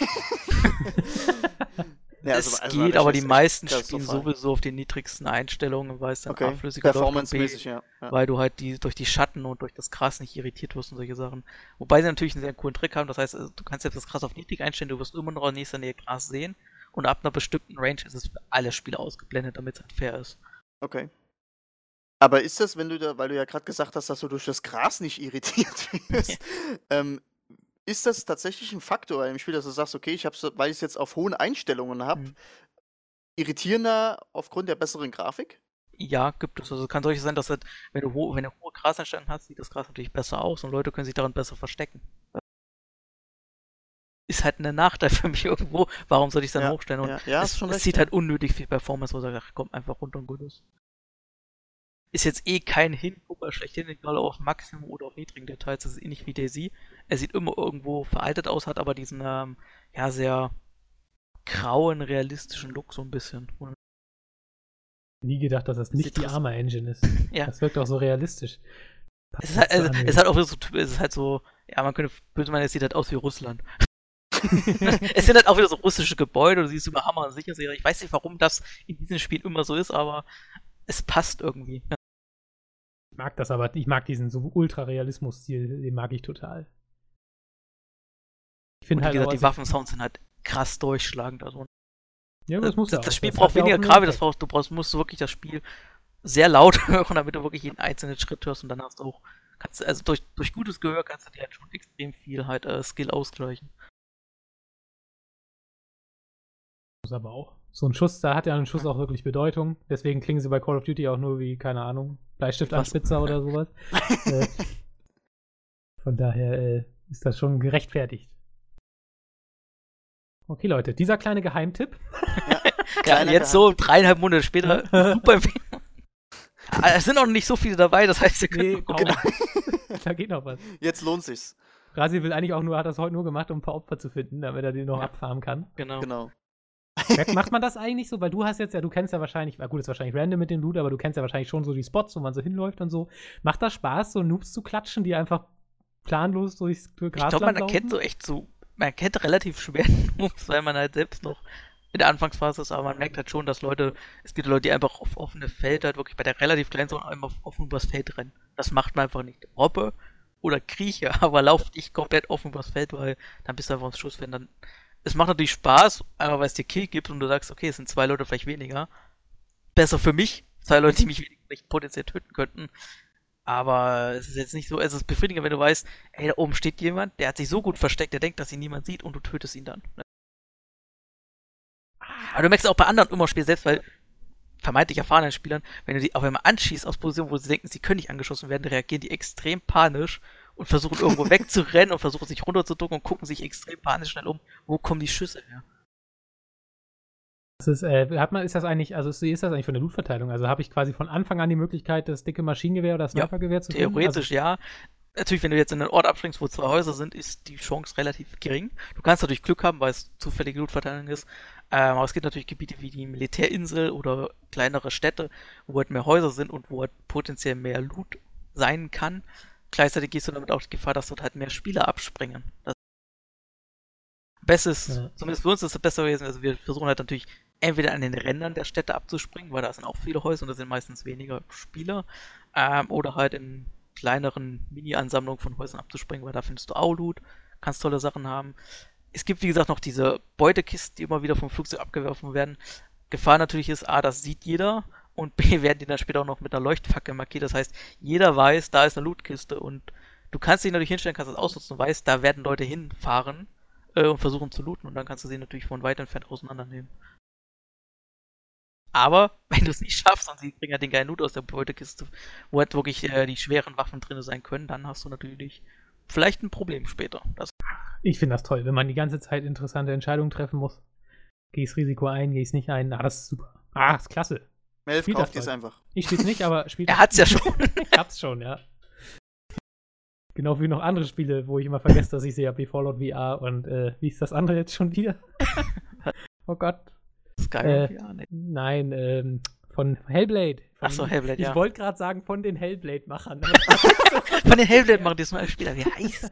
Ja, es also- also mein geht, aber die meisten spielen sowieso auf den niedrigsten Einstellungen, weil es dann Okay, flüssiger performance-mäßig, ja. ja. weil du halt die durch die Schatten und durch das Gras nicht irritiert wirst und solche Sachen. Wobei sie natürlich einen sehr coolen Trick haben, das heißt, also, du kannst jetzt das Gras auf niedrig einstellen, du wirst immer noch in nächster Nähe Gras sehen und ab einer bestimmten Range ist es für alle Spieler ausgeblendet, damit es halt fair ist. Okay. Aber ist das, wenn du da, weil du ja gerade gesagt hast, dass du durch das Gras nicht irritiert wirst, ähm, ist das tatsächlich ein Faktor im Spiel, dass du sagst, okay, ich habe weil ich es jetzt auf hohen Einstellungen habe, Mhm. irritierender aufgrund der besseren Grafik? Ja, gibt es. Also es kann solches sein, dass halt, wenn du, ho wenn du hohe Graseinstellungen hast, sieht das Gras natürlich besser aus und Leute können sich darin besser verstecken. Ist halt ein Nachteil für mich irgendwo. Warum soll ich es dann Ja, hochstellen? Und ja, ja, es, es ja. halt unnötig viel Performance, wo ich sage, ach, komm einfach runter und gut ist. Ist jetzt eh kein Hingucker schlechthin, egal auf Maximum oder auf niedrigen Details, das ist ähnlich wie Daisy. Er sieht immer irgendwo veraltet aus, hat aber diesen, ähm, ja, sehr grauen, realistischen Look so ein bisschen. Nie gedacht, dass das nicht die das- Arma-Engine ist. Ja. Das wirkt auch so realistisch. Es ist halt, also, es ist halt auch wieder so, es ist halt so, ja, man könnte böse meinen, es sieht halt aus wie Russland. es sind halt auch wieder so russische Gebäude, du siehst über Hammer und sicher, ich weiß nicht, warum das in diesem Spiel immer so ist, aber es passt irgendwie. Ich mag das aber, ich mag diesen so Ultra-Realismus-Stil, den mag ich total. Ich finde wie halt gesagt, auch, die Waffensounds sind halt krass durchschlagend. Also, Ja, das, muss das, auch. Spiel Das braucht weniger Grabe, das brauchst, du brauchst, musst wirklich das Spiel sehr laut hören, damit du wirklich jeden einzelnen Schritt hörst und dann hast du auch, kannst, also durch, durch gutes Gehör kannst du dir halt schon extrem viel halt äh, Skill ausgleichen. Muss aber auch. So ein Schuss, da hat ja ein Schuss auch wirklich Bedeutung. Deswegen klingen sie bei Call of Duty auch nur wie, keine Ahnung, Bleistiftanspitzer oder sowas. äh, von daher äh, ist das schon gerechtfertigt. Okay, Leute, dieser kleine Geheimtipp. Ja, Kleiner jetzt so dreieinhalb Monate später, super Empfehlung. Aber Es sind auch nicht so viele dabei, das heißt, ihr könnt Nee, noch kaum. gucken. da geht noch was. Jetzt lohnt sich's. Brasil will eigentlich auch nur, hat das heute nur gemacht, um ein paar Opfer zu finden, damit er den noch Ja. abfarmen kann. Genau. Genau. Macht man das eigentlich so? Weil du hast jetzt ja, du kennst ja wahrscheinlich, gut, ist wahrscheinlich random mit dem Loot, aber du kennst ja wahrscheinlich schon so die Spots, wo man so hinläuft und so. Macht das Spaß, so Noobs zu klatschen, die einfach planlos durchs Ich Grasland glaube, man laufen? erkennt so echt so, man erkennt relativ schwer Noobs, weil man halt selbst noch in der Anfangsphase ist, aber man merkt halt schon, dass Leute, es gibt Leute, die einfach auf offene Felder halt wirklich bei der relativ kleinen Zone einfach offen übers Feld rennen. Das macht man einfach nicht. Robbe oder Krieche, aber lauf nicht komplett offen übers Feld, weil dann bist du einfach ins Schussfeld. Dann, es macht natürlich Spaß, einmal weil es dir Kill gibt und du sagst, okay, es sind zwei Leute vielleicht weniger. Besser für mich, zwei Leute, die mich vielleicht potenziell töten könnten. Aber es ist jetzt nicht so, es ist befriedigend, wenn du weißt, ey, da oben steht jemand, der hat sich so gut versteckt, der denkt, dass ihn niemand sieht und du tötest ihn dann. Aber du merkst auch bei anderen immer Spiel selbst, weil vermeintlich erfahrenen Spielern, wenn du die auf einmal anschießt aus Positionen, wo sie denken, sie können nicht angeschossen werden, reagieren die extrem panisch und versuchen irgendwo wegzurennen und versuchen sich runterzuducken und gucken sich extrem panisch schnell um, wo kommen die Schüsse her. Das ist, äh, hat man, ist das eigentlich, also wie ist das eigentlich von der Lootverteilung? Also habe ich quasi von Anfang an die Möglichkeit, das dicke Maschinengewehr oder das Ja, Snipergewehr zu finden? Theoretisch ja. Natürlich, wenn du jetzt in einen Ort abspringst, wo zwei Häuser sind, ist die Chance relativ gering. Du kannst natürlich Glück haben, weil es zufällige Lootverteilung ist. Ähm, aber es gibt natürlich Gebiete wie die Militärinsel oder kleinere Städte, wo halt mehr Häuser sind und wo halt potenziell mehr Loot sein kann. Gleichzeitig gehst du damit auch die Gefahr, dass dort halt mehr Spieler abspringen. Das Bestes, Ja. zumindest für uns ist es besser gewesen. Also wir versuchen halt natürlich entweder an den Rändern der Städte abzuspringen, weil da sind auch viele Häuser und da sind meistens weniger Spieler. Ähm, oder halt in kleineren Mini-Ansammlungen von Häusern abzuspringen, weil da findest du auch Loot, kannst tolle Sachen haben. Es gibt, wie gesagt, noch diese Beutekisten, die immer wieder vom Flugzeug abgeworfen werden. Gefahr natürlich ist, A, das sieht jeder und B, werden die dann später auch noch mit einer Leuchtfackel markiert. Das heißt, jeder weiß, da ist eine Lootkiste und du kannst dich natürlich hinstellen, kannst das ausnutzen, weißt, da werden Leute hinfahren, äh, und versuchen zu looten und dann kannst du sie natürlich von weit entfernt auseinandernehmen. Aber wenn du es nicht schaffst und sie bringen ja den geilen Loot aus der Beutekiste, wo halt wirklich äh, die schweren Waffen drin sein können, dann hast du natürlich vielleicht ein Problem später. Das Ich finde das toll, wenn man die ganze Zeit interessante Entscheidungen treffen muss. Geh ich das Risiko ein, geh ich es nicht ein. Ah, das ist super. Ah, ist klasse. Melf Spielt kauft es mal. einfach. Ich spiel's nicht, aber spielt er hat's ja schon. ich hab's schon, ja. Genau wie noch andere Spiele, wo ich immer vergesse, dass ich sie habe, wie Fallout VR und äh, wie ist das andere jetzt schon wieder? oh Gott. Skyrim, Äh, ja, nee. Nein, ähm, von Hellblade. Von, Achso, Hellblade, Ich ja. wollte gerade sagen von den Hellblade-Machern. Von den Hellblade machen die das neue Spieler. Wie heißt?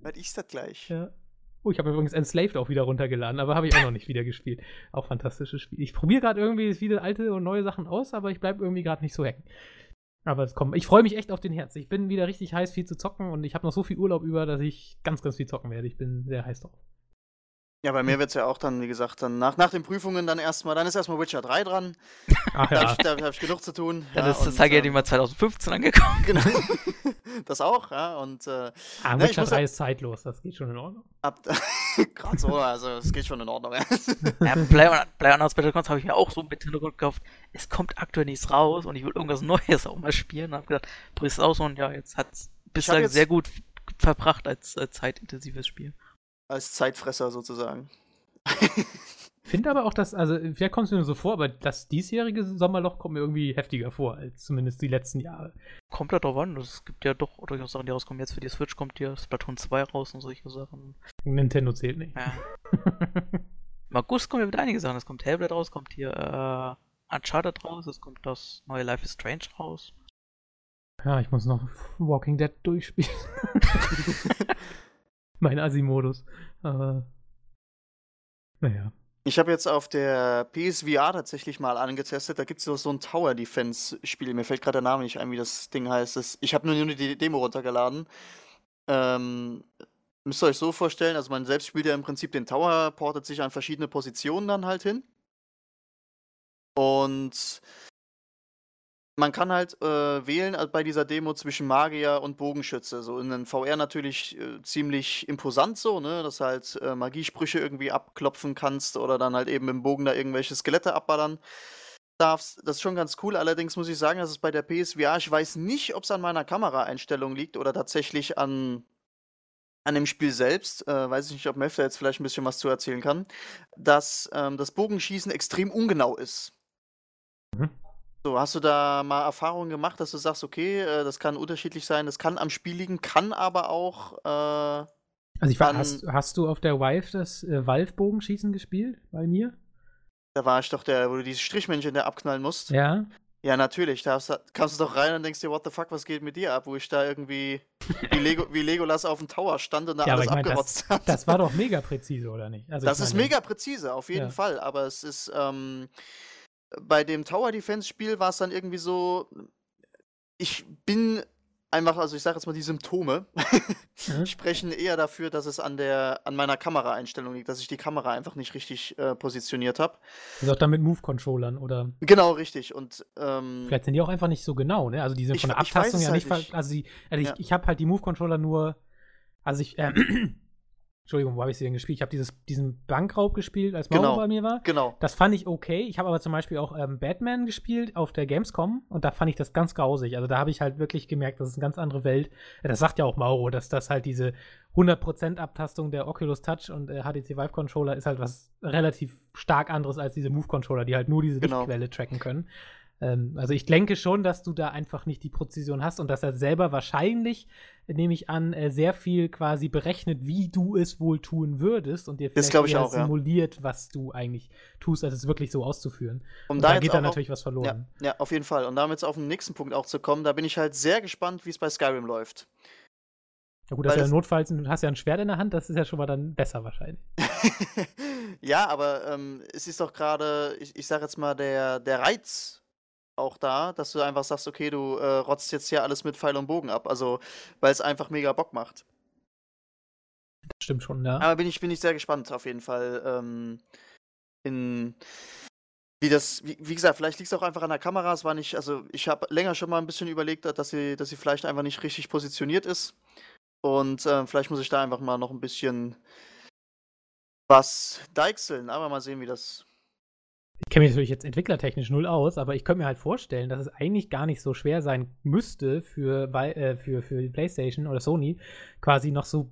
Weil ich das gleich. ja. Oh, ich habe übrigens Enslaved auch wieder runtergeladen, aber habe ich auch noch nicht wieder gespielt. Auch fantastisches Spiel. Ich probiere gerade irgendwie viele alte und neue Sachen aus, aber ich bleibe irgendwie gerade nicht so hängen. Aber es kommt. Ich freue mich echt auf den Herz. Ich bin wieder richtig heiß, viel zu zocken und ich habe noch so viel Urlaub über, dass ich ganz, ganz viel zocken werde. Ich bin sehr heiß drauf. Ja, bei mir wird es ja auch dann, wie gesagt, dann nach, nach den Prüfungen dann erstmal, dann ist erstmal Witcher 3 dran. Ach Da ja. habe ich, da hab ich genug zu tun. Dann ja, ist das ja ähm, mal 2015 angekommen. Genau. das auch, ja. Und äh, Ah, Ne, Witcher muss 3 ja- ist zeitlos, das geht schon in Ordnung. ab gerade so, also es geht schon in Ordnung. Ja. Ja, Player- Player Battlegrounds habe ich mir auch so mit Hintergrund gekauft. Es kommt aktuell nichts raus und ich will irgendwas Neues auch mal spielen. Und habe gedacht, probier's aus und ja, jetzt hat's bislang jetzt- sehr gut verbracht als äh, zeitintensives Spiel. Als Zeitfresser sozusagen. Finde aber auch, dass, also vielleicht kommt es mir nur so vor, aber das diesjährige Sommerloch kommt mir irgendwie heftiger vor, als zumindest die letzten Jahre. Kommt ja drauf an, es gibt ja doch durchaus Sachen, die rauskommen. Jetzt für die Switch kommt ja Splatoon 2 raus und solche Sachen. Nintendo zählt nicht. Ja. Im August kommen ja wieder einige Sachen. Es kommt Hellblade raus, kommt hier äh, Uncharted raus, es kommt das neue Life is Strange raus. Ja, ich muss noch Walking Dead durchspielen. mein Assi-Modus. Aber. Naja. Ich habe jetzt auf der PSVR tatsächlich mal angetestet. Da gibt es so ein Tower Defense-Spiel. Mir fällt gerade der Name nicht ein, wie das Ding heißt. Ich habe nur, nur die Demo runtergeladen. Ähm, müsst ihr euch so vorstellen, also man selbst spielt ja im Prinzip den Tower, portet sich an verschiedene Positionen dann halt hin. Und man kann halt äh, wählen also bei dieser Demo zwischen Magier und Bogenschütze. So in den VR natürlich äh, ziemlich imposant so, ne? Dass halt äh, Magiesprüche irgendwie abklopfen kannst oder dann halt eben dem Bogen da irgendwelche Skelette abballern darfst. Das ist schon ganz cool. Allerdings muss ich sagen, dass es bei der PSVR, ich weiß nicht, ob es an meiner Kameraeinstellung liegt oder tatsächlich an, an dem Spiel selbst. Äh, weiß ich nicht, ob Melf da jetzt vielleicht ein bisschen was zu erzählen kann. Dass ähm, das Bogenschießen extrem ungenau ist. Mhm. So, hast du da mal Erfahrungen gemacht, dass du sagst, okay, äh, das kann unterschiedlich sein, das kann am Spiel liegen, kann aber auch, äh, Also ich war, hast, hast du auf der Vive das äh, Valve-Bogenschießen gespielt? Bei mir? da war ich doch der, wo du dieses Strichmännchen da abknallen musst. Ja, Ja. natürlich, da kamst du doch rein und denkst dir, what the fuck, was geht mit dir ab, wo ich da irgendwie wie, Lego, wie Legolas auf dem Tower stand und da Ja, aber alles ich meine, abgerotzt das, hat. das war doch mega präzise, oder nicht? Also Das ist mega präzise, auf jeden Ja. Fall. Aber es ist, ähm, bei dem Tower Defense Spiel war es dann irgendwie so, ich bin einfach, also ich sage jetzt mal, die Symptome Mhm. sprechen eher dafür, dass es an der, an meiner Kameraeinstellung liegt, dass ich die Kamera einfach nicht richtig äh, positioniert habe. Ist auch dann mit Move-Controllern oder Genau, richtig. Und ähm, vielleicht sind die auch einfach nicht so genau, ne? Also die sind Ich von der Abtastung ja halt nicht. also, die, also Ja. ich, ich habe halt die Move-Controller nur, also ich, äh, Entschuldigung, wo habe ich sie denn gespielt? Ich habe diesen Bankraub gespielt, als Mauro Genau. bei mir war. genau. Das fand ich okay. Ich habe aber zum Beispiel auch ähm, Batman gespielt auf der Gamescom und da fand ich das ganz grausig. Also da habe ich halt wirklich gemerkt, das ist eine ganz andere Welt. Das sagt ja auch Mauro, dass das halt diese 100% Abtastung der Oculus Touch und äh, HTC Vive Controller ist halt was relativ stark anderes als diese Move Controller, die halt nur diese Genau. Lichtquelle tracken können. Ähm, also ich denke schon, dass du da einfach nicht die Präzision hast und dass er selber wahrscheinlich, nehme ich an, äh, sehr viel quasi berechnet, wie du es wohl tun würdest und dir Das vielleicht ich eher auch, ja. simuliert, was du eigentlich tust, als es wirklich so auszuführen. Um Und da geht dann natürlich was verloren. Ja, auf jeden Fall. Und damit jetzt auf den nächsten Punkt auch zu kommen, da bin ich halt sehr gespannt, wie es bei Skyrim läuft. Ja, gut, das ist ja das- notfalls, du hast ja ein Schwert in der Hand, das ist ja schon mal dann besser wahrscheinlich. ja, aber ähm, es ist doch gerade, ich, ich sag jetzt mal, der, der Reiz auch da, dass du einfach sagst, okay, du äh, rotzt jetzt hier alles mit Pfeil und Bogen ab. Also, weil es einfach mega Bock macht. Das stimmt schon, ja. Aber bin ich, bin ich sehr gespannt, auf jeden Fall. Ähm, in wie das, wie, wie gesagt, vielleicht liegt es auch einfach an der Kamera. Es war nicht, also ich habe länger schon mal ein bisschen überlegt, dass sie, dass sie vielleicht einfach nicht richtig positioniert ist. Und äh, vielleicht muss ich da einfach mal noch ein bisschen was deichseln, aber mal sehen, wie das. Ich kenne mich natürlich jetzt entwicklertechnisch null aus, aber ich könnte mir halt vorstellen, dass es eigentlich gar nicht so schwer sein müsste für, äh, für, für die PlayStation oder Sony quasi noch so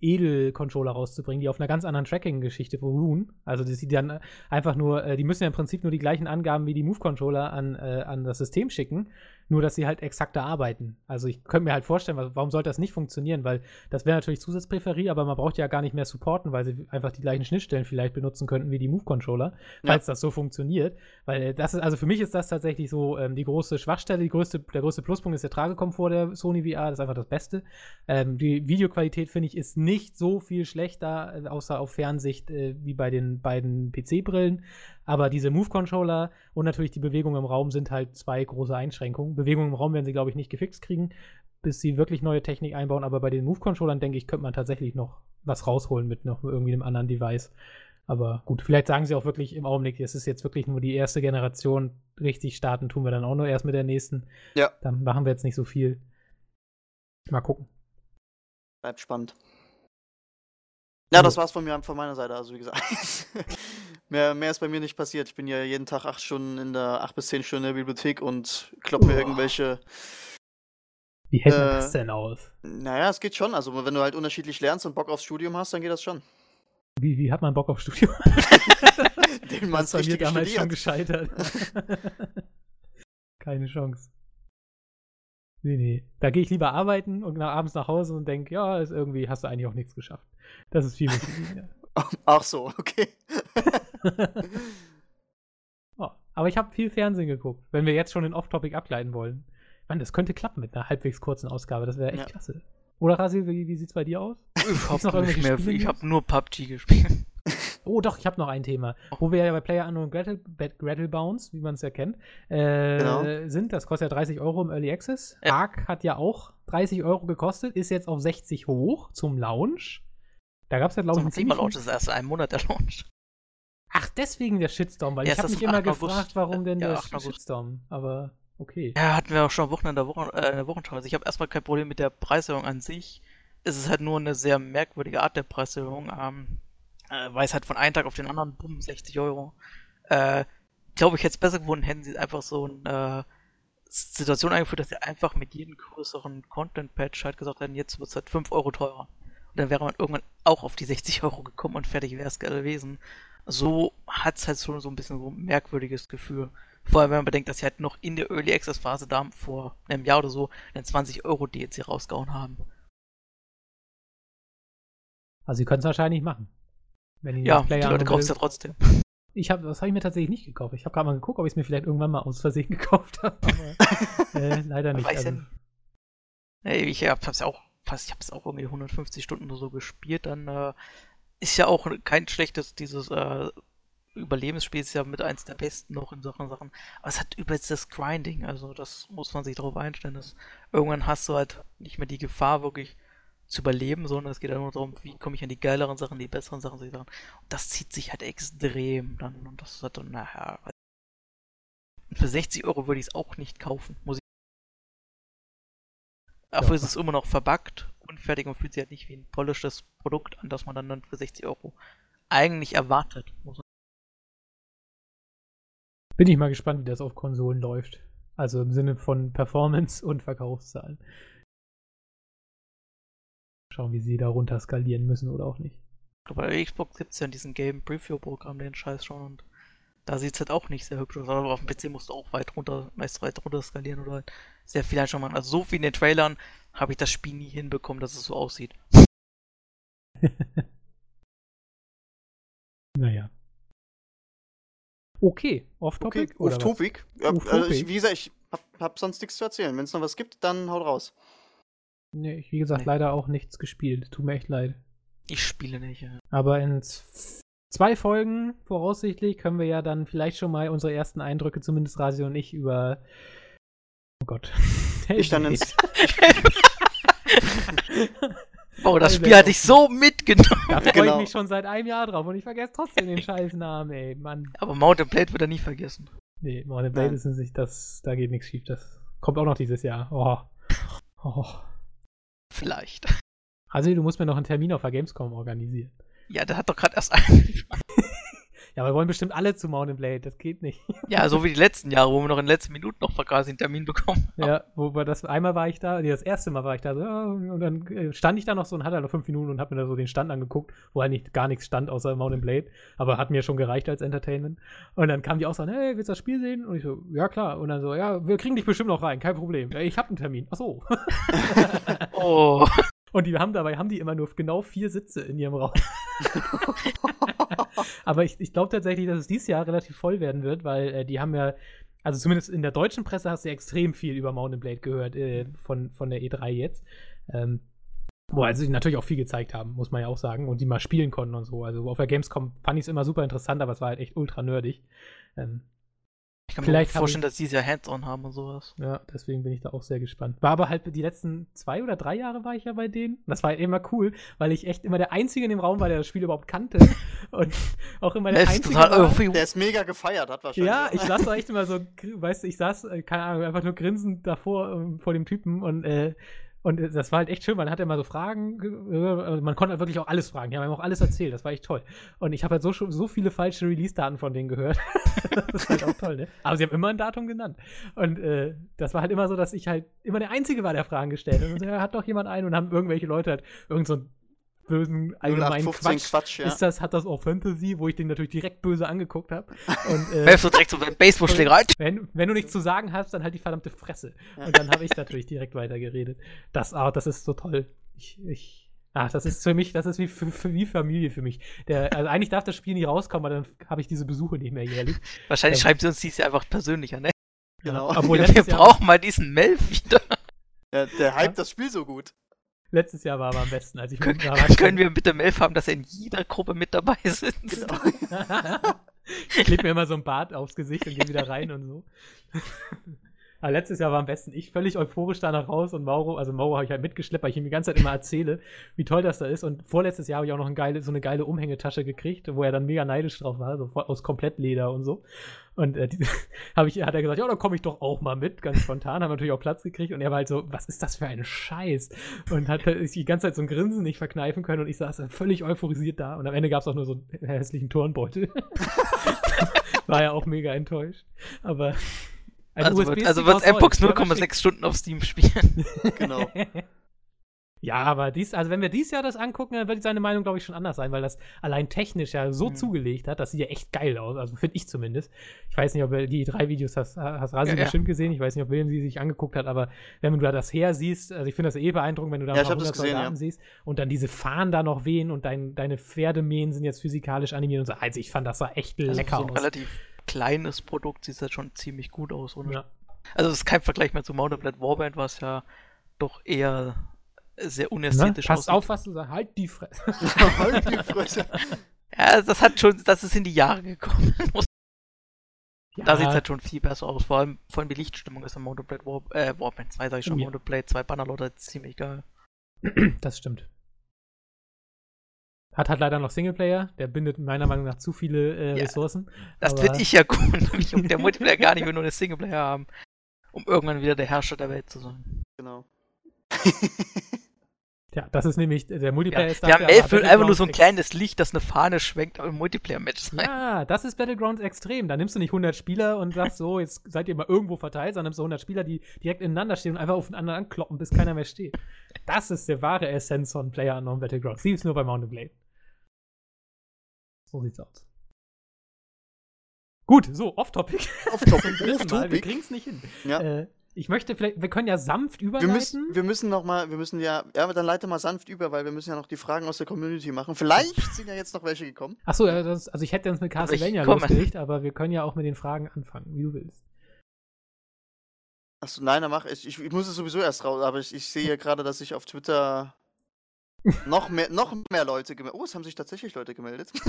Edel-Controller rauszubringen, die auf einer ganz anderen Tracking-Geschichte beruhen. Also die, die dann einfach nur, äh, die müssen ja im Prinzip nur die gleichen Angaben wie die Move-Controller an, äh, an das System schicken nur dass sie halt exakter arbeiten. Also ich könnte mir halt vorstellen, warum sollte das nicht funktionieren, weil das wäre natürlich Zusatzpräferie, aber man braucht ja gar nicht mehr supporten, weil sie einfach die gleichen Schnittstellen vielleicht benutzen könnten wie die Move-Controller, falls ja. das so funktioniert. Weil das ist, also für mich ist das tatsächlich so ähm, die große Schwachstelle, die größte, der größte Pluspunkt ist der Tragekomfort der Sony VR, das ist einfach das Beste. Ähm, die Videoqualität, finde ich, ist nicht so viel schlechter, äh, außer auf Fernsicht, äh, wie bei den beiden PC-Brillen. Aber diese Move-Controller und natürlich die Bewegung im Raum sind halt zwei große Einschränkungen. Bewegung im Raum werden sie, glaube ich, nicht gefixt kriegen, bis sie wirklich neue Technik einbauen. Aber bei den Move-Controllern, denke ich, könnte man tatsächlich noch was rausholen mit noch irgendwie einem anderen Device. Aber gut, vielleicht sagen sie auch wirklich im Augenblick, es ist jetzt wirklich nur die erste Generation. Richtig starten tun wir dann auch nur erst mit der nächsten. Ja. Dann machen wir jetzt nicht so viel. Mal gucken. Bleibt spannend. Ja, das war's von mir von meiner Seite. Also wie gesagt, mehr, mehr ist bei mir nicht passiert. Ich bin ja jeden Tag acht Stunden in der acht bis zehn Stunden in der Bibliothek und klopp mir irgendwelche. Wie hält äh, das denn aus? Naja, es geht schon. Also wenn du halt unterschiedlich lernst und Bock aufs Studium hast, dann geht das schon. Wie, wie hat man Bock aufs Studium? Den man bei mir damals studiert. schon gescheitert. Keine Chance. Nee, nee. Da gehe ich lieber arbeiten und nach, abends nach Hause und denke, ja, ist irgendwie hast du eigentlich auch nichts geschafft. Das ist viel wichtiger. Ach so, okay. oh, aber ich habe viel Fernsehen geguckt, wenn wir jetzt schon den Off-Topic ableiten wollen. Mann, das könnte klappen mit einer halbwegs kurzen Ausgabe. Das wäre echt ja. klasse. Oder Rasil, wie, wie sieht's bei dir aus? Ich habe hab nur PUBG gespielt. Oh, doch, ich habe noch ein Thema. Wo wir ja bei Player Unknown Gretel, Gretel Bounce, wie man es ja kennt, äh, genau. sind. Das kostet ja 30 Euro im Early Access. Ja. Ark hat ja auch 30 Euro gekostet, ist jetzt auf 60 hoch zum Launch. Da gab es ja, glaube ich, ein Thema Launch ist erst ein Monat der Launch. Ach, deswegen der Shitstorm, weil ja, ich habe mich immer gefragt, warum denn ja, der Shitstorm. Aber okay. Ja, hatten wir auch schon am Wochenende Wochen, äh, der Wochenschau. Also ich habe erstmal kein Problem mit der Preiserhöhung an sich. Es ist halt nur eine sehr merkwürdige Art der Preiserhöhung. Ähm, äh, weil es halt von einem Tag auf den anderen, bumm, 60 Euro. Äh, glaube ich, hätte es besser gewonnen, hätten sie einfach so eine äh, Situation eingeführt, dass sie einfach mit jedem größeren Content-Patch halt gesagt hätten, jetzt wird es halt 5 Euro teurer. Und dann wäre man irgendwann auch auf die 60 Euro gekommen und fertig wäre es gewesen. So hat es halt schon so ein bisschen so ein merkwürdiges Gefühl. Vor allem, wenn man bedenkt, dass sie halt noch in der Early Access Phase da vor einem Jahr oder so einen 20 Euro DLC rausgehauen haben. Also sie können es wahrscheinlich machen. Wenn ja, die Leute kaufen es ja trotzdem. Ich habe, das habe ich mir tatsächlich nicht gekauft. Ich habe gerade mal geguckt, ob ich es mir vielleicht irgendwann mal aus Versehen gekauft habe, aber äh, leider nicht. Weiß also. Hey, ich habe es auch fast, ich habe es auch irgendwie 150 Stunden oder so gespielt. Dann äh, ist ja auch kein schlechtes dieses äh, Überlebensspiel ist ja mit eins der besten noch in Sachen Sachen. Aber es hat übelst das Grinding, also das muss man sich darauf einstellen. Dass irgendwann hast du halt nicht mehr die Gefahr wirklich zu überleben, sondern es geht einfach nur darum, wie komme ich an die geileren Sachen, die besseren Sachen, Und das zieht sich halt extrem dann. Und das hat dann, naja. Für 60 Euro würde ich es auch nicht kaufen, muss ich. Dafür ja. ist es immer noch verbuggt, unfertig und fühlt sich halt nicht wie ein polishtes Produkt an, das man dann, für 60 Euro eigentlich erwartet. Bin ich mal gespannt, wie das auf Konsolen läuft. Also im Sinne von Performance und Verkaufszahlen schauen, wie sie da runter skalieren müssen oder auch nicht. Bei Xbox gibt es ja in diesem Game Preview-Programm den Scheiß schon und da sieht es halt auch nicht sehr hübsch aus. Aber auf dem PC musst du auch weit runter, meist weit runter skalieren oder halt sehr viel schon machen. Also so viel in den Trailern habe ich das Spiel nie hinbekommen, dass es so aussieht. naja. Okay, off-topic? Okay, off-topic. Ja, off also wie gesagt, ich hab, hab sonst nichts zu erzählen. Wenn es noch was gibt, dann haut raus. Nee, ich, wie gesagt, nee. leider auch nichts gespielt. Tut mir echt leid. Ich spiele nicht, ja. Aber in zwei Folgen voraussichtlich können wir ja dann vielleicht schon mal unsere ersten Eindrücke, zumindest Rasio und ich, über. Oh Gott. Ich dann ins. oh, das Spiel hatte ich so mitgenommen. Da freue genau. ich mich schon seit einem Jahr drauf und ich vergesse trotzdem den scheiß Namen, ey, Mann. Aber Mountain Blade wird er nie vergessen. Nee, Mountain Blade ist nicht, das, da geht nichts schief. Das kommt auch noch dieses Jahr. Oh. Oh. Vielleicht. Also, du musst mir noch einen Termin auf der Gamescom organisieren. Ja, der hat doch gerade erst einen. Ja, aber wir wollen bestimmt alle zu Mountain Blade, das geht nicht. ja, so wie die letzten Jahre, wo wir noch in den letzten Minuten noch quasi einen Termin bekommen haben. Ja, wo wir das einmal war ich da, nee, das erste Mal war ich da so, und dann äh, stand ich da noch so und hatte halt noch fünf Minuten und hab mir da so den Stand angeguckt, wo eigentlich gar nichts stand außer Mountain Blade, aber hat mir schon gereicht als Entertainment. Und dann kam die auch so, hey, willst du das Spiel sehen? Und ich so, ja klar. Und dann so, ja, wir kriegen dich bestimmt noch rein, kein Problem. Ich hab einen Termin. Ach so. Oh. Und die haben dabei haben die immer nur genau vier Sitze in ihrem Raum. Aber ich, ich glaube tatsächlich, dass es dieses Jahr relativ voll werden wird, weil äh, die haben ja, also zumindest in der deutschen Presse hast du ja extrem viel über Mountain Blade gehört äh, von, von der E3 jetzt. Ähm, wo also die natürlich auch viel gezeigt haben, muss man ja auch sagen, und die mal spielen konnten und so. Also auf der Gamescom fand ich es immer super interessant, aber es war halt echt ultra nerdig. Ähm, Ich kann Vielleicht mir vorstellen, dass die es ja Hands-on haben und sowas. Ja, deswegen bin ich da auch sehr gespannt. War aber halt die letzten zwei oder drei Jahre war ich ja bei denen. Das war halt immer cool, weil ich echt immer der Einzige in dem Raum war, der das Spiel überhaupt kannte. Und auch immer der ist Einzige. war. Der ist mega gefeiert, hat wahrscheinlich. ja, ich saß da echt immer so, weißt du, ich saß, äh, keine Ahnung, einfach nur grinsend davor ähm, vor dem Typen und äh, und äh, das war halt echt schön, man hatte immer so Fragen, ge- äh, also man konnte halt wirklich auch alles fragen, die haben auch alles erzählt, das war echt toll. Und ich habe halt so, so viele falsche Release-Daten von denen gehört. das ist halt auch toll, ne? Aber sie haben immer ein Datum genannt. Und äh, das war halt immer so, dass ich halt immer der Einzige war, der Fragen gestellt hat. Und so, ja, hat doch jemand einen und haben irgendwelche Leute halt irgend so einen bösen allgemeinen 0815 Quatsch. Quatsch, ja. Ist das, hat das auch Fantasy, wo ich den natürlich direkt böse angeguckt habe. Und äh, du direkt so beim Baseballschläger rein? wenn, wenn du nichts zu sagen hast, dann halt die verdammte Fresse. Und dann habe ich natürlich direkt weitergeredet. Das, ah, das ist so toll. Ich, ich, ach, das ist für mich, das ist wie, für, für, wie Familie für mich. Der, also eigentlich darf das Spiel nicht rauskommen, aber dann habe ich diese Besuche nicht mehr jährlich. Wahrscheinlich Ähm. schreibt sie uns dies ja einfach persönlich an, ne? Genau. Obwohl Wir brauchen mal diesen Melf wieder. Ja, der hypt Ja. das Spiel so gut. Letztes Jahr war aber am besten. Als ich Können, da war können wir bitte Melf haben, dass er in jeder Gruppe mit dabei sitzt? Genau. ich klebe mir immer so ein Bart aufs Gesicht und gehe wieder rein und so. Aber letztes Jahr war am besten ich völlig euphorisch danach raus und Mauro, also Mauro habe ich halt mitgeschleppt, weil ich ihm die ganze Zeit immer erzähle, wie toll das da ist. Und vorletztes Jahr habe ich auch noch ein geile, so eine geile Umhängetasche gekriegt, wo er dann mega neidisch drauf war, so aus Komplettleder und so. Und äh, die, hab ich, hat er gesagt, ja, dann komme ich doch auch mal mit, ganz spontan, haben natürlich auch Platz gekriegt. Und er war halt so, was ist das für ein Scheiß? Und hat halt sich die ganze Zeit so ein Grinsen nicht verkneifen können und ich saß dann völlig euphorisiert da. Und am Ende gab es auch nur so einen hässlichen Turnbeutel. war ja auch mega enttäuscht. Aber ein Also wird, also wird war 0,6 Stunden auf Steam spielen. genau. Ja, aber dies, also wenn wir dieses Jahr das angucken, dann wird seine Meinung, glaube ich, schon anders sein, weil das allein technisch ja so Mhm. zugelegt hat, das sieht ja echt geil aus. Also finde ich zumindest. Ich weiß nicht, ob du die drei Videos hast, hast Rasi Ja, ja. bestimmt gesehen. Ich weiß nicht, ob William sie sich angeguckt hat, aber wenn du da das her siehst, also ich finde das eh beeindruckend, wenn du da Ja, das hundert gesehen, Soldaten ja. siehst und dann diese Fahnen da noch wehen und dein, deine Pferdemähen sind jetzt physikalisch animiert und so. Also ich fand das sah echt Also lecker für so ein aus. relativ kleines Produkt sieht das schon ziemlich gut aus. Oder? Ja. Also es ist kein Vergleich mehr zu Mountain Blade Warband, was ja doch eher sehr Ne? unästhetisch Pass aussieht. auf, was du sagst. Halt die Fresse. halt die Fresse. Ja, das hat schon, das ist in die Jahre gekommen. Ja, Da sieht es halt schon viel besser aus. Vor allem, vor allem die Lichtstimmung ist in Mountain Blade War, äh, Warband 2, sag ich schon, ja. Mountain Blade 2 Bannerlord ist ziemlich geil. Das stimmt. Hat halt leider noch Singleplayer, der bindet meiner Meinung nach zu viele äh, Ja, Ressourcen. Das finde ich ja cool, nämlich um der Multiplayer gar nicht, will nur eine Singleplayer haben, um irgendwann wieder der Herrscher der Welt zu sein. genau. Ja, das ist nämlich, der Multiplayer Ja, ist wir haben elf aber will einfach nur so ein kleines Licht, das eine Fahne schwenkt, aber im Multiplayer-Match sein. Ja, das ist Battlegrounds extrem. Da nimmst du nicht 100 Spieler und sagst so, jetzt seid ihr mal irgendwo verteilt, sondern nimmst du 100 Spieler, die direkt ineinander stehen und einfach aufeinander ankloppen, bis keiner mehr steht. Das ist der wahre Essenz von Player Unknown Battlegrounds. Die ist nur bei Mountain Blade. So sieht's aus. Gut, so, off-topic. Off-topic. Mal. Wir Off-topic. kriegen's nicht hin. Ja. Äh, ich möchte vielleicht, wir können ja sanft Wir überleiten. müssen, wir müssen noch mal, wir müssen ja, ja, aber dann leite mal sanft über, weil wir müssen ja noch die Fragen aus der Community machen. Vielleicht sind ja jetzt noch welche gekommen. Achso, ja, das, also ich hätte jetzt mit ich Castlevania losgelegt, aber wir können ja auch mit den Fragen anfangen, wie du willst. Achso, nein, dann mach ich. Ich, ich muss es sowieso erst raus, aber ich, ich sehe ja gerade, dass sich auf Twitter noch mehr, noch mehr Leute gemeldet. Oh, es haben sich tatsächlich Leute gemeldet.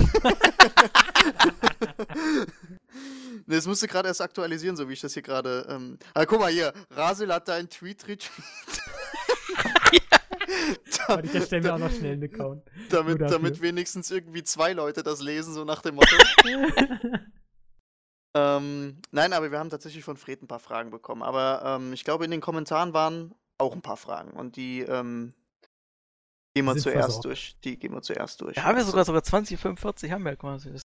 ne, das musste gerade erst aktualisieren, so wie ich das hier gerade. Ähm... Ah, guck mal hier, Rasil hat da einen Tweet retweet. Warte, ich erstelle mir auch noch schnell einen Account. damit, damit wenigstens irgendwie zwei Leute das lesen, so nach dem Motto. ähm, nein, aber wir haben tatsächlich von Fred ein paar Fragen bekommen. Aber ähm, ich glaube, in den Kommentaren waren auch ein paar Fragen. Und die, ähm, Gehen wir zuerst versorgt. durch. Die gehen wir zuerst durch. Ja, haben wir sogar sogar 20, 45 haben wir quasi. Das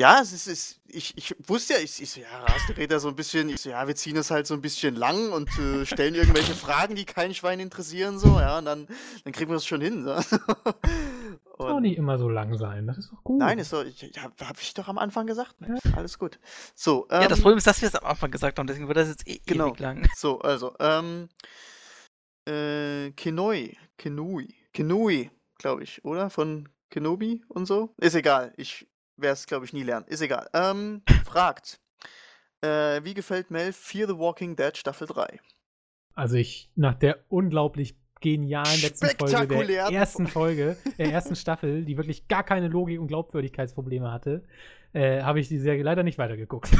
Ja, es ist, es, ich, ich wusste ja, ich, ich so, ja, Ras, der redet ja so ein bisschen, ich so, ja, wir ziehen es halt so ein bisschen lang und äh, stellen irgendwelche Fragen, die kein Schwein interessieren, so, ja, und dann, dann kriegen wir das schon hin. So. Soll auch Und, nicht immer so lang sein. Das ist doch gut. nein, ist so, ich, ja, habe ich doch am Anfang gesagt, Mensch, alles gut. So, ähm, ja, das Problem ist, dass wir es am Anfang gesagt haben, deswegen wird das jetzt eh Genau. ewig lang. So, also, ähm, äh, Kenoi, Kenui, Kenui, glaube ich, oder? Von Kenobi und so? Ist egal, ich werde es, glaube ich, nie lernen. Ist egal. Ähm, fragt, äh, wie gefällt Mel Fear the Walking Dead Staffel 3? Also ich, nach der unglaublich genialen letzten Folge, der ersten Folge, der ersten Staffel, die wirklich gar keine Logik und Glaubwürdigkeitsprobleme hatte, äh, habe ich die Serie leider nicht weitergeguckt.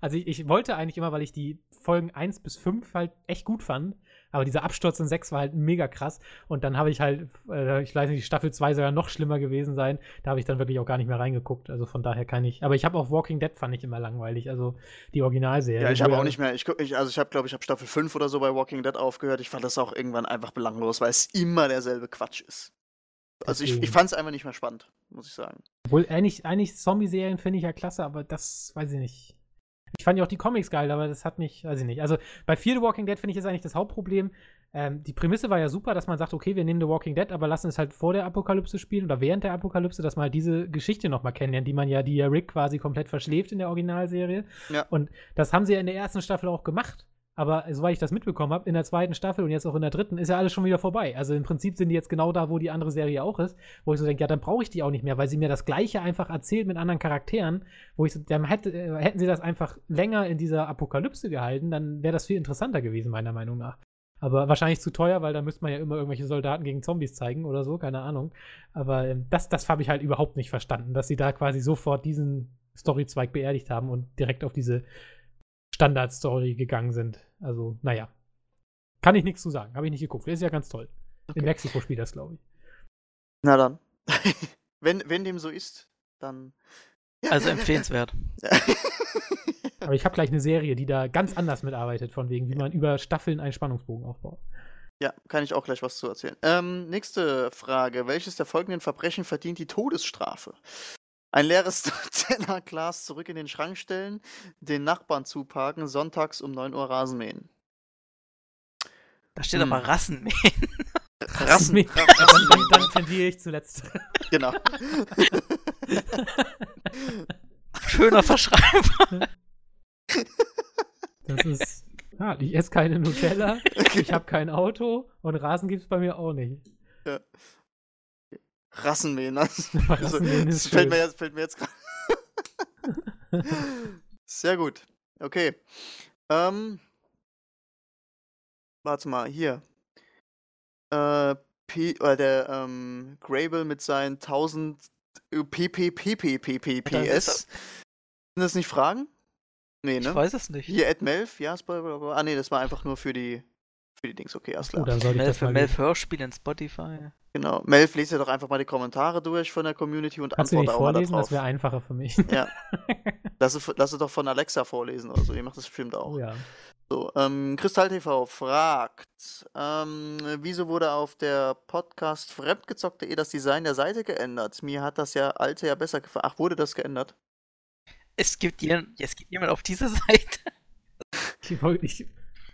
also ich, ich wollte eigentlich immer, weil ich die Folgen 1 bis 5 halt echt gut fand, aber dieser Absturz in 6 war halt mega krass und dann habe ich halt, äh, ich weiß nicht, die Staffel 2 soll ja noch schlimmer gewesen sein, da habe ich dann wirklich auch gar nicht mehr reingeguckt, also von daher kann ich, aber ich habe auch Walking Dead fand ich immer langweilig, also die Originalserie. Ja, ich habe auch nicht mehr, ich, ich, also ich habe, glaube ich, habe Staffel 5 oder so bei Walking Dead aufgehört. Ich fand das auch irgendwann einfach belanglos, weil es immer derselbe Quatsch ist. Also ich, ich fand es einfach nicht mehr spannend, muss ich sagen. Obwohl, eigentlich, eigentlich Zombie-Serien finde ich ja klasse, aber das weiß ich nicht. Ich fand ja auch die Comics geil, aber das hat mich, weiß ich nicht. Also bei Fear the Walking Dead finde ich ist eigentlich das Hauptproblem. Ähm, die Prämisse war ja super, dass man sagt, okay, wir nehmen The Walking Dead, aber lassen es halt vor der Apokalypse spielen oder während der Apokalypse, dass man halt diese Geschichte nochmal kennenlernt, die man ja, die ja Rick quasi komplett verschläft in der Originalserie. Ja. Und das haben sie ja in der ersten Staffel auch gemacht. Aber soweit ich das mitbekommen habe, in der zweiten Staffel und jetzt auch in der dritten, ist ja alles schon wieder vorbei. Also im Prinzip sind die jetzt genau da, wo die andere Serie auch ist, wo ich so denke, ja, dann brauche ich die auch nicht mehr, weil sie mir das Gleiche einfach erzählt mit anderen Charakteren, wo ich so, dann hätte, äh, hätten sie das einfach länger in dieser Apokalypse gehalten, dann wäre das viel interessanter gewesen, meiner Meinung nach. Aber wahrscheinlich zu teuer, weil da müsste man ja immer irgendwelche Soldaten gegen Zombies zeigen oder so, keine Ahnung. Aber ähm, das, das habe ich halt überhaupt nicht verstanden, dass sie da quasi sofort diesen Storyzweig beerdigt haben und direkt auf diese Standard-Story gegangen sind. Also, naja. Kann ich nichts zu sagen. Habe ich nicht geguckt. Ist ja ganz toll. In Okay. Mexiko spielt das, glaube ich. Na dann. wenn, wenn dem so ist, dann. Also empfehlenswert. Aber ich habe gleich eine Serie, die da ganz anders mitarbeitet, von wegen, wie man über Staffeln einen Spannungsbogen aufbaut. Ja, kann ich auch gleich was zu erzählen. Ähm, nächste Frage. Welches der folgenden Verbrechen verdient die Todesstrafe? Ein leeres Tellerglas zurück in den Schrank stellen, den Nachbarn zuparken, sonntags um 9 Uhr Rasen mähen. Da steht Hm. aber Rassenmähen. Rassen, Dann, Ra- Rassen dann, dann tendiere ich zuletzt. genau. Schöner Verschreiber. Das ist. Ja, ich esse keine Nutella, ich habe kein Auto und Rasen gibt es bei mir auch nicht. Rassenmähen. Also, Rasenmähen das fällt schön. mir jetzt, fällt mir jetzt gerade. Sehr gut. Okay. Ähm. Warte mal, hier. Äh, P, oder der ähm, Grable mit seinen 1000 PPPPPPPS. Sind das nicht Fragen? Nee, Ich ne? weiß es nicht. Hier, Ed Melf, ja, Spoiler, ah, nee, das war einfach nur für die, für die Dings, okay, alles Oh, klar. ich Melf das für mal Melf Hörspiel in Spotify. Genau. Melf, lese doch einfach mal die Kommentare durch von der Community und Kannst du die nicht antworte auch mal vorlesen? Das darauf. wäre einfacher für mich. Ja. Lass es, lass es doch von Alexa vorlesen oder so, die macht das bestimmt auch. Oh ja. So, ähm, Kristall TV fragt, ähm, wieso wurde auf der Podcast fremdgezockt.de das Design der Seite geändert? Mir hat das ja alte ja besser gefallen. Ach, wurde das geändert? Es gibt, jen- es gibt jemand auf dieser Seite. Ich, ich,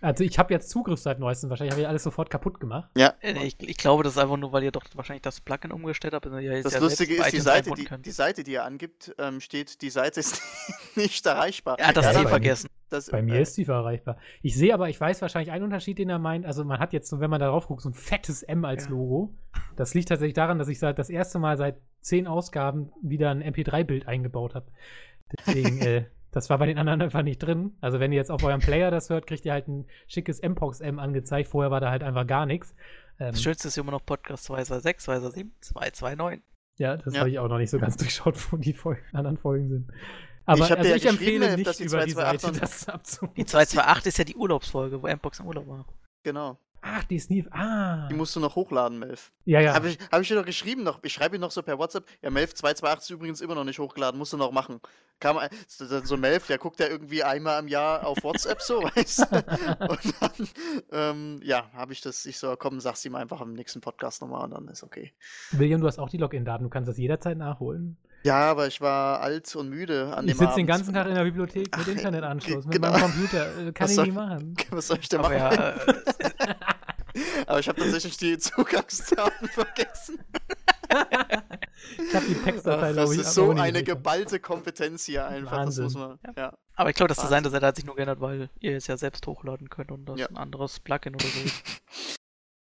also ich habe jetzt Zugriff seit neuestem. Wahrscheinlich habe ich alles sofort kaputt gemacht. Ja. Äh, Ich, ich glaube, das ist einfach nur, weil ihr doch wahrscheinlich das Plugin umgestellt habt. jetzt Das ja Lustige ist, die Seite, die, die Seite, die er angibt, ähm, steht, die Seite ist nicht erreichbar. Er hat das Ja, mir- vergessen. Das, Bei mir äh, ist die erreichbar. Ich sehe aber, ich weiß wahrscheinlich einen Unterschied, den er meint. Also man hat jetzt, so, wenn man darauf guckt, so ein fettes M als Ja. Logo. Das liegt tatsächlich daran, dass ich seit das erste Mal seit zehn Ausgaben wieder ein MP3-Bild eingebaut habe. Deswegen, äh, das war bei den anderen einfach nicht drin. Also wenn ihr jetzt auf eurem Player das hört, kriegt ihr halt ein schickes Mpox-M angezeigt. Vorher war da halt einfach gar nichts. Ähm, Das Schönste ist immer noch Podcast 226, 227, 229. Ja, das Ja. habe ich auch noch nicht so ganz durchschaut, wo die Folgen, anderen Folgen sind. Aber Ich also ich ja geschrieben, empfehle nicht dass die über die 228 Seite das abzurufen. Die 228 ist ja die Urlaubsfolge, wo Mpox im Urlaub war. Genau. Ach, die Sneef. Ah. Die musst du noch hochladen, Melf. ja, ja. Habe ich, hab ich dir doch geschrieben noch. Ich schreibe ihn noch so per WhatsApp. Ja, Melf 228 ist übrigens immer noch nicht hochgeladen, musst du noch machen. Kam so- Melf, der guckt ja irgendwie einmal im Jahr auf WhatsApp so, weißt du? Und dann, ähm, ja, habe ich das, ich so, komm, sag's ihm einfach im nächsten Podcast nochmal und dann ist okay. William, du hast auch die Login-Daten. Du kannst das jederzeit nachholen. Ja, aber ich war alt und müde an Ich dem sitze den ganzen Tag in der Bibliothek mit Ach, Internetanschluss, mit genau. meinem Computer. Äh, Kann Was ich soll- nicht machen. Was soll ich denn Aber machen? ja, äh, Aber ich habe tatsächlich die Zugangsdaten vergessen. Ich habe die Textdatei, das ist so eine gekriegt. geballte Kompetenz hier einfach. Wahnsinn. Das muss man. Ja. aber ich glaube, das. Design der Seite hat sich nur geändert, weil ihr es ja selbst hochladen könnt und das Ja. ein anderes Plugin oder so ist.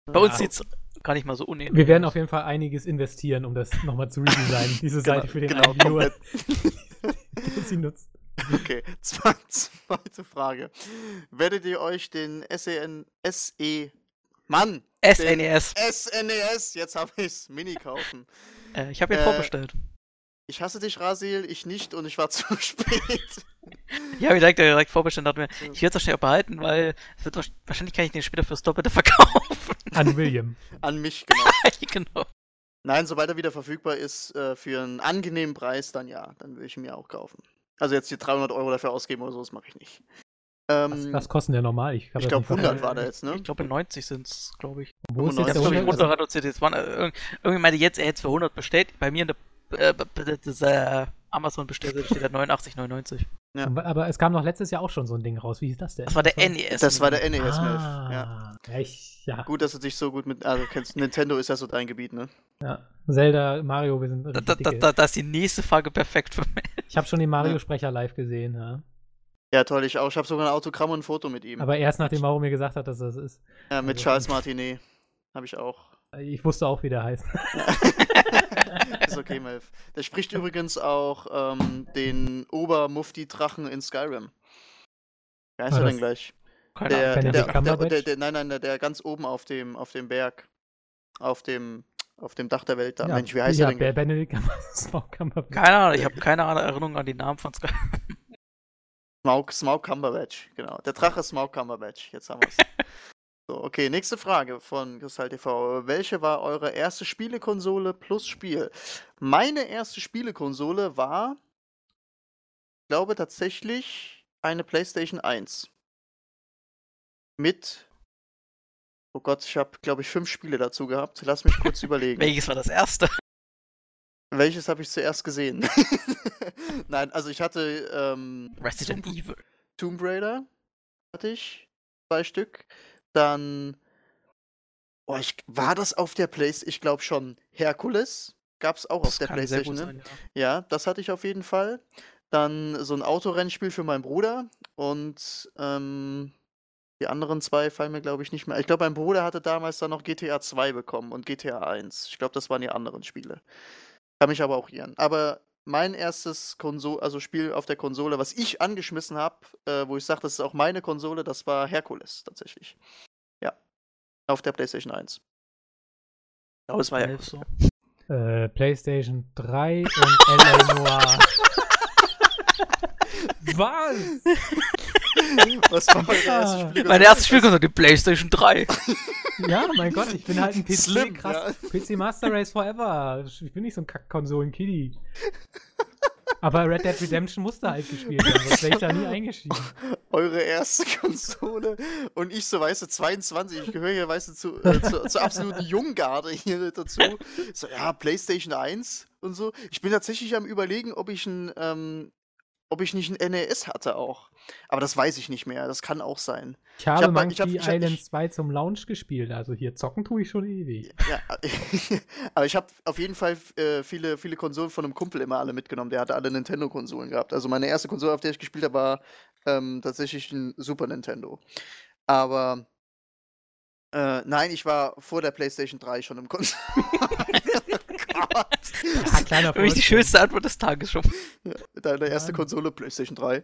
Bei uns Ja. sieht's gar nicht mal so unähnlich Wir werden auf jeden Fall einiges investieren, um das nochmal zu redesignen, diese Genau, Seite für den genau, Viewer, der sie nutzt. Okay, Zwe zweite Frage. Werdet ihr euch den SEN, SE, Mann, SNES. SNES, jetzt habe ich's, Mini kaufen? Äh, ich habe ihn Äh, vorbestellt. Ich hasse dich, Rasil, ich nicht und ich war zu spät. Ich habe ihn direkt, direkt vorbestellt dachte mir, Ja. ich werde es schnell behalten, weil es wird wahrsch- wahrscheinlich kann ich den später fürs Doppelte verkaufen. An William. An mich, genau. genau. Nein, sobald er wieder verfügbar ist, äh, für einen angenehmen Preis, dann ja, dann würde ich ihn mir auch kaufen. Also jetzt die 300 Euro dafür ausgeben oder so, das mache ich nicht. Was, Ähm, was kosten der normal? Ich, hab ich glaube nicht verstanden. 100 war der jetzt, ne? Ich glaube, 90 sind es, glaube ich. Wo ist Ich jetzt der habe mich Also- runter Unterschied? reduziert. Jetzt waren, äh, irg- irgendwie meinte jetzt, er hätte es für 100 bestellt. Bei mir in der äh, das, äh, Amazon bestellt steht da 89,99. Ja. Aber- es kam noch letztes Jahr auch schon so ein Ding raus. Wie hieß das denn? Das war der NES. Das war der NES, Melf. Ah, Ja. Ich, ja. Gut, dass du dich so gut mit. Also kennst Nintendo ist ja so dein Gebiet, ne? ja. Zelda, Mario, wir sind Da, da, da, da, da ist die nächste Frage perfekt für mich. Ich habe schon den Mario-Sprecher live gesehen, ja. Ja, toll, ich auch. Ich habe sogar ein Autogramm und ein Foto mit ihm. Aber erst nachdem Mario mir gesagt hat, dass das ist. ja, mit also- Charles Martinet. Habe ich auch. Ich wusste auch, wie der heißt. ist okay, Melf. Der spricht übrigens auch ähm, den Obermufti-Drachen in Skyrim. Wie heißt Ah, er denn gleich? Keine Der, Ahnung. Benedict der, der, Cumberbatch? der, der, nein, nein, der, der ganz oben auf dem, auf dem Berg. Auf dem, auf dem Dach der Welt da. Mensch, wie heißt ja, er denn? Cumberbatch. Keine Ahnung, ich habe keine Ahnung, Erinnerung an die Namen von Sky. Smaug, Smaug Cumberbatch, genau. Der Drache Smaug Cumberbatch. Jetzt haben wir es. so, okay, nächste Frage von Kristall TV. Welche war eure erste Spielekonsole plus Spiel? Meine erste Spielekonsole war, ich glaube tatsächlich, eine PlayStation 1. Mit, oh Gott, ich habe, glaube ich, fünf Spiele dazu gehabt. Lass mich kurz überlegen. Welches war das erste? Welches habe ich zuerst gesehen? Nein, also ich hatte ähm, Resident Tomb- Evil. Tomb Raider hatte ich zwei Stück. Dann oh, ich, war das auf der Playstation? Ich glaube schon. Herkules gab es auch auf Das der kann sehr Playstation. Ne? sein, ja. Ja, das hatte ich auf jeden Fall. Dann so ein Autorennspiel für meinen Bruder und ähm, die anderen zwei fallen mir, glaube ich, nicht mehr. Ich glaube, mein Bruder hatte damals dann noch GTA 2 bekommen und GTA 1. Ich glaube, das waren die anderen Spiele. Kann mich aber auch irren. Aber mein erstes Konsole, also Spiel auf der Konsole, was ich angeschmissen habe, äh, wo ich sage, das ist auch meine Konsole, das war Herkules tatsächlich. Ja. Auf der PlayStation 1. Ich glaube, es war Herkules. so. Äh, PlayStation 3 und L.A. Noir. Was? Was war mein Ah. erstes Spiel? Mein erstes Spiel kommt die PlayStation 3. Ja, mein Gott, ich bin halt ein PC, Slim, krass. PC Master Race Forever. Ich bin nicht so ein Kack-Konsolen-Kiddie. Aber Red Dead Redemption musste halt gespielt werden, sonst wäre ich da nie eingeschieden. eure erste Konsole und ich so, weißt du, 22, ich gehöre hier, weißt du, zu, äh, zu, zur absoluten Junggarde hier dazu. So, ja, Playstation 1 und so. Ich bin tatsächlich am überlegen, ob ich ein, ähm, ob ich nicht ein NES hatte auch. Aber das weiß ich nicht mehr, das kann auch sein. Ich habe hab ich hab- Monkey ich hab- Island ich- 2 zum Launch gespielt, also hier zocken tue ich schon ewig. Ja, aber ich habe auf jeden Fall äh, viele, viele Konsolen von einem Kumpel immer alle mitgenommen. Der hatte alle Nintendo-Konsolen gehabt. Also meine erste Konsole, auf der ich gespielt habe, war ähm, tatsächlich ein Super Nintendo. Aber äh, nein, ich war vor der PlayStation 3 schon im Konsol. Ja, kleiner Für mich die schönste Antwort des Tages schon. Deine erste Ja. Konsole, PlayStation 3.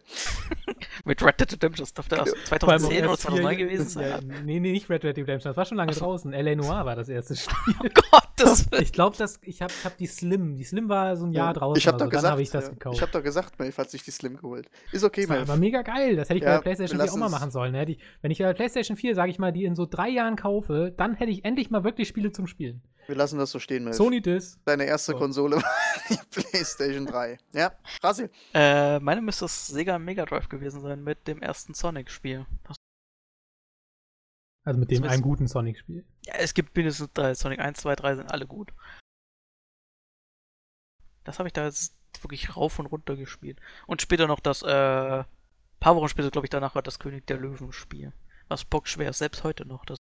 Mit Red Dead Redemption. Das dürfte auch 2010 oder erst 2009 vier- gewesen sein. Ja, nee, nee, nicht Red Dead Redemption. Das war schon lange so. draußen. L.A. Noir war das erste Spiel. Gott, das Ich glaube, dass ich habe hab die Slim. Die Slim war so ein Jahr draußen. Ich hab oder doch gesagt, Dann habe ich das ja, gekauft. ich hab doch gesagt, Melf hat sich die Slim geholt. Ist okay, das war aber mega geil. Das hätte ich bei der PlayStation wir 4 auch mal machen sollen. Hätte ich, wenn ich bei der PlayStation 4, sage ich mal, die in so drei Jahren kaufe, dann hätte ich endlich mal wirklich Spiele zum Spielen. Wir lassen das so stehen, Melf. Sony Dis. Deine erste So. Konsole war die PlayStation 3. Ja, Rasil. Äh, meine müsste das Sega Mega Drive gewesen sein mit dem ersten Sonic-Spiel. Also mit dem einen guten Sonic-Spiel. Ja, es gibt mindestens drei. Sonic 1, 2, 3 sind alle gut. Das habe ich da jetzt wirklich rauf und runter gespielt. Und später noch das, äh, paar Wochen später, glaube ich, danach war das König der Löwen-Spiel. Was bockschwer ist, selbst heute noch. Das,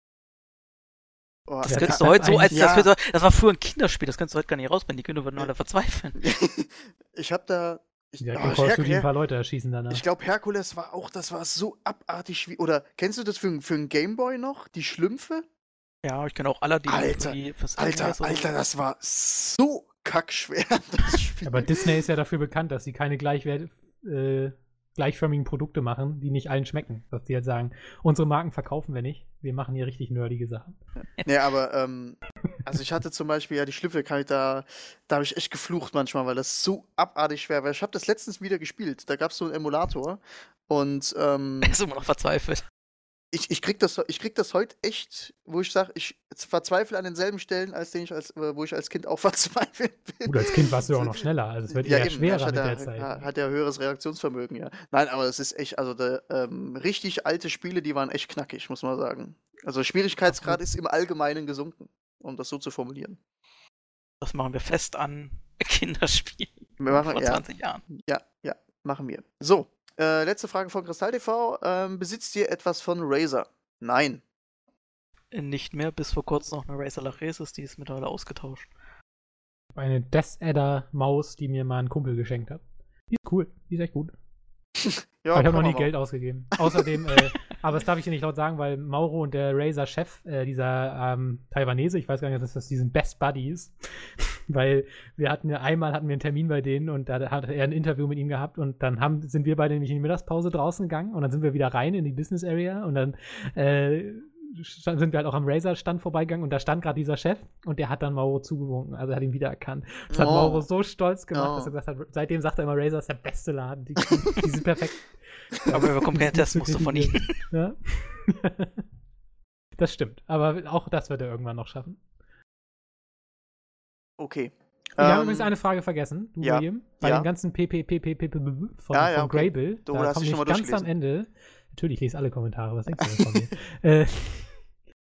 Oh, das das du heute so als das, so- das war früher ein Kinderspiel, das könntest du heute gar nicht rausbringen. Die Kinder würden alle verzweifeln. ich hab da. Ich, Ja, oh, Duty ein Her paar Leute erschießen danach. ich glaube, Herkules war auch, das war so abartig wie. Oder kennst du das für, für einen Gameboy noch? Die Schlümpfe? Ja, ich kenne auch Aladdin Alter, die, fürs Alter, so. Alter, das war so kackschwer, das Spiel. Aber Disney ist ja dafür bekannt, dass sie keine gleichwert, äh, gleichförmigen Produkte machen, die nicht allen schmecken. Dass die halt sagen, unsere Marken verkaufen wir nicht. Wir machen hier richtig nerdige Sachen. Nee, aber, ähm, also ich hatte zum Beispiel, ja, die Schlümpfe kann ich da, da habe ich echt geflucht manchmal, weil das so abartig schwer war. Ich habe das letztens wieder gespielt. Da gab es so einen Emulator und ähm, Er ist immer noch verzweifelt. Ich, ich, krieg das, ich krieg das heute echt, wo ich sage, ich verzweifle an denselben Stellen, als den ich als, äh, wo ich als Kind auch verzweifelt bin. Gut, als Kind warst du ja auch noch schneller. Also es wird eher eben, schwerer hat mit ja, der Zeit. Hat, ja höheres Reaktionsvermögen, ja. Nein, aber es ist echt, also der, ähm, richtig alte Spiele, die waren echt knackig, muss man sagen. Also Schwierigkeitsgrad ist im Allgemeinen gesunken, um das so zu formulieren. Das machen wir fest an Kinderspielen Wir machen, vor ja, 20 Jahren. ja, ja, machen wir. So, äh, letzte Frage von Kristall TV. Ähm, besitzt ihr etwas von Razer? Nein. Nicht mehr, bis vor kurzem noch eine Razer Lachesis, die ist mittlerweile ausgetauscht. Eine Death Adder Maus, die mir mal ein Kumpel geschenkt hat. Die ist cool. Die ist echt gut. Ja, Aber ich habe noch nie man Geld ausgegeben. Außerdem, äh, aber das darf ich hier nicht laut sagen, weil Mauro und der Razer-Chef, äh, dieser ähm, Taiwanese, ich weiß gar nicht, dass das diesen Best Buddies, weil wir hatten ja einmal hatten wir einen Termin bei denen und da hat er ein Interview mit ihm gehabt und dann haben, sind wir beide nämlich in die Mittagspause draußen gegangen und dann sind wir wieder rein in die Business Area und dann äh, sind wir halt auch am Razer-Stand vorbeigegangen und da stand gerade dieser Chef und der hat dann Mauro zugewunken, also er hat ihn wiedererkannt. Das hat Oh. Mauro so stolz gemacht, Oh. dass er gesagt hat, seitdem sagt er immer, Razer ist der beste Laden, die, die, die sind perfekt. Aber keine Das ist Testmuster von ihnen. Ja. das stimmt. Aber auch das wird er irgendwann noch schaffen. Okay. Wir haben Ähm, übrigens eine Frage vergessen, du ja, William. Bei ja. den ganzen PPPPP von, Ja, ja, von okay. Grable. Du da hast kommt dich schon mal nämlich ganz am. Ende. Natürlich, ich lese alle Kommentare. Was denkst du denn von mir? äh,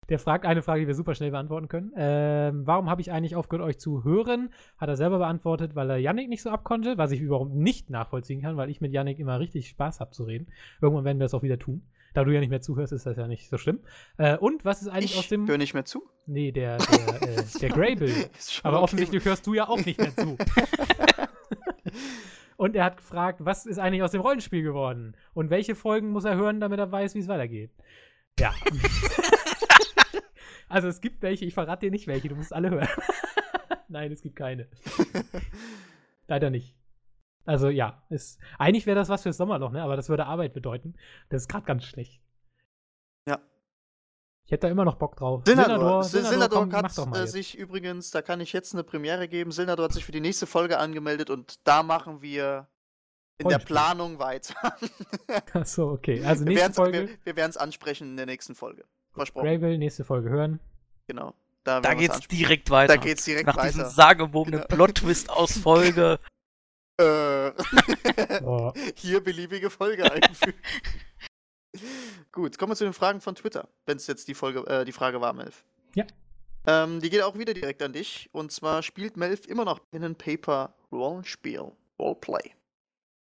der fragt eine Frage, die wir super schnell beantworten können. Ähm, warum habe ich eigentlich aufgehört, euch zu hören? Hat er selber beantwortet, weil er Yannick nicht so abkonnte, was ich überhaupt nicht nachvollziehen kann, weil ich mit Yannick immer richtig Spaß habe zu reden. Irgendwann werden wir das auch wieder tun. Da du ja nicht mehr zuhörst, ist das ja nicht so schlimm. Äh, und was ist eigentlich aus ich dem. höre nicht mehr zu. Nee, der, der, äh, der schon Aber okay. offensichtlich hörst du ja auch nicht mehr zu. Und er hat gefragt, was ist eigentlich aus dem Rollenspiel geworden? Und welche Folgen muss er hören, damit er weiß, wie es weitergeht? Ja. also es gibt welche, ich verrate dir nicht welche, du musst alle hören. Nein, es gibt keine. Leider nicht. Also ja, ist, eigentlich wäre das was fürs Sommerloch, ne? Aber das würde Arbeit bedeuten. Das ist gerade ganz schlecht. Ich hätte da immer noch Bock drauf. Silnador, Silnador, Silnador komm, mach hat doch mal äh, jetzt. sich übrigens, da kann ich jetzt eine Premiere geben. Silnador hat sich für die nächste Folge angemeldet und da machen wir in der Rollenspiel. Planung weiter. Achso, okay. Also wir nächste werden's- Folge. wir, wir werden es ansprechen in der nächsten Folge. Versprochen. Gravel, nächste Folge hören. Genau. Da, Da geht's ansprechen. direkt weiter. Da geht's direkt Nach diesem weiter. sagenumwobenen Genau. Plot-Twist aus Folge. Äh, Oh, hier beliebige Folge einfügen. Gut, kommen wir zu den Fragen von Twitter, wenn es jetzt die Folge, äh, die Frage war, Melf. Ja. Ähm, die geht auch wieder direkt an dich. Und zwar spielt Melf immer noch Pen and Paper Rollenspiel, Roleplay.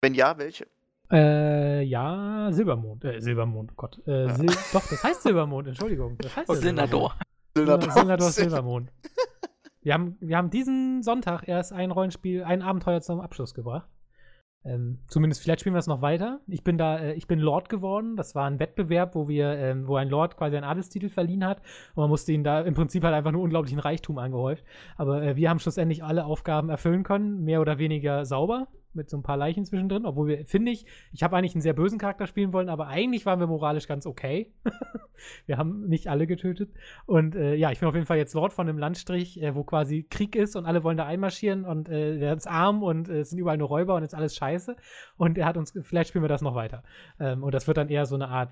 Wenn ja, welche? äh, ja, Silbermond. Äh, Silbermond, oh Gott. Äh, Sil doch, das heißt Silbermond, Entschuldigung. Das heißt ja Silnador. Silbermond. Silnador Silbermond. Wir haben, wir haben diesen Sonntag erst ein Rollenspiel, ein Abenteuer zum Abschluss gebracht. Ähm, zumindest vielleicht spielen wir es noch weiter. Ich bin da, äh, ich bin Lord geworden. Das war ein Wettbewerb, wo wir, ähm, wo ein Lord quasi einen Adelstitel verliehen hat. Und man musste ihn da im Prinzip halt einfach nur unglaublichen Reichtum angehäuft. Aber äh, wir haben schlussendlich alle Aufgaben erfüllen können, mehr oder weniger sauber mit so ein paar Leichen zwischendrin, obwohl wir, finde ich, ich habe eigentlich einen sehr bösen Charakter spielen wollen, aber eigentlich waren wir moralisch ganz okay. wir haben nicht alle getötet. Und äh, ja, ich bin auf jeden Fall jetzt Lord von einem Landstrich, äh, wo quasi Krieg ist und alle wollen da einmarschieren und äh, der ist arm und äh, es sind überall nur Räuber und ist alles scheiße. Und er hat uns, vielleicht spielen wir das noch weiter. Ähm, und das wird dann eher so eine Art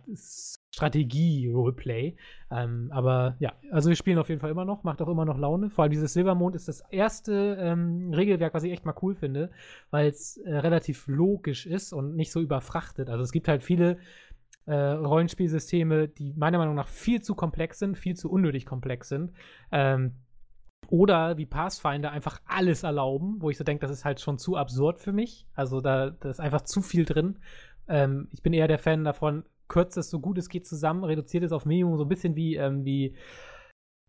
Strategie-Roleplay. Ähm, aber ja, also wir spielen auf jeden Fall immer noch, macht auch immer noch Laune. Vor allem dieses Silbermond ist das erste ähm, Regelwerk, was ich echt mal cool finde, weil es äh, relativ logisch ist und nicht so überfrachtet. Also es gibt halt viele äh, Rollenspielsysteme, die meiner Meinung nach viel zu komplex sind, viel zu unnötig komplex sind. Ähm, oder wie Pathfinder einfach alles erlauben, wo ich so denke, das ist halt schon zu absurd für mich. Also da, da ist einfach zu viel drin. Ähm, ich bin eher der Fan davon, kürzt es so gut es geht zusammen, reduziert es auf Minimum, so ein bisschen wie, ähm, wie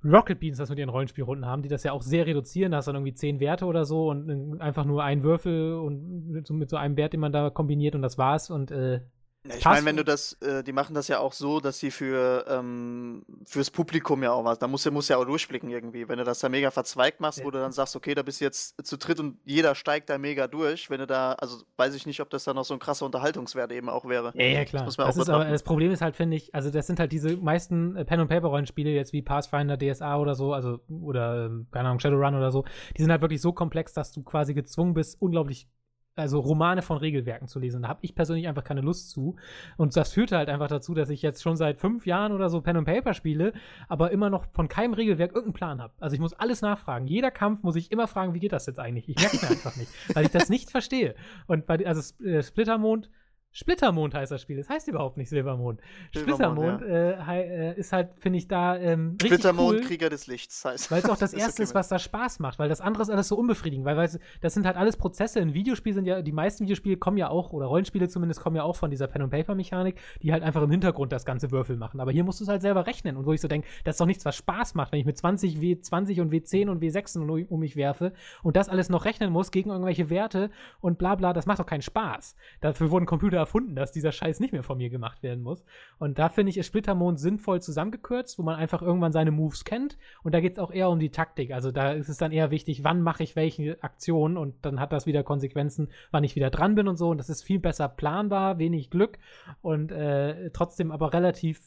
Rocket Beans das mit ihren Rollenspielrunden haben, die das ja auch sehr reduzieren. Da hast du dann irgendwie zehn Werte oder so und einfach nur einen Würfel und mit so, mit so einem Wert, den man da kombiniert und das war's. Und äh, ja, ich meine, wenn du das, äh, die machen das ja auch so, dass sie für ähm, fürs Publikum ja auch was, da musst du musst ja auch durchblicken irgendwie. Wenn du das da mega verzweigt machst, ja. wo du dann sagst, okay, da bist du jetzt zu dritt und jeder steigt da mega durch, wenn du da, also weiß ich nicht, ob das dann noch so ein krasser Unterhaltungswert eben auch wäre. Ja, ja klar. Das, das, aber, das Problem ist halt, finde ich, also das sind halt diese meisten äh, Pen and Paper Rollenspiele jetzt wie Pathfinder, DSA oder so, also oder ähm, keine Ahnung Shadowrun oder so, die sind halt wirklich so komplex, dass du quasi gezwungen bist, unglaublich also Romane von Regelwerken zu lesen. Da habe ich persönlich einfach keine Lust zu. Und das führte halt einfach dazu, dass ich jetzt schon seit fünf Jahren oder so Pen and Paper spiele, aber immer noch von keinem Regelwerk irgendeinen Plan habe. Also ich muss alles nachfragen. Jeder Kampf muss ich immer fragen, wie geht das jetzt eigentlich? Ich merke mir einfach nicht, weil ich das nicht verstehe. Und bei also äh, Splittermond Splittermond heißt das Spiel. Das heißt überhaupt nicht Silbermond. Splittermond ja. äh, äh, ist halt, finde ich, da ähm, Splittermond, cool, Krieger des Lichts heißt. Weil es auch das, das erste ist, was da Spaß macht, weil das andere ist alles so unbefriedigend, weil, weil das sind halt alles Prozesse. In Videospielen sind ja, die meisten Videospiele kommen ja auch, oder Rollenspiele zumindest, kommen ja auch von dieser Pen-and-Paper-Mechanik, die halt einfach im Hintergrund das ganze Würfel machen. Aber hier musst du es halt selber rechnen. Und wo ich so denke, das ist doch nichts, was Spaß macht, wenn ich mit 20 W20 und W10 und W6 um mich werfe und das alles noch rechnen muss gegen irgendwelche Werte und bla bla, das macht doch keinen Spaß. Dafür wurden Computer erfunden, dass dieser Scheiß nicht mehr von mir gemacht werden muss. Und da finde ich, ist Splittermond sinnvoll zusammengekürzt, wo man einfach irgendwann seine Moves kennt. Und da geht es auch eher um die Taktik. Also da ist es dann eher wichtig, wann mache ich welche Aktionen und dann hat das wieder Konsequenzen, wann ich wieder dran bin und so. Und das ist viel besser planbar, wenig Glück und äh, trotzdem aber relativ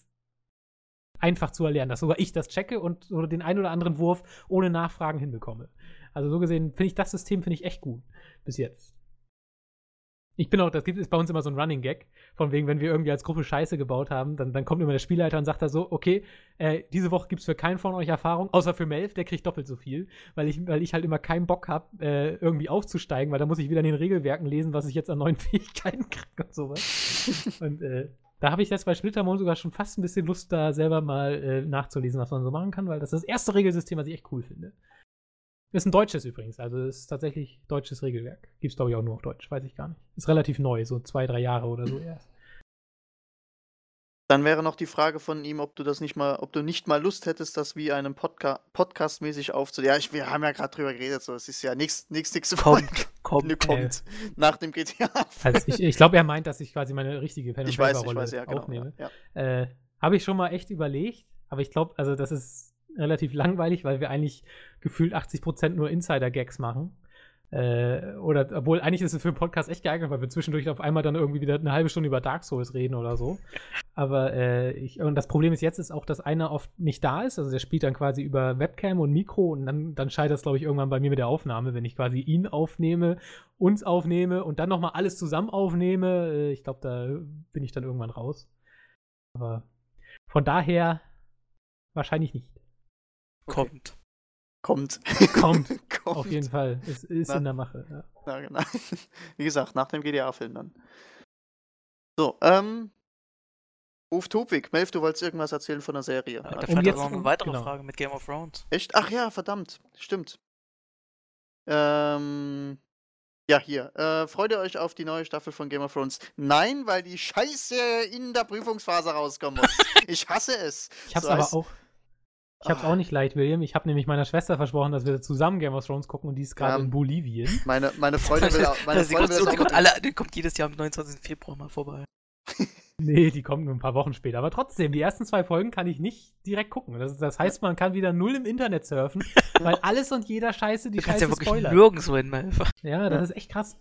einfach zu erlernen, dass sogar ich das checke und oder den einen oder anderen Wurf ohne Nachfragen hinbekomme. Also so gesehen finde ich das System finde ich echt gut bis jetzt. Ich bin auch, das gibt es bei uns immer so ein Running Gag, von wegen, wenn wir irgendwie als Gruppe Scheiße gebaut haben, dann, dann kommt immer der Spielleiter und sagt da so, okay, äh, diese Woche gibt es für keinen von euch Erfahrung, außer für Melf, der kriegt doppelt so viel, weil ich, weil ich halt immer keinen Bock habe, äh, irgendwie aufzusteigen, weil da muss ich wieder in den Regelwerken lesen, was ich jetzt an neuen Fähigkeiten kriege und sowas. und äh, da habe ich jetzt bei Splittermond sogar schon fast ein bisschen Lust, da selber mal äh, nachzulesen, was man so machen kann, weil das ist das erste Regelsystem, was ich echt cool finde. Ist ein deutsches übrigens, also ist tatsächlich deutsches Regelwerk. Gibt es, glaube ich, auch nur auf Deutsch, weiß ich gar nicht. Ist relativ neu, so zwei, drei Jahre oder so erst. Dann wäre noch die Frage von ihm, ob du das nicht mal, ob du nicht mal Lust hättest, das wie einem Podca Podcast-mäßig aufzunehmen. Ja, ich, wir haben ja gerade drüber geredet, so es ist ja nichts nächste kommt, kommt, kommt äh, nach dem GTA. Also ich, ich glaube, er meint, dass ich quasi meine richtige Pen ich weiß, ich weiß, ja, genau, aufnehme. Ja, ja. Äh, Habe ich schon mal echt überlegt, aber ich glaube, also das ist relativ langweilig, weil wir eigentlich gefühlt 80% nur Insider-Gags machen. Äh, oder, obwohl eigentlich ist es für einen Podcast echt geeignet, weil wir zwischendurch auf einmal dann irgendwie wieder eine halbe Stunde über Dark Souls reden oder so. Aber äh, ich, und das Problem ist jetzt ist auch, dass einer oft nicht da ist. Also der spielt dann quasi über Webcam und Mikro und dann, dann scheitert es, glaube ich, irgendwann bei mir mit der Aufnahme, wenn ich quasi ihn aufnehme, uns aufnehme und dann nochmal alles zusammen aufnehme. Äh, ich glaube, da bin ich dann irgendwann raus. Aber von daher wahrscheinlich nicht. Kommt. Kommt. Kommt. Kommt. Auf jeden Fall. Es ist Na, in der Mache. Ja. Na, genau. Wie gesagt, nach dem GDA-Film dann. So, ähm. Ruf Topik, Melf, du wolltest irgendwas erzählen von der Serie. Ja, da um jetzt noch eine weitere genau. Frage mit Game of Thrones. Echt? Ach ja, verdammt. Stimmt. Ähm. Ja, hier. Äh, freut ihr euch auf die neue Staffel von Game of Thrones? Nein, weil die Scheiße in der Prüfungsphase rauskommen muss. ich hasse es. Ich hab's so aber auch Ich hab's auch nicht leicht, William. Ich habe nämlich meiner Schwester versprochen, dass wir zusammen Game of Thrones gucken und die ist gerade Ja. in Bolivien. Meine, meine Freundin will, auch- meine Also, die, Freundin kommt, will die, kommt alle, die kommt jedes Jahr am 29. Februar mal vorbei. Nee, die kommt nur ein paar Wochen später. Aber trotzdem, die ersten zwei Folgen kann ich nicht direkt gucken. Das, das heißt, man kann wieder null im Internet surfen, weil alles und jeder Scheiße die Du kannst Scheiße ja wirklich spoilert. nirgendwo hin, einfach. Ja, das ist echt krass.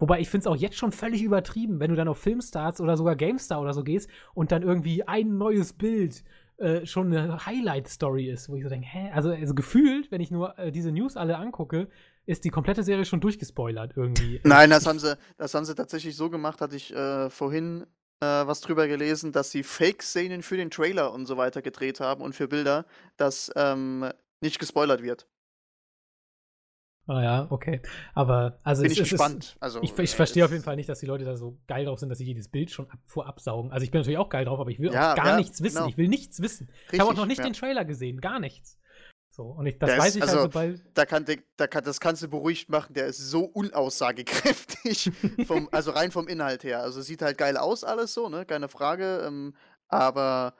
Wobei ich finde es auch jetzt schon völlig übertrieben, wenn du dann auf Filmstarts oder sogar GameStar oder so gehst und dann irgendwie ein neues Bild äh, schon eine Highlight-Story ist, wo ich so denke, hä? Also, also gefühlt, wenn ich nur äh, diese News alle angucke, ist die komplette Serie schon durchgespoilert irgendwie. Nein, das haben sie, das haben sie tatsächlich so gemacht, hatte ich äh, vorhin äh, was drüber gelesen, dass sie Fake-Szenen für den Trailer und so weiter gedreht haben und für Bilder, dass ähm, nicht gespoilert wird. Ah ja, okay. Aber also Bin es, ich es gespannt. Ist, also, ich, ich äh, verstehe auf jeden Fall nicht, dass die Leute da so geil drauf sind, dass sie jedes Bild schon ab, vorab saugen. Also ich bin natürlich auch geil drauf, aber ich will Ja, auch gar ja, nichts wissen. genau. Ich will nichts wissen. ich habe auch Richtig, noch nicht ja. den Trailer gesehen, gar nichts. So, und ich, das Der weiß ist- ich also- halt sobald. Da kann, da kann, das kannst du beruhigt machen, der ist so unaussagekräftig, vom, also rein vom Inhalt her. Also sieht halt geil aus alles so, ne, keine Frage, ähm, aber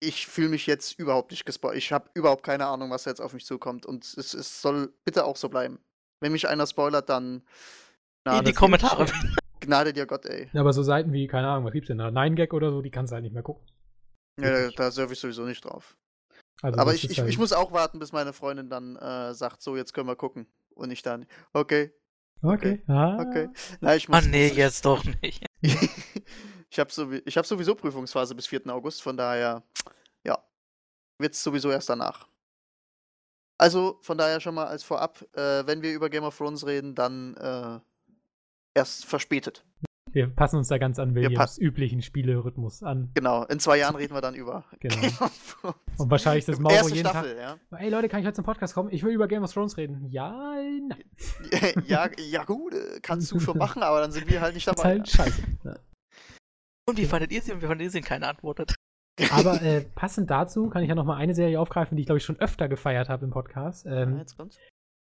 ich fühle mich jetzt überhaupt nicht gespoilert. Ich habe überhaupt keine Ahnung, was jetzt auf mich zukommt und es, es soll bitte auch so bleiben. Wenn mich einer spoilert, dann In Gnade die dir- Kommentare. Gnade dir Gott, ey. Ja, aber so Seiten wie, keine Ahnung, was gibt's denn da? Nine Gag oder so, die kannst du halt nicht mehr gucken. Ja, da, surfe ich sowieso nicht drauf. Also aber ich, ich, halt- ich muss auch warten, bis meine Freundin dann äh, sagt, so, jetzt können wir gucken. Und ich dann, okay, Okay. Ah. okay. Na, ich muss, Ah, nee, jetzt doch nicht. ich habe sowieso, ich hab sowieso Prüfungsphase bis 4. August, von daher, ja, wird es sowieso erst danach. Also, von daher schon mal als vorab, äh, wenn wir über Game of Thrones reden, dann äh, erst verspätet. Wir passen uns da ganz an Williams passen- üblichen Spielerhythmus an. Genau, in zwei Jahren reden wir dann über Genau. Game of Thrones. Und wahrscheinlich das Mauro Erste jeden Staffel, ja. Tag. Ey Leute, kann ich heute zum Podcast kommen? Ich will über Game of Thrones reden. Ja, nein. ja, ja, gut, äh, kannst du schon machen, aber dann sind wir halt nicht Ist dabei. halt scheiße. Und wie fandet ihr sie? Und wie fandet ihr sie? Keine antwortet. Aber äh, passend dazu kann ich ja noch mal eine Serie aufgreifen, die ich glaube ich schon öfter gefeiert habe im Podcast. Ja, Ähm, jetzt kommt's.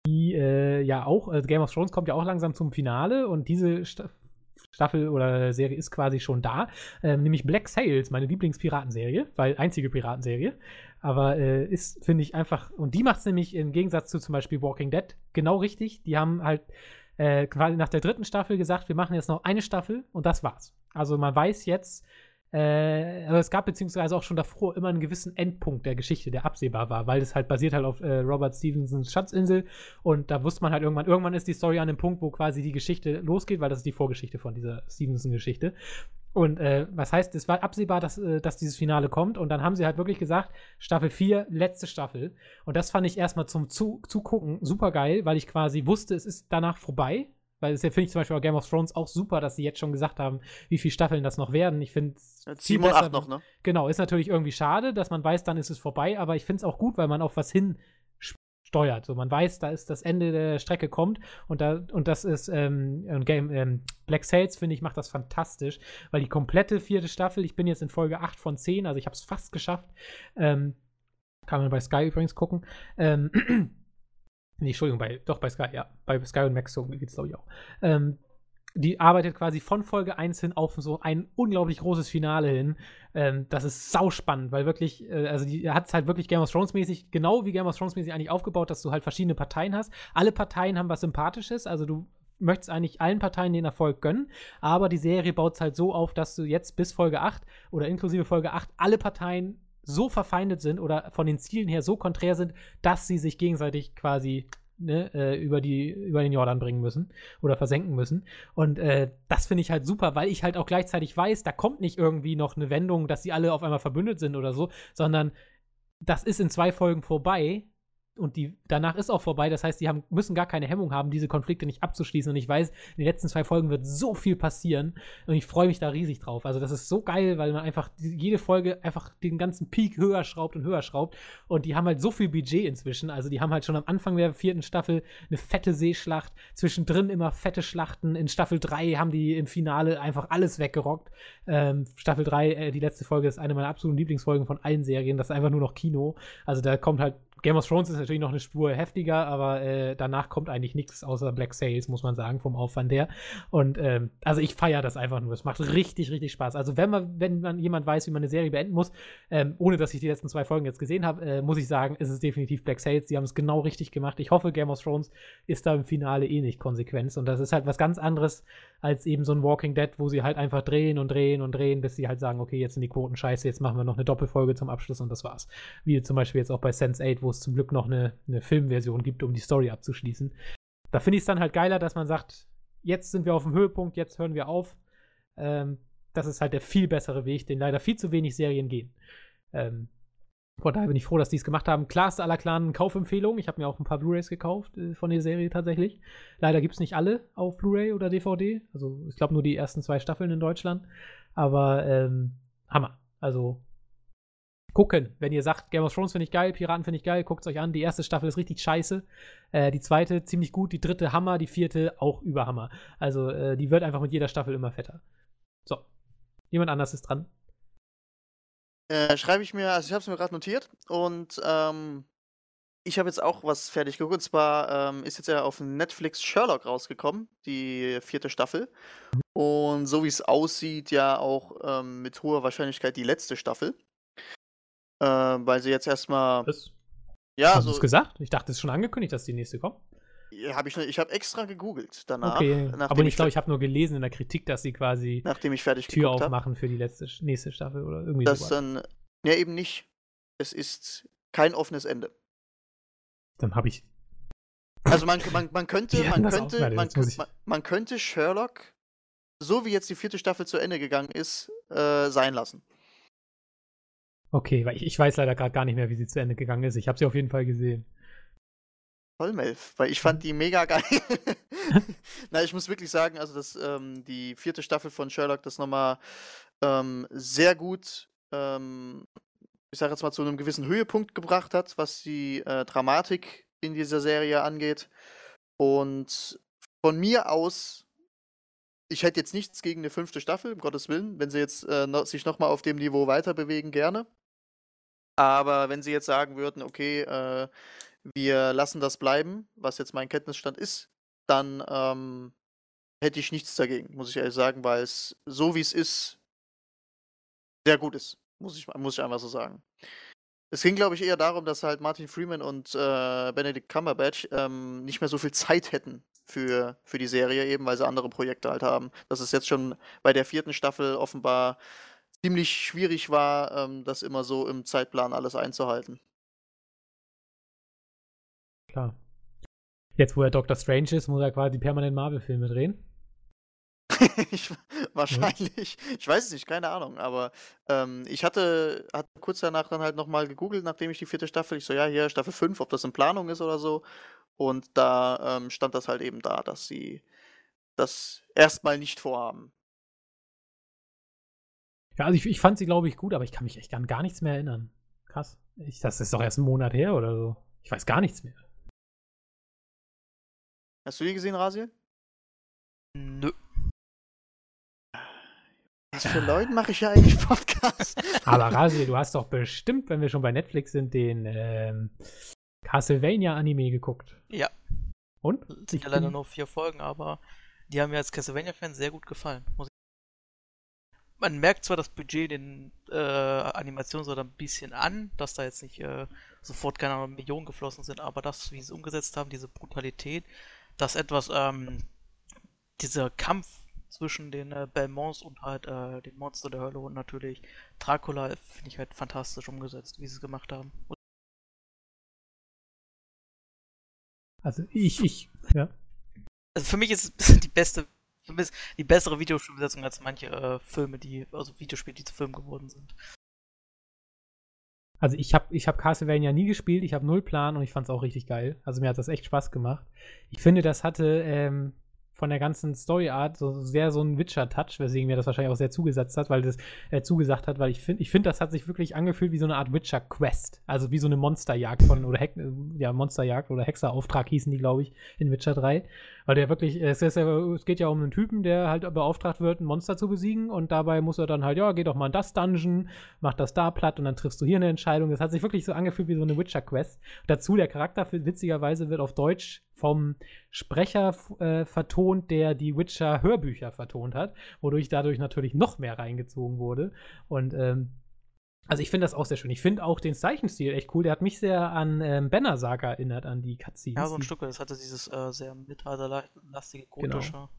die äh, ja auch, äh, Game of Thrones kommt ja auch langsam zum Finale und diese Sta Staffel oder Serie ist quasi schon da. Ähm, nämlich Black Sails, meine Lieblingspiratenserie, weil einzige Piratenserie. Aber äh, ist, finde ich, einfach, und die macht es nämlich im Gegensatz zu zum Beispiel Walking Dead genau richtig. Die haben halt äh, quasi nach der dritten Staffel gesagt, wir machen jetzt noch eine Staffel und das war's. Also man weiß jetzt, äh, aber es gab beziehungsweise auch schon davor immer einen gewissen Endpunkt der Geschichte, der absehbar war, weil es halt basiert halt auf äh, Robert Stevensons Schatzinsel und da wusste man halt irgendwann, irgendwann ist die Story an dem Punkt, wo quasi die Geschichte losgeht, weil das ist die Vorgeschichte von dieser Stevenson-Geschichte. Und äh, was heißt, es war absehbar, dass, äh, dass dieses Finale kommt und dann haben sie halt wirklich gesagt, Staffel 4, letzte Staffel. Und das fand ich erstmal zum Zu Zugucken super geil, weil ich quasi wusste, es ist danach vorbei. Weil es ja finde ich zum Beispiel bei Game of Thrones auch super, dass sie jetzt schon gesagt haben, wie viele Staffeln das noch werden. Ich finde Jetzt 7 und 8 noch, ne? Genau, ist natürlich irgendwie schade, dass man weiß, dann ist es vorbei, aber ich finde es auch gut, weil man auf was hin steuert. So, man weiß, da ist das Ende der Strecke kommt und da und das ist ähm, Game ähm, Black Sails finde ich macht das fantastisch, weil die komplette vierte Staffel, ich bin jetzt in Folge 8 von 10, also ich habe es fast geschafft. Ähm, kann man bei Sky übrigens gucken. Ähm, nee, Entschuldigung, bei, doch bei Sky, ja. Bei Sky und Max so geht es, glaube ich, auch. Ähm, die arbeitet quasi von Folge 1 hin auf so ein unglaublich großes Finale hin. Ähm, das ist sauspannend, weil wirklich, äh, also die hat es halt wirklich Game of Thrones mäßig, genau wie Game of Thrones mäßig eigentlich aufgebaut, dass du halt verschiedene Parteien hast. Alle Parteien haben was Sympathisches, also du möchtest eigentlich allen Parteien den Erfolg gönnen, aber die Serie baut es halt so auf, dass du jetzt bis Folge 8 oder inklusive Folge 8 alle Parteien so verfeindet sind oder von den Zielen her so konträr sind, dass sie sich gegenseitig quasi ne, äh, über, die, über den Jordan bringen müssen oder versenken müssen. Und äh, das finde ich halt super, weil ich halt auch gleichzeitig weiß, da kommt nicht irgendwie noch eine Wendung, dass sie alle auf einmal verbündet sind oder so, sondern das ist in zwei Folgen vorbei und die danach ist auch vorbei. Das heißt, die haben, müssen gar keine Hemmung haben, diese Konflikte nicht abzuschließen. Und ich weiß, in den letzten zwei Folgen wird so viel passieren und ich freue mich da riesig drauf. Also das ist so geil, weil man einfach jede Folge einfach den ganzen Peak höher schraubt und höher schraubt. Und die haben halt so viel Budget inzwischen. Also die haben halt schon am Anfang der vierten Staffel eine fette Seeschlacht, zwischendrin immer fette Schlachten. In Staffel 3 haben die im Finale einfach alles weggerockt. Ähm, Staffel 3, äh, die letzte Folge ist eine meiner absoluten Lieblingsfolgen von allen Serien. Das ist einfach nur noch Kino. Also da kommt halt Game of Thrones ist natürlich noch eine Spur heftiger, aber äh, danach kommt eigentlich nichts außer Black Sails, muss man sagen, vom Aufwand her. Und ähm, also ich feiere das einfach nur. Es macht richtig, richtig Spaß. Also wenn man, wenn man jemand weiß, wie man eine Serie beenden muss, ähm, ohne dass ich die letzten zwei Folgen jetzt gesehen habe, äh, muss ich sagen, ist es definitiv Black Sails. Die haben es genau richtig gemacht. Ich hoffe, Game of Thrones ist da im Finale eh nicht konsequent. Und das ist halt was ganz anderes als eben so ein Walking Dead, wo sie halt einfach drehen und drehen und drehen, bis sie halt sagen, okay, jetzt sind die Quoten scheiße, jetzt machen wir noch eine Doppelfolge zum Abschluss und das war's. Wie zum Beispiel jetzt auch bei Sense8, wo es zum Glück noch eine, eine Filmversion gibt, um die Story abzuschließen. Da finde ich es dann halt geiler, dass man sagt, jetzt sind wir auf dem Höhepunkt, jetzt hören wir auf. Ähm, das ist halt der viel bessere Weg, den leider viel zu wenig Serien gehen. Ähm, von daher bin ich froh, dass die es gemacht haben. Klarste aller klaren Kaufempfehlung. Ich habe mir auch ein paar Blu-rays gekauft äh, von der Serie tatsächlich. Leider gibt es nicht alle auf Blu-ray oder DVD. Also ich glaube nur die ersten zwei Staffeln in Deutschland. Aber ähm, Hammer. Also gucken. Wenn ihr sagt, Game of Thrones finde ich geil, Piraten finde ich geil, guckt es euch an. Die erste Staffel ist richtig scheiße. Äh, die zweite ziemlich gut, die dritte Hammer, die vierte auch überhammer. Also äh, die wird einfach mit jeder Staffel immer fetter. So. Jemand anders ist dran. Äh, schreibe ich mir, also ich habe es mir gerade notiert und ähm, ich habe jetzt auch was fertig geguckt. Und zwar ähm, ist jetzt ja auf Netflix Sherlock rausgekommen, die vierte Staffel. Und so wie es aussieht, ja auch ähm, mit hoher Wahrscheinlichkeit die letzte Staffel. Äh, weil sie jetzt erstmal. Was? Ja, Hast du so. es gesagt? Ich dachte, es ist schon angekündigt, dass die nächste kommt. Hab ich ich habe extra gegoogelt danach. Okay, aber ich glaube, ich habe nur gelesen in der Kritik, dass sie quasi nachdem ich fertig Tür aufmachen für die letzte, nächste Staffel oder irgendwie Das sowas. dann. Ja, eben nicht. Es ist kein offenes Ende. Dann habe ich. Also man, man, man könnte, man könnte, man, man, man könnte Sherlock, so wie jetzt die vierte Staffel zu Ende gegangen ist, äh, sein lassen. Okay, weil ich, ich weiß leider gerade gar nicht mehr, wie sie zu Ende gegangen ist. Ich habe sie auf jeden Fall gesehen. Toll, Melf, weil ich fand die mega geil. Na, ich muss wirklich sagen, also das, ähm, die vierte Staffel von Sherlock, das nochmal ähm, sehr gut, ähm, ich sage jetzt mal, zu einem gewissen Höhepunkt gebracht hat, was die äh, Dramatik in dieser Serie angeht. Und von mir aus, ich hätte jetzt nichts gegen eine fünfte Staffel, um Gottes Willen, wenn sie jetzt äh, noch, sich nochmal auf dem Niveau weiter bewegen, gerne. Aber wenn sie jetzt sagen würden, okay, äh, wir lassen das bleiben, was jetzt mein Kenntnisstand ist, dann ähm, hätte ich nichts dagegen, muss ich ehrlich sagen, weil es so wie es ist, sehr gut ist, muss ich, muss ich einfach so sagen. Es ging, glaube ich, eher darum, dass halt Martin Freeman und äh, Benedict Cumberbatch ähm, nicht mehr so viel Zeit hätten für, für die Serie, eben weil sie andere Projekte halt haben. Dass es jetzt schon bei der vierten Staffel offenbar ziemlich schwierig war, ähm, das immer so im Zeitplan alles einzuhalten. Klar. Jetzt, wo er Doctor Strange ist, muss er quasi permanent Marvel-Filme drehen. ich, wahrscheinlich. Ich weiß es nicht, keine Ahnung. Aber ähm, ich hatte, hatte kurz danach dann halt nochmal gegoogelt, nachdem ich die vierte Staffel, ich so, ja, hier Staffel 5, ob das in Planung ist oder so. Und da ähm, stand das halt eben da, dass sie das erstmal nicht vorhaben. Ja, also ich, ich fand sie, glaube ich, gut, aber ich kann mich echt an gar nichts mehr erinnern. Krass. Ich, das ist doch erst ein Monat her oder so. Ich weiß gar nichts mehr. Hast du die gesehen, Rasil? Nö. Was für Leute mache ich ja eigentlich Podcast? Aber Rasil, du hast doch bestimmt, wenn wir schon bei Netflix sind, den ähm, Castlevania-Anime geguckt. Ja. Und? Sind Ich ja leider nur vier Folgen, aber die haben mir als Castlevania-Fan sehr gut gefallen. Muss ich man merkt zwar das Budget den äh, Animationen so ein bisschen an, dass da jetzt nicht äh, sofort keine Ahnung, Millionen geflossen sind, aber das, wie sie es umgesetzt haben, diese Brutalität, dass etwas, ähm, dieser Kampf zwischen den äh, Belmonts und halt äh, den Monster der Hölle und natürlich Dracula finde ich halt fantastisch umgesetzt, wie sie es gemacht haben. Und Also ich, ich, ja. Also für mich ist es die beste, ist die bessere Videospielbesetzung als manche äh, Filme, die, also Videospiele, die zu Filmen geworden sind. Also ich habe ich hab Castlevania nie gespielt, ich habe null Plan und ich fand es auch richtig geil. Also mir hat das echt Spaß gemacht. Ich finde, das hatte, ähm, von der ganzen Storyart so sehr so ein Witcher-Touch, weswegen mir das wahrscheinlich auch sehr zugesetzt hat, weil das äh, zugesagt hat, weil ich finde, ich finde, das hat sich wirklich angefühlt wie so eine Art Witcher-Quest. Also wie so eine Monsterjagd von, oder Heck, ja, Monsterjagd oder Hexerauftrag hießen die, glaube ich, in Witcher 3. Weil der wirklich, es, ist es geht ja um einen Typen, der halt beauftragt wird, ein Monster zu besiegen und dabei muss er dann halt, ja, geh doch mal in das Dungeon, mach das da platt und dann triffst du hier eine Entscheidung. Das hat sich wirklich so angefühlt wie so eine Witcher-Quest. Dazu der Charakter, witzigerweise, wird auf Deutsch vom Sprecher äh, vertont, der die Witcher-Hörbücher vertont hat, wodurch dadurch natürlich noch mehr reingezogen wurde. Und ähm, also ich finde das auch sehr schön. Ich finde auch den Zeichenstil echt cool. Der hat mich sehr an ähm, Banner Saga erinnert, an die Cutscenes. Ja, so ein Stück. Das hatte dieses äh, sehr mittelalterlastige gotische. Genau.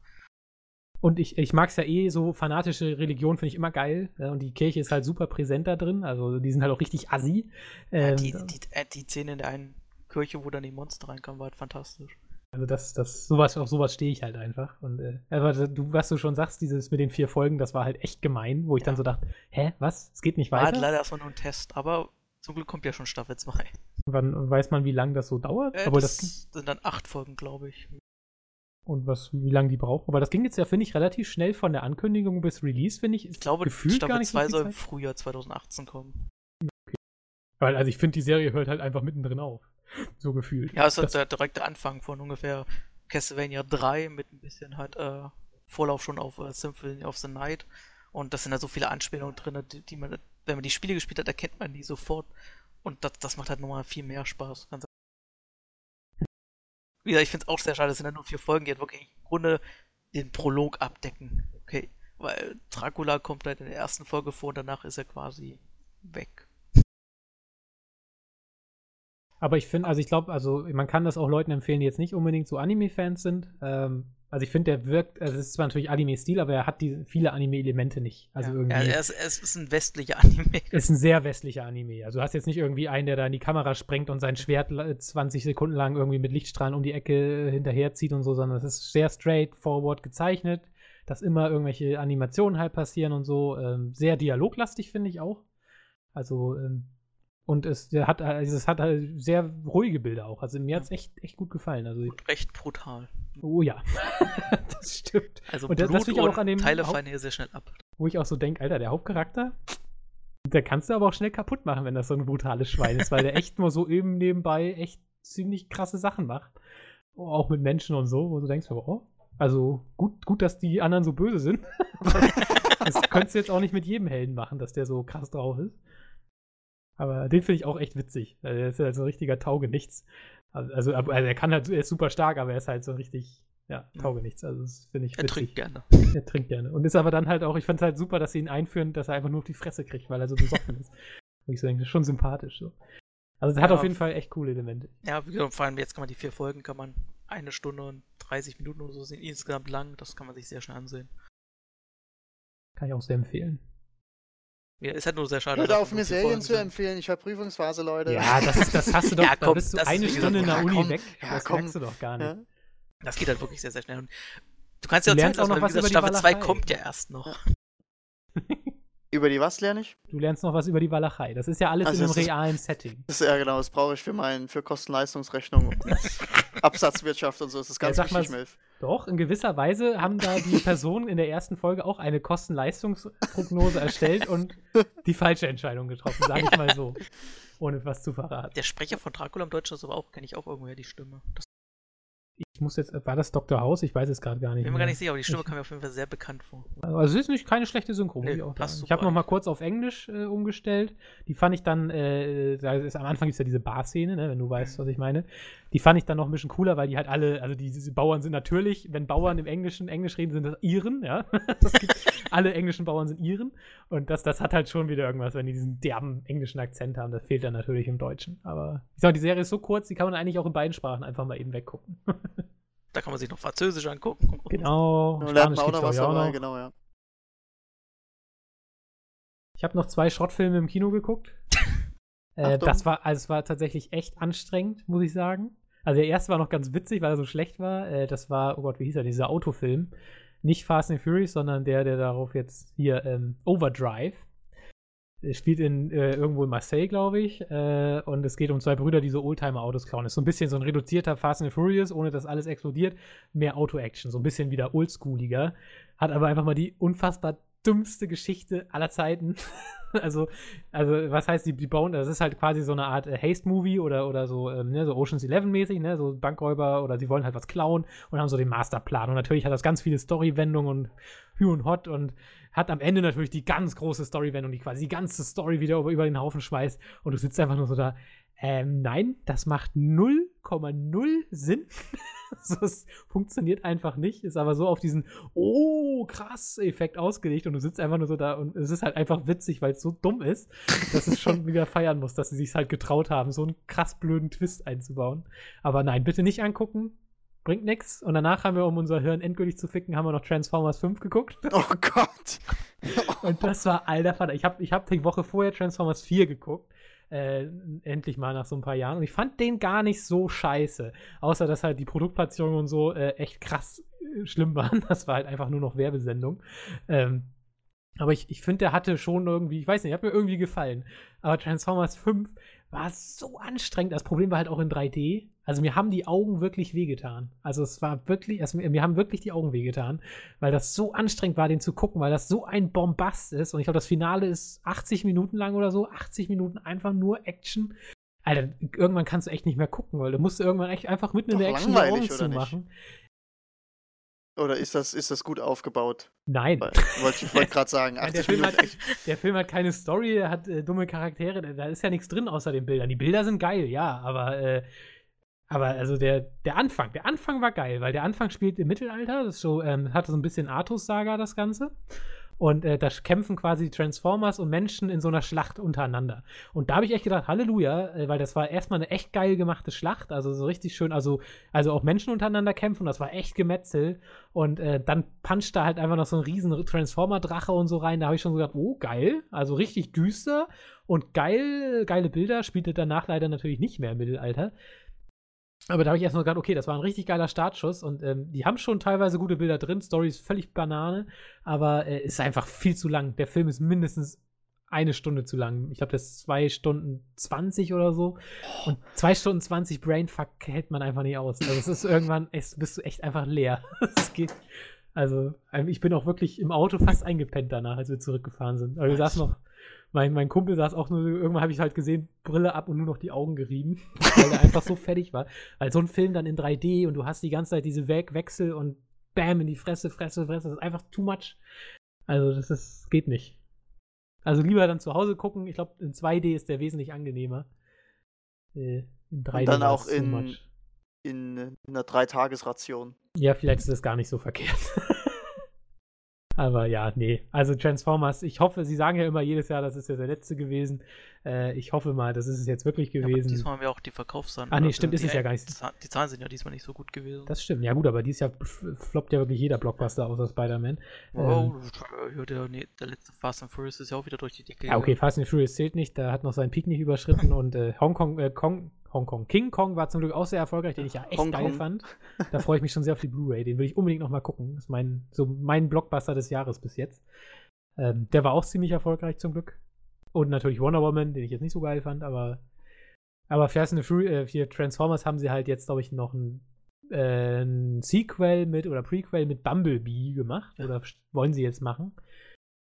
Und ich, ich mag es ja eh, so fanatische Religion finde ich immer geil. Ja, und die Kirche ist halt super präsent da drin. Also die sind halt auch richtig assi. Ähm, ja, die, die, äh, die Szene in der einen Kirche, wo dann die Monster reinkamen, war halt fantastisch. Also das, das, sowas, auf sowas stehe ich halt einfach. Und äh, aber du, was du schon sagst, dieses mit den vier Folgen, das war halt echt gemein, wo ich ja. dann so dachte, hä, was? Es geht nicht weiter. War halt leider erstmal nur ein Test, aber zum Glück kommt ja schon Staffel 2. Wann weiß man, wie lange das so dauert? Äh, aber das, das sind dann acht Folgen, glaube ich. Und was, wie lange die brauchen. Aber das ging jetzt ja, finde ich, relativ schnell von der Ankündigung bis Release, finde ich. Ich glaube, gefühlt Staffel gar nicht 2 so soll im Frühjahr 2018 kommen. Okay. Weil, also ich finde, die Serie hört halt einfach mittendrin auf. So gefühlt. Ja, es ist der direkte Anfang von ungefähr Castlevania 3 mit ein bisschen halt äh, Vorlauf schon auf äh, Symphony of the Night. Und das sind da so viele Anspielungen drin, die, die, man, wenn man die Spiele gespielt hat, erkennt man die sofort. Und das, das macht halt nochmal viel mehr Spaß. Ganz Wie gesagt, ich finde es auch sehr schade, es sind ja nur vier Folgen, die halt wirklich im Grunde den Prolog abdecken. Okay, weil Dracula kommt halt in der ersten Folge vor und danach ist er quasi weg. Aber ich finde, also ich glaube, also man kann das auch Leuten empfehlen, die jetzt nicht unbedingt so Anime-Fans sind. Ähm, also ich finde, der wirkt, also es ist zwar natürlich Anime-Stil, aber er hat die, viele Anime-Elemente nicht. Also ja, irgendwie. Ja, er ist, es ist ein westlicher Anime. Ist ein sehr westlicher Anime. Also du hast jetzt nicht irgendwie einen, der da in die Kamera sprengt und sein Schwert 20 Sekunden lang irgendwie mit Lichtstrahlen um die Ecke hinterherzieht und so, sondern es ist sehr straightforward gezeichnet, dass immer irgendwelche Animationen halt passieren und so. Ähm, sehr dialoglastig, finde ich auch. Also ähm, und es hat, also es hat halt sehr ruhige Bilder auch. Also mir hat es echt, echt gut gefallen. Also, und recht brutal. Oh ja, das stimmt. Also und Blut das, das auch an dem Teile fallen hier sehr schnell ab. Wo ich auch so denke, Alter, der Hauptcharakter, der kannst du aber auch schnell kaputt machen, wenn das so ein brutales Schwein ist, weil der echt nur so eben nebenbei echt ziemlich krasse Sachen macht. Auch mit Menschen und so, wo du denkst, oh, also gut, gut, dass die anderen so böse sind. das könntest du jetzt auch nicht mit jedem Helden machen, dass der so krass drauf ist. Aber den finde ich auch echt witzig. Also, er ist halt so ein richtiger Taugenichts. Also, also, also, er kann halt, er ist super stark, aber er ist halt so richtig, ja, Taugenichts. Also das finde ich witzig. Er trinkt gerne. Er trinkt gerne. Und ist aber dann halt auch, ich fand es halt super, dass sie ihn einführen, dass er einfach nur auf die Fresse kriegt, weil er so besoffen ist. Und ich so denke, das ist schon sympathisch so. Also er hat auf jeden Fall echt coole Elemente. Ja, vor allem jetzt kann man die vier Folgen, kann man eine Stunde und 30 Minuten oder so sind insgesamt lang. Das kann man sich sehr schnell ansehen. Kann ich auch sehr empfehlen. Ja, ist halt nur sehr schade. Hört auf, mir Serien zu empfehlen. Ich war Prüfungsphase, Leute. Ja, das, das hast du doch. ja, komm, da bist du eine Stunde in der Uni komm, weg. Ja, das komm. merkst du doch gar nicht. Ja. Das geht halt wirklich sehr, sehr schnell. Und du kannst ja auch lernst auch noch was über Staffel 2 kommt ja erst noch. Über die was lerne ich? Du lernst noch was über die Walachei. Das ist ja alles also in einem realen Setting. Das ist, ja genau, das brauche ich für mein für Kosten-Leistungsrechnung, Absatzwirtschaft und so. Das ist ganz ja, wichtig, Milf. Doch, in gewisser Weise haben da die Personen in der ersten Folge auch eine Kosten-Leistungsprognose erstellt und die falsche Entscheidung getroffen, sage ich mal so. Ohne was zu verraten. Der Sprecher von Dracula im Deutschen ist aber auch, kenne ich auch irgendwoher die Stimme. Ich muss jetzt, war das Dr. House? Ich weiß es gerade gar nicht. Ich bin mir gar nicht sicher, aber die Stimme kam mir auf jeden Fall sehr bekannt vor. Also es ist nicht keine schlechte Synchro, nee, ich Ich habe noch mal kurz auf Englisch äh, umgestellt. Die fand ich dann, äh, da ist, am Anfang gibt es ja diese Bar-Szene, ne, wenn du weißt, mhm. was ich meine. Die fand ich dann noch ein bisschen cooler, weil die halt alle, also die, diese Bauern sind natürlich, wenn Bauern im Englischen Englisch reden, sind das Iren, ja. Gibt, alle englischen Bauern sind Iren. Und das, das hat halt schon wieder irgendwas, wenn die diesen derben englischen Akzent haben. Das fehlt dann natürlich im Deutschen. Aber ich sag, die Serie ist so kurz, die kann man eigentlich auch in beiden Sprachen einfach mal eben weggucken. Da kann man sich noch Französisch angucken. Genau. Lernt man auch noch was dabei, genau, ja. Ich habe noch zwei Schrottfilme im Kino geguckt. äh, das war, also es war tatsächlich echt anstrengend, muss ich sagen. Also der erste war noch ganz witzig, weil er so schlecht war. Äh, das war, oh Gott, wie hieß er, dieser Autofilm. Nicht Fast and Furious, sondern der, der darauf jetzt hier ähm, Overdrive. Spielt in, äh, irgendwo in Marseille, glaube ich. Äh, und es geht um zwei Brüder, die so Oldtimer-Autos klauen. Ist so ein bisschen so ein reduzierter Fast and Furious, ohne dass alles explodiert. Mehr Auto-Action, so ein bisschen wieder oldschooliger. Hat aber einfach mal die unfassbar dümmste Geschichte aller Zeiten. also, also, was heißt, die, die bauen, das ist halt quasi so eine Art äh, Haste-Movie oder, oder so, ähm, ne, so Oceans 11-mäßig, ne, so Bankräuber oder sie wollen halt was klauen und haben so den Masterplan. Und natürlich hat das ganz viele Story-Wendungen und Hü und Hot und hat am Ende natürlich die ganz große Story-Wendung, die quasi die ganze Story wieder über, über den Haufen schmeißt und du sitzt einfach nur so da, ähm, nein, das macht 0,0 Sinn. Es funktioniert einfach nicht, ist aber so auf diesen Oh, krass Effekt ausgelegt und du sitzt einfach nur so da und es ist halt einfach witzig, weil es so dumm ist, dass es schon wieder feiern muss, dass sie sich halt getraut haben, so einen krass blöden Twist einzubauen. Aber nein, bitte nicht angucken. Bringt nichts. Und danach haben wir, um unser Hirn endgültig zu ficken, haben wir noch Transformers 5 geguckt. Oh Gott. und das war alter Vater. Ich habe ich hab die Woche vorher Transformers 4 geguckt äh, endlich mal nach so ein paar Jahren. Und ich fand den gar nicht so scheiße. Außer, dass halt die Produktplatzierungen und so äh, echt krass äh, schlimm waren. Das war halt einfach nur noch Werbesendung. Ähm, aber ich, ich finde, der hatte schon irgendwie, ich weiß nicht, hat mir irgendwie gefallen. Aber Transformers 5 war so anstrengend. Das Problem war halt auch in 3D. Also mir haben die Augen wirklich wehgetan. Also es war wirklich, also mir, haben wirklich die Augen wehgetan, weil das so anstrengend war, den zu gucken, weil das so ein Bombast ist. Und ich glaube, das Finale ist 80 Minuten lang oder so. 80 Minuten einfach nur Action. Alter, irgendwann kannst du echt nicht mehr gucken, weil du musst irgendwann echt einfach mitten in der Action Augen zumachen. Oder ist das, ist das gut aufgebaut? Nein. Wollte ich wollt gerade sagen. der, Film hat, der, Film hat, keine Story, er hat äh, dumme Charaktere, da ist ja nichts drin außer den Bildern. Die Bilder sind geil, ja, aber, äh, aber also der, der Anfang, der Anfang war geil, weil der Anfang spielt im Mittelalter, das so, ähm, hatte so ein bisschen Artus-Saga, das Ganze. Und äh, da kämpfen quasi Transformers und Menschen in so einer Schlacht untereinander. Und da habe ich echt gedacht, Halleluja, äh, weil das war erstmal eine echt geil gemachte Schlacht, also so richtig schön, also, also auch Menschen untereinander kämpfen, das war echt Gemetzel. Und äh, dann puncht da halt einfach noch so ein riesen Transformer-Drache und so rein. Da habe ich schon so gedacht, oh, geil, also richtig düster und geil, geile Bilder, spielte danach leider natürlich nicht mehr im Mittelalter. Aber da habe ich erstmal gedacht, okay, das war ein richtig geiler Startschuss und ähm, die haben schon teilweise gute Bilder drin. Story ist völlig Banane, aber äh, ist einfach viel zu lang. Der Film ist mindestens eine Stunde zu lang. Ich glaube, das ist zwei Stunden 20 oder so. Und zwei Stunden 20 Brainfuck hält man einfach nicht aus. Also es ist irgendwann, es bist du echt einfach leer. Es geht. Also, ähm, ich bin auch wirklich im Auto fast eingepennt danach, als wir zurückgefahren sind. Aber wir saßen noch mein, mein Kumpel saß auch nur, irgendwann habe ich halt gesehen, Brille ab und nur noch die Augen gerieben, weil er einfach so fertig war. Weil so ein Film dann in 3D und du hast die ganze Zeit diese We Wechsel und Bam in die Fresse, Fresse, Fresse, das ist einfach too much. Also das ist, geht nicht. Also lieber dann zu Hause gucken. Ich glaube, in 2D ist der wesentlich angenehmer. Äh, in 3D und dann auch in, in einer Dreitagesration. Ja, vielleicht ist das gar nicht so verkehrt. Aber ja, nee. Also Transformers, ich hoffe, sie sagen ja immer jedes Jahr, das ist ja der letzte gewesen. Äh, ich hoffe mal, das ist es jetzt wirklich gewesen. Ja, diesmal haben wir auch die Verkaufszahlen. Ah, nee, stimmt, ist es ja gar nicht. Die Zahlen sind ja diesmal nicht so gut gewesen. Das stimmt, ja gut, aber dieses Jahr floppt ja wirklich jeder Blockbuster außer Spider-Man. Oh, ähm, der, nee, der letzte Fast and Furious ist ja auch wieder durch die Decke. Ja, okay, Fast and Furious zählt nicht, der hat noch seinen Peak nicht überschritten und äh, Hongkong, äh, Kong, Hongkong. King Kong war zum Glück auch sehr erfolgreich, den ich ja echt Hong geil Kong. fand. Da freue ich mich schon sehr auf die Blu-ray. Den will ich unbedingt noch mal gucken. Das ist mein, so mein Blockbuster des Jahres bis jetzt. Ähm, der war auch ziemlich erfolgreich zum Glück. Und natürlich Wonder Woman, den ich jetzt nicht so geil fand, aber aber Fast and Furious, äh, Transformers haben sie halt jetzt, glaube ich, noch ein, äh, ein, Sequel mit oder Prequel mit Bumblebee gemacht. Oder wollen sie jetzt machen.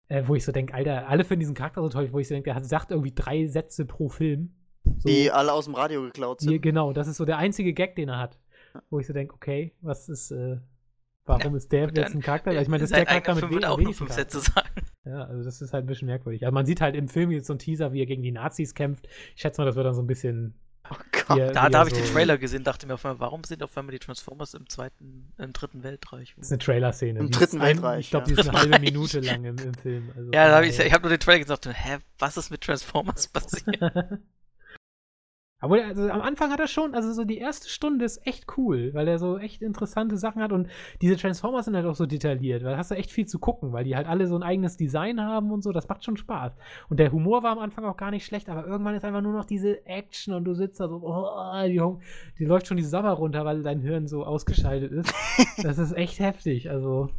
Äh, wo ich so denke, Alter, alle finden diesen Charakter so toll, wo ich so denke, der hat, sagt irgendwie drei Sätze pro Film. So, die alle aus dem Radio geklaut sind. Genau, das ist so der einzige Gag, den er hat. Wo ich so denke, okay, was ist, äh, warum ja, ist der jetzt ein Charakter? Ich meine, das ist der Charakter mit wem auch nur fünf Sätze sagen. Ja, also das ist halt ein bisschen merkwürdig. Also man sieht halt im Film jetzt so einen Teaser, wie er gegen die Nazis kämpft. Ich schätze mal, das wird dann so ein bisschen Oh Gott. Hier, da da habe so ich den Trailer gesehen, dachte mir auf einmal, warum sind auf einmal die Transformers im zweiten, im dritten Weltreich? Das ist eine Trailer-Szene. Im dritten Weltreich. Ich glaube, ja. die ist eine halbe Minute lang im, im Film. Also, ja, da hab ich, ich habe nur den Trailer gesagt, hä, was ist mit Transformers passiert? Aber also am Anfang hat er schon, also so die erste Stunde ist echt cool, weil er so echt interessante Sachen hat und diese Transformers sind halt auch so detailliert, weil da hast du echt viel zu gucken, weil die halt alle so ein eigenes Design haben und so, das macht schon Spaß. Und der Humor war am Anfang auch gar nicht schlecht, aber irgendwann ist einfach nur noch diese Action und du sitzt da so, oh, die, die läuft schon die Sommer runter, weil dein Hirn so ausgeschaltet ist. das ist echt heftig, also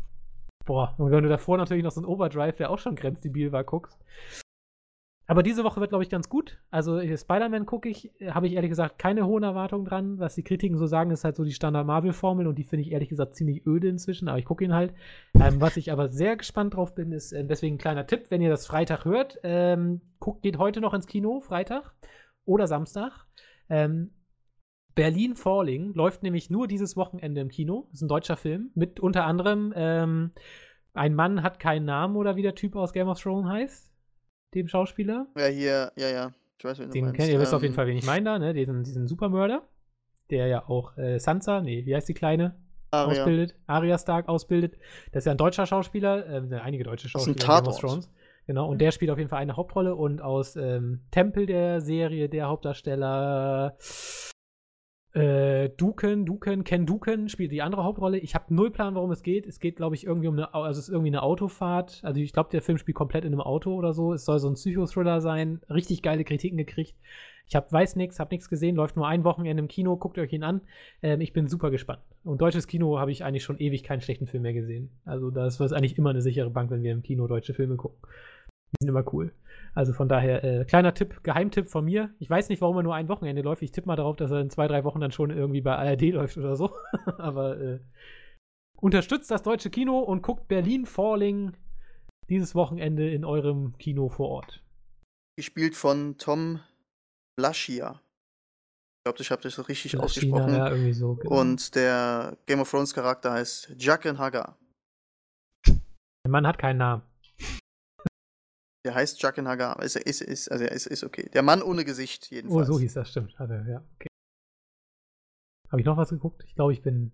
boah. Und wenn du davor natürlich noch so ein Overdrive, der auch schon grenzdebil war, guckst, Aber diese Woche wird, glaube ich, ganz gut. Also Spider-Man gucke ich, habe ich ehrlich gesagt keine hohen Erwartungen dran. Was die Kritiken so sagen, ist halt so die Standard-Marvel-Formel und die finde ich ehrlich gesagt ziemlich öde inzwischen, aber ich gucke ihn halt. Ähm, was ich aber sehr gespannt drauf bin, ist äh, deswegen ein kleiner Tipp, wenn ihr das Freitag hört, ähm, guckt, geht heute noch ins Kino, Freitag oder Samstag. Ähm, Berlin Falling läuft nämlich nur dieses Wochenende im Kino. Ist ein deutscher Film mit unter anderem ähm, Ein Mann hat keinen Namen oder wie der Typ aus Game of Thrones heißt dem Schauspieler. Ja, hier, ja, ja. Ich weiß, wen du Den meinst. kennt ihr, wisst auf jeden ähm, Fall, wen ich meine da, ne? Diesen, diesen Supermörder, der ja auch äh, Sansa, nee, wie heißt die Kleine? Aria. Ausbildet, Arya Stark ausbildet. Das ist ja ein deutscher Schauspieler, äh, einige deutsche Schauspieler. Ein Game Thrones. Genau, und der spielt auf jeden Fall eine Hauptrolle und aus ähm, Tempel der Serie der Hauptdarsteller äh, Duken, Duken, Ken Duken spielt die andere Hauptrolle. Ich habe null Plan, worum es geht. Es geht, glaube ich, irgendwie um eine, also es ist irgendwie eine Autofahrt. Also ich glaube, der Film spielt komplett in einem Auto oder so. Es soll so ein Psychothriller sein. Richtig geile Kritiken gekriegt. Ich hab, weiß nichts, habe nichts gesehen, läuft nur ein Wochenende im Kino, guckt euch ihn an. Ähm, ich bin super gespannt. Und deutsches Kino habe ich eigentlich schon ewig keinen schlechten Film mehr gesehen. Also das ist eigentlich immer eine sichere Bank, wenn wir im Kino deutsche Filme gucken. Die sind immer cool. Also von daher, äh, kleiner Tipp, Geheimtipp von mir. Ich weiß nicht, warum er nur ein Wochenende läuft. Ich tippe mal darauf, dass er in zwei, drei Wochen dann schon irgendwie bei ARD läuft oder so. Aber äh, unterstützt das deutsche Kino und guckt Berlin Falling dieses Wochenende in eurem Kino vor Ort. Gespielt von Tom Laschia. Ich glaube, ich habe das richtig Laschina, ausgesprochen. Ja, irgendwie so, genau. Und der Game of Thrones Charakter heißt Jaqen Hagar. Der Mann hat keinen Namen. Der heißt Jacken Hagar. Ist, ist, ist, also ist, ist okay. Der Mann ohne Gesicht, jedenfalls. Oh, so hieß das, stimmt. Hatte, ja, okay. Habe ich noch was geguckt? Ich glaube, ich bin.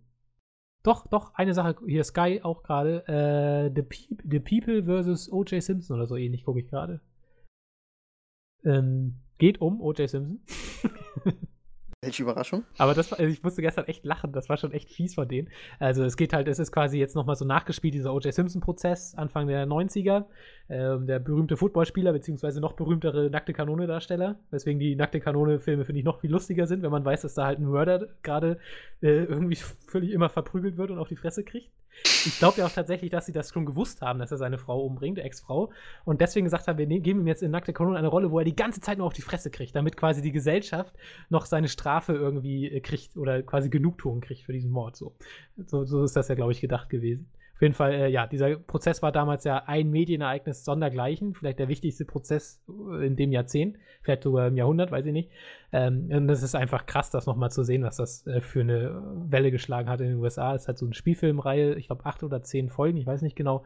Doch, doch, eine Sache, hier Sky auch gerade. Äh, The, Pe The People vs. O.J. Simpson oder so ähnlich gucke ich gerade. Ähm, geht um O.J. Simpson. Welche Überraschung. Aber das also ich musste gestern echt lachen, das war schon echt fies von denen. Also es geht halt, es ist quasi jetzt nochmal so nachgespielt, dieser O.J. Simpson-Prozess, Anfang der 90er. Ähm, der berühmte Footballspieler, beziehungsweise noch berühmtere Nackte Kanone-Darsteller, weswegen die Nackte Kanone-Filme, finde ich, noch viel lustiger sind, wenn man weiß, dass da halt ein Mörder gerade äh, irgendwie völlig immer verprügelt wird und auf die Fresse kriegt. Ich glaube ja auch tatsächlich, dass sie das schon gewusst haben, dass er seine Frau umbringt, Ex-Frau, und deswegen gesagt haben, wir ne-, geben ihm jetzt in Nackte Kanone eine Rolle, wo er die ganze Zeit nur auf die Fresse kriegt, damit quasi die Gesellschaft noch seine Strafe irgendwie äh, kriegt oder quasi Genugtuung kriegt für diesen Mord. So, so, so ist das ja, glaube ich, gedacht gewesen. Jeden Fall, äh, ja, dieser Prozess war damals ja ein Medienereignis sondergleichen, vielleicht der wichtigste Prozess äh, in dem Jahrzehnt, vielleicht sogar im Jahrhundert, weiß ich nicht. Ähm, und das ist einfach krass, das nochmal zu sehen, was das äh, für eine Welle geschlagen hat in den USA. Es halt so eine Spielfilmreihe, ich glaube acht oder zehn Folgen, ich weiß nicht genau.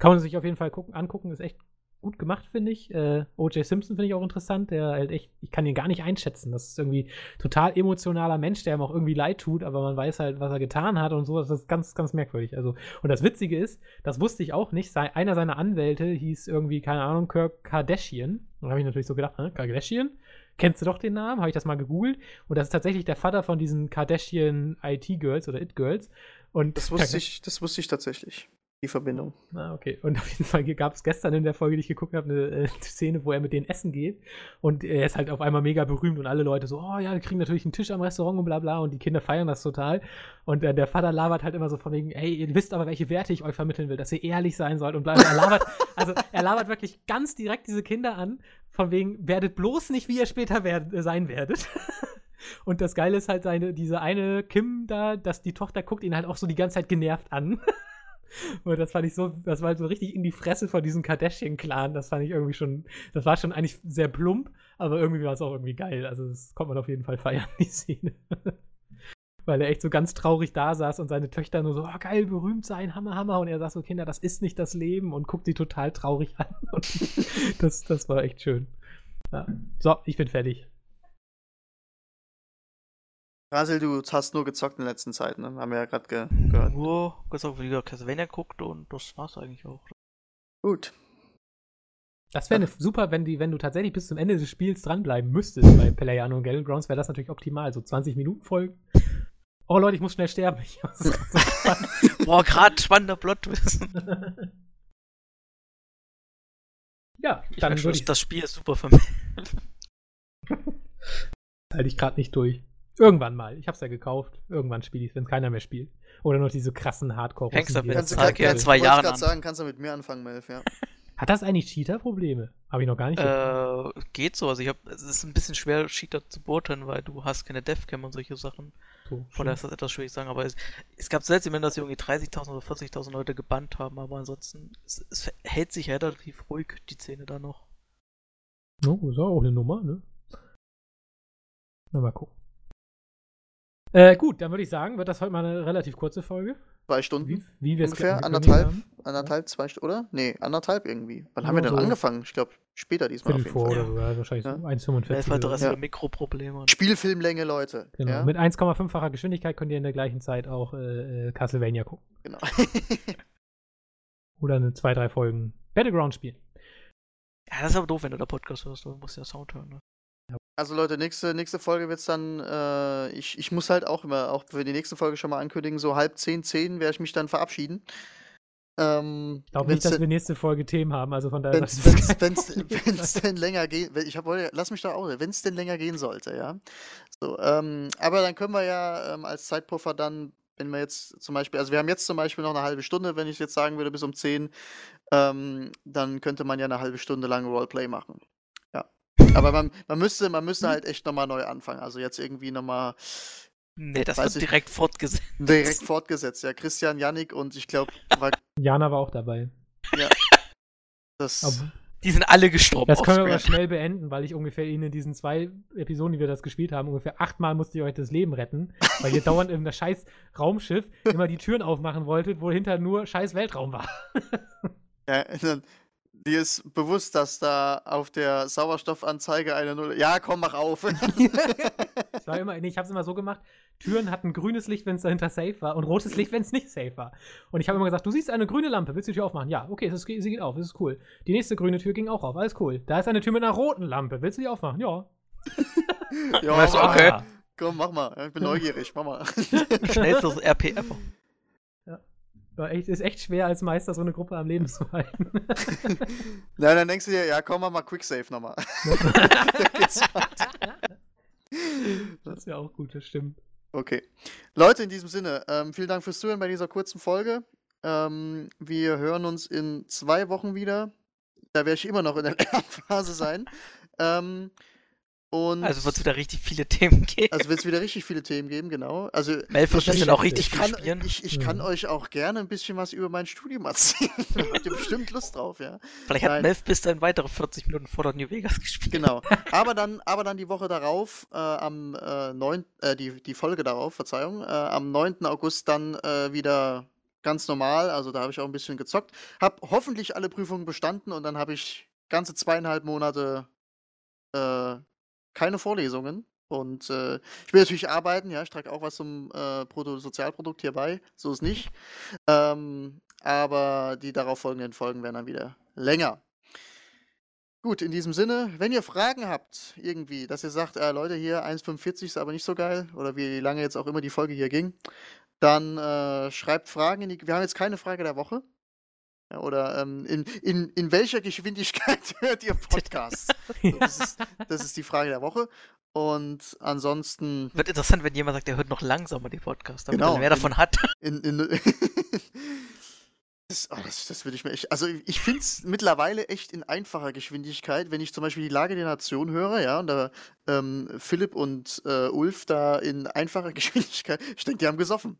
Kann man sich auf jeden Fall gucken, angucken, ist echt gut gemacht, finde ich. Äh, O.J. Simpson finde ich auch interessant, der halt echt, ich kann ihn gar nicht einschätzen. Das ist irgendwie total emotionaler Mensch, der ihm auch irgendwie leid tut, aber man weiß halt, was er getan hat und so. Das ist ganz, ganz merkwürdig. Also, und das Witzige ist, das wusste ich auch nicht, einer seiner Anwälte hieß irgendwie, keine Ahnung, Kirk Kardashian. Und habe ich natürlich so gedacht, ne, Kardashian? Kennst du doch den Namen? Habe ich das mal gegoogelt. Und das ist tatsächlich der Vater von diesen Kardashian IT-Girls oder It-Girls. Und das wusste, ich, das wusste ich tatsächlich die Verbindung. Ah, okay. Und auf jeden Fall gab es gestern in der Folge, die ich geguckt habe, eine äh, Szene, wo er mit denen essen geht. Und er ist halt auf einmal mega berühmt und alle Leute so, oh ja, wir kriegen natürlich einen Tisch am Restaurant und bla bla. Und die Kinder feiern das total. Und äh, der Vater labert halt immer so von wegen, hey, ihr wisst aber, welche Werte ich euch vermitteln will, dass ihr ehrlich sein sollt und bla bla. Er labert, also er labert wirklich ganz direkt diese Kinder an, von wegen, werdet bloß nicht, wie ihr später werd, äh, sein werdet. Und das Geile ist halt seine, diese eine Kim da, dass die Tochter guckt ihn halt auch so die ganze Zeit genervt an. Und das fand ich so, das war so richtig in die Fresse von diesem Kardashian-Clan. Das fand ich irgendwie schon, das war schon eigentlich sehr plump, aber irgendwie war es auch irgendwie geil. Also das konnte man auf jeden Fall feiern, die Szene. Weil er echt so ganz traurig da saß und seine Töchter nur so, oh, geil, berühmt sein, Hammer, Hammer. Und er sagt so, Kinder, das ist nicht das Leben und guckt sie total traurig an. Und das, das war echt schön. Ja. So, ich bin fertig. Basil, du hast nur gezockt in der letzten Zeit, ne? Haben wir ja gerade ge gehört. Nur gezockt, wie gesagt, Castlevania guckt und das war's eigentlich auch. Gut. Das wäre super, wenn, die, wenn du tatsächlich bis zum Ende des Spiels dranbleiben müsstest bei Pelagiano und Grounds, wäre das natürlich optimal. So 20 Minuten Folgen. Oh Leute, ich muss schnell sterben. Boah, gerade spannender Plot ja, ich dann würde ich. Das Spiel ist super für mich. Halte ich gerade nicht durch. Irgendwann mal. Ich hab's ja gekauft. Irgendwann spiele ich es, wenn keiner mehr spielt. Oder noch diese krassen hardcore Hängst du kannst du grad, zwei Jahren sagen, kannst du mit mir anfangen, Melf, ja. Hat das eigentlich Cheater-Probleme? Habe ich noch gar nicht. Äh, geht so. Also ich habe, es ist ein bisschen schwer, Cheater zu beurteilen, weil du hast keine Devcam und solche Sachen. so, Von daher ist das etwas schwierig zu sagen. Aber es, es gab selten, dass sie irgendwie 30.000 oder 40.000 Leute gebannt haben. Aber ansonsten, es, es hält sich relativ ruhig, die Szene da noch. Oh, ist auch eine Nummer, ne? Na, mal gucken. Äh, gut, dann würde ich sagen, wird das heute mal eine relativ kurze Folge. Zwei Wie, Stunden wie wir es ungefähr, ge- anderthalb, anderthalb, zwei Stunden, oder? Nee, anderthalb irgendwie. Wann Ja, haben wir denn so. angefangen? Ich glaube, später diesmal auf Viertel jeden vor Fall. oder so, ja, wahrscheinlich Ja. so 1,45. Elf weitere oder so. ja. Ja. Mikroprobleme. Spielfilmlänge, Leute. Genau. Ja? Mit 1,5-facher Geschwindigkeit könnt ihr in der gleichen Zeit auch äh, äh, Castlevania gucken. genau. Oder eine zwei, drei Folgen Battleground spielen. ja, das ist aber doof, wenn du da Podcast hörst. Du musst ja Sound hören. Ne? Also Leute, nächste, nächste Folge wird's dann, äh, ich, ich muss halt auch immer, auch für die nächste Folge schon mal ankündigen, so halb zehn, zehn werde ich mich dann verabschieden. Ähm, Ich glaube nicht, dass wir nächste Folge Themen haben, also von daher. Sag ich wenn's, denn länger geht, ich hab, lass mich doch auch, wenn es denn länger gehen sollte, ja. So, ähm, aber dann können wir ja ähm, als Zeitpuffer dann, wenn wir jetzt zum Beispiel, also wir haben jetzt zum Beispiel noch eine halbe Stunde, wenn ich jetzt sagen würde, bis um 10, ähm, dann könnte man ja eine halbe Stunde lang Roleplay machen. Ja. Aber man, man müsste, man müsste halt echt nochmal neu anfangen. Also jetzt irgendwie nochmal Nee, das wird ich- direkt fortgesetzt. direkt fortgesetzt. Ja, Christian, Yannick und ich glaube, Jana war auch dabei. das. Aber Die sind alle gestorben. das können wir aber schnell beenden, weil ich ungefähr Ihnen in diesen zwei Episoden, die wir das gespielt haben, ungefähr achtmal musste ich euch das Leben retten, weil ihr dauernd in das scheiß Raumschiff immer die Türen aufmachen wolltet, wo hinter nur scheiß Weltraum war. Ja, dann, dir ist bewusst, dass da auf der Sauerstoffanzeige eine Null. Ja, komm, mach auf. Ich war immer, nee, ich habe es immer so gemacht. Türen hatten grünes Licht, wenn es dahinter safe war und rotes Licht, wenn es nicht safe war. Und ich habe immer gesagt, du siehst eine grüne Lampe, willst du die Tür aufmachen? Ja, okay, es ist, sie geht auf, es ist cool. Die nächste grüne Tür ging auch auf, alles cool. Da ist eine Tür mit einer roten Lampe, willst du die aufmachen? Ja. ja, okay. Komm, mach mal. Ich bin neugierig, mach mal. Schnellstes RP echt, ist echt schwer, als Meister so eine Gruppe am Leben zu halten. Na, dann denkst du dir, ja, komm, mach mal Quicksave nochmal. Das ist ja auch gut, das stimmt. Okay. Leute, in diesem Sinne, ähm, vielen Dank fürs Zuhören bei dieser kurzen Folge. Ähm, wir hören uns in zwei Wochen wieder. Da werde ich immer noch in der Lernphase sein. Ähm, und Also wird es wieder richtig viele Themen geben. also wird es wieder richtig viele Themen geben, genau. Also Melf wird das bestimmt ist auch richtig ich kann, spielen. ich, ich kann Mhm. euch auch gerne ein bisschen was über mein Studium erzählen. da habt ihr bestimmt Lust drauf, ja. Vielleicht hat nein. Melf bis dann weitere 40 Minuten vor der New Vegas gespielt. Genau. Aber dann, aber dann die Woche darauf, äh, am äh, 9., äh, die, die Folge darauf, Verzeihung, äh, am 9. August dann äh, wieder ganz normal. Also da habe ich auch ein bisschen gezockt. Hab hoffentlich alle Prüfungen bestanden und dann habe ich ganze zweieinhalb Monate äh, keine Vorlesungen. Und äh, ich will natürlich arbeiten, ja, ich trage auch was zum äh, Bruttosozialprodukt hier bei, so ist nicht. Ähm, aber die darauf folgenden Folgen werden dann wieder länger. Gut, in diesem Sinne, wenn ihr Fragen habt, irgendwie, dass ihr sagt, äh, Leute, hier 1,45 ist aber nicht so geil, oder wie lange jetzt auch immer die Folge hier ging, dann äh, schreibt Fragen in die. Wir haben jetzt keine Frage der Woche. Ja, oder ähm, in, in, in welcher Geschwindigkeit hört ihr Podcasts? So, das, ist, das ist die Frage der Woche. Und ansonsten Wird interessant, wenn jemand sagt, der hört noch langsamer die Podcast, damit Genau. er mehr davon hat. in, in das, oh, das, das würde ich mir echt. Also ich finde es mittlerweile echt in einfacher Geschwindigkeit, wenn ich zum Beispiel die Lage der Nation höre, ja, und da ähm, Philipp und äh, Ulf da in einfacher Geschwindigkeit, ich denke, die haben gesoffen.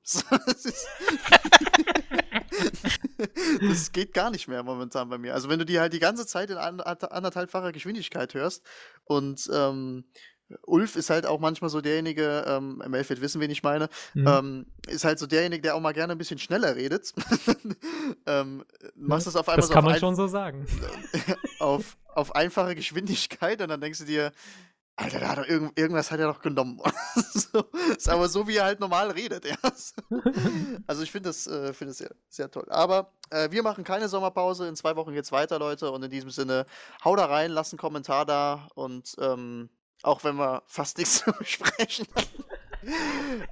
Das, geht gar nicht mehr momentan bei mir. Also wenn du die halt die ganze Zeit in an, anderthalbfacher Geschwindigkeit hörst und ähm, Ulf ist halt auch manchmal so derjenige, ähm, ML wird wissen, wen ich meine, Mhm. ähm, ist halt so derjenige, der auch mal gerne ein bisschen schneller redet. ähm, machst das auf einmal das so kann auf, man schon so sagen. auf, auf einfache Geschwindigkeit und dann denkst du dir, Alter, da hat er irgend, irgendwas hat er doch genommen. so, ist aber so, wie er halt normal redet. Ja. also ich finde das, äh, find das sehr, sehr toll. Aber äh, wir machen keine Sommerpause. In zwei Wochen geht's weiter, Leute. Und in diesem Sinne, hau da rein, lasst einen Kommentar da und ähm, auch wenn wir fast nichts zu besprechen haben.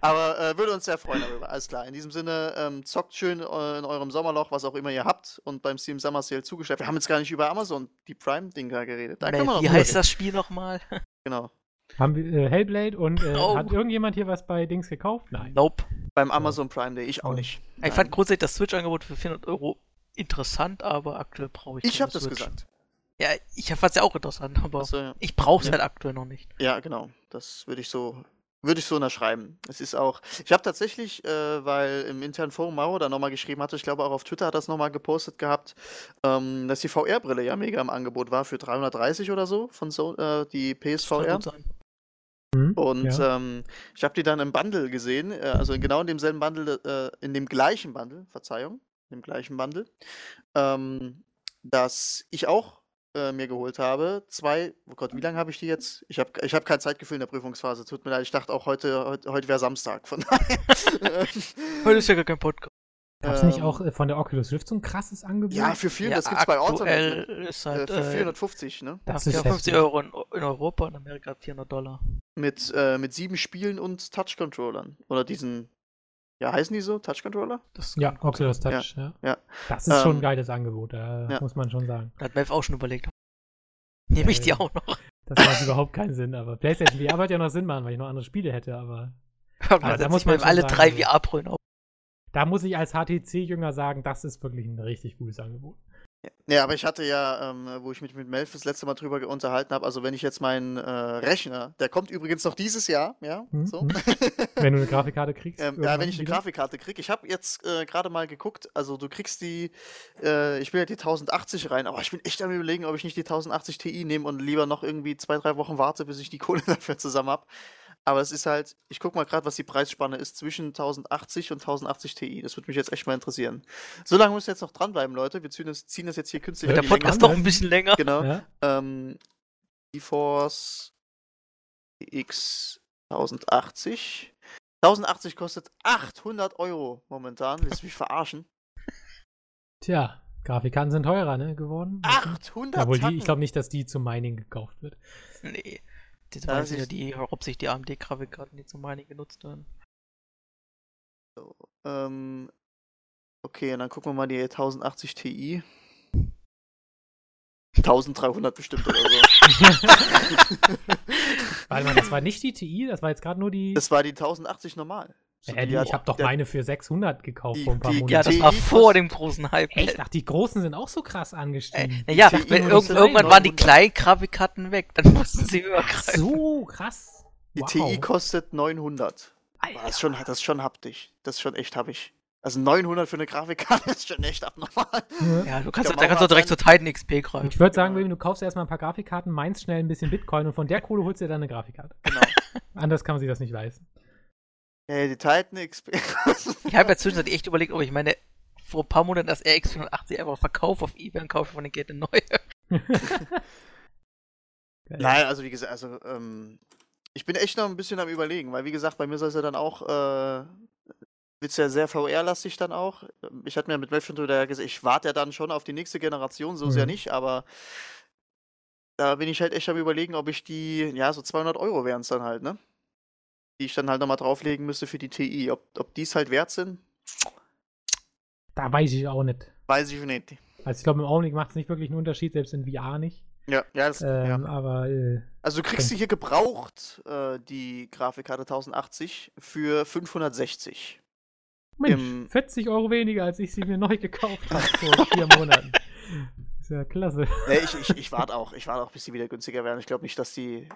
Aber äh, würde uns sehr freuen darüber. Alles klar. In diesem Sinne, ähm, zockt schön äh, in eurem Sommerloch, was auch immer ihr habt. Und beim Steam Summer Sale zugestellt. Wir haben jetzt gar nicht über Amazon, die Prime-Dinger geredet. Da können wir Melf, noch wie heißt reden. das Spiel nochmal? Genau. Haben wir äh, Hellblade und äh, Oh. hat irgendjemand hier was bei Dings gekauft? Nein. Nope. Beim Amazon Prime Day. Ich auch Oh. nicht. Ich Nein. fand grundsätzlich das Switch-Angebot für 400 Euro interessant, aber aktuell brauche ich Ich habe das Switch. gesagt. Ja, ich fand's ja auch interessant, aber Achso, ja. ich brauch's Ja. halt aktuell noch nicht. Ja, genau. Das würde ich so, würde ich so unterschreiben. Es ist auch, ich habe tatsächlich, äh, weil im internen Forum Maro da nochmal geschrieben hatte, ich glaube auch auf Twitter hat das nochmal gepostet gehabt, ähm, dass die VR-Brille ja mega im Angebot war für 330 oder so von so, äh, die PSVR. Hm? Und ja. ähm, ich habe die dann im Bundle gesehen, äh, also genau in demselben Bundle, äh, in dem gleichen Bundle, Verzeihung, in dem gleichen Bundle, ähm, dass ich auch äh, mir geholt habe. Zwei, oh Gott, wie lange habe ich die jetzt? Ich habe ich hab kein Zeitgefühl in der Prüfungsphase, tut mir leid, ich dachte auch heute, heute, heute wäre Samstag, von daher. Heute ist ja gar kein Podcast. Gab's nicht ähm, auch äh, von der Oculus Rift so ein krasses Angebot? Ja, für viel, Ja, das gibt's bei Orton. aktuell Ne? ist Äh, halt für äh, 450, ne? das ja, ist 50 heftig. Euro in, in Europa, in Amerika 400 Dollar. Mit, äh, mit sieben Spielen und Touch-Controllern. Oder diesen, ja, heißen die so? Touch-Controller? Das Ja, Oculus. Touch, ja. ja. Das ist schon Ähm, ein geiles Angebot, äh, ja. muss man schon sagen. Da hat Mev auch schon überlegt. Nehme ich die Ja, ja. auch noch? Das macht überhaupt keinen Sinn, aber PlayStation VR wird ja noch Sinn machen, weil ich noch andere Spiele hätte, aber Aber da da muss man schon alle sagen, drei VR-Brillen auf. da muss ich als HTC-Jünger sagen, das ist wirklich ein richtig gutes Angebot. Ja, aber ich hatte ja, ähm, wo ich mich mit Melf das letzte Mal drüber unterhalten habe, also wenn ich jetzt meinen äh, Rechner, der kommt übrigens noch dieses Jahr, ja, Hm, so. hm. Wenn du eine Grafikkarte kriegst. ähm, ja, wenn ich eine wieder. Grafikkarte kriege. Ich habe jetzt äh, gerade mal geguckt, also du kriegst die, äh, ich will ja die 1080 rein, aber ich bin echt am überlegen, ob ich nicht die 1080 Ti nehme und lieber noch irgendwie zwei, drei Wochen warte, bis ich die Kohle dafür zusammen habe. Aber es ist halt, ich guck mal gerade, was die Preisspanne ist zwischen 1080 und 1080 Ti. Das würde mich jetzt echt mal interessieren. So lange müsst ihr jetzt noch dranbleiben, Leute. Wir ziehen das, ziehen das jetzt hier künstlich in der. Podcast doch ein bisschen länger. Genau. Ja? Ähm, GeForce X 1080. 1080 kostet 800 Euro momentan. Willst du mich verarschen? Tja, Grafikkarten sind teurer, ne, geworden. 800 Jawohl, die, Tacken? ich glaube nicht, dass die zum Mining gekauft wird. Nee. Die Ja, sind ja die, hauptsächlich die AMD-Grafikkarten, die zum Mining genutzt werden. Ähm, okay, und dann gucken wir mal die 1080 Ti. 1300 bestimmt oder so. Warte mal, das war nicht die TI, das war jetzt gerade nur die. Das war die 1080 normal. Äh, die die, ich habe doch der- meine für 600 gekauft die- vor ein paar die- Monaten. Ja, das war vor dem großen Hype. Echt? Ach, die großen sind auch so krass Äh, angestiegen. naja, TI wenn nur irgend, das irgendwann waren die 900. kleinen Grafikkarten weg, dann mussten sie übergreifen. so, krass. Die wow. TI kostet 900. Alter. Das ist schon, das ist schon haptig. Das ist schon echt happig. Also 900 für eine Grafikkarte ist schon echt abnormal. Ja, du kannst, da kannst du direkt zur Titan XP greifen. Ich würde sagen, William, du kaufst erstmal ein paar Grafikkarten, meinst schnell ein bisschen Bitcoin und von der Kohle holst du dir dann eine Grafikkarte. Genau. Anders kann man sich das nicht leisten. Ey, die Titan XP. Ich habe ja zwischenzeitlich echt überlegt, ob ich meine vor ein paar Monaten das RX 480 einfach verkaufe auf Ebay und kaufe von den Geld eine neue. Nein, also wie gesagt, also ähm, ich bin echt noch ein bisschen am überlegen, weil wie gesagt, bei mir soll es ja dann auch, äh, wird's ja sehr VR-lastig dann auch. Ich hatte mir mit Melvin drüber gesagt, ich warte ja dann schon auf die nächste Generation, so ist ja Mhm. nicht, aber da bin ich halt echt am überlegen, ob ich die, ja, so 200 Euro wären es dann halt, ne? Die ich dann halt nochmal drauflegen müsste für die TI. Ob, ob die es halt wert sind, Da weiß ich auch nicht. weiß ich nicht. Also ich glaube, im Augenblick macht es nicht wirklich einen Unterschied, selbst in VR nicht. Ja, ja, das, ja. Ähm, Aber äh, Also du kriegst sie hier gebraucht, äh, die Grafikkarte 1080, für 560. Mensch, Im- 40 Euro weniger, als ich sie mir neu gekauft habe vor vier Monaten. Ist ja klasse. Nee, ich, ich, ich warte auch, ich warte auch, bis die wieder günstiger werden. Ich glaube nicht, dass die.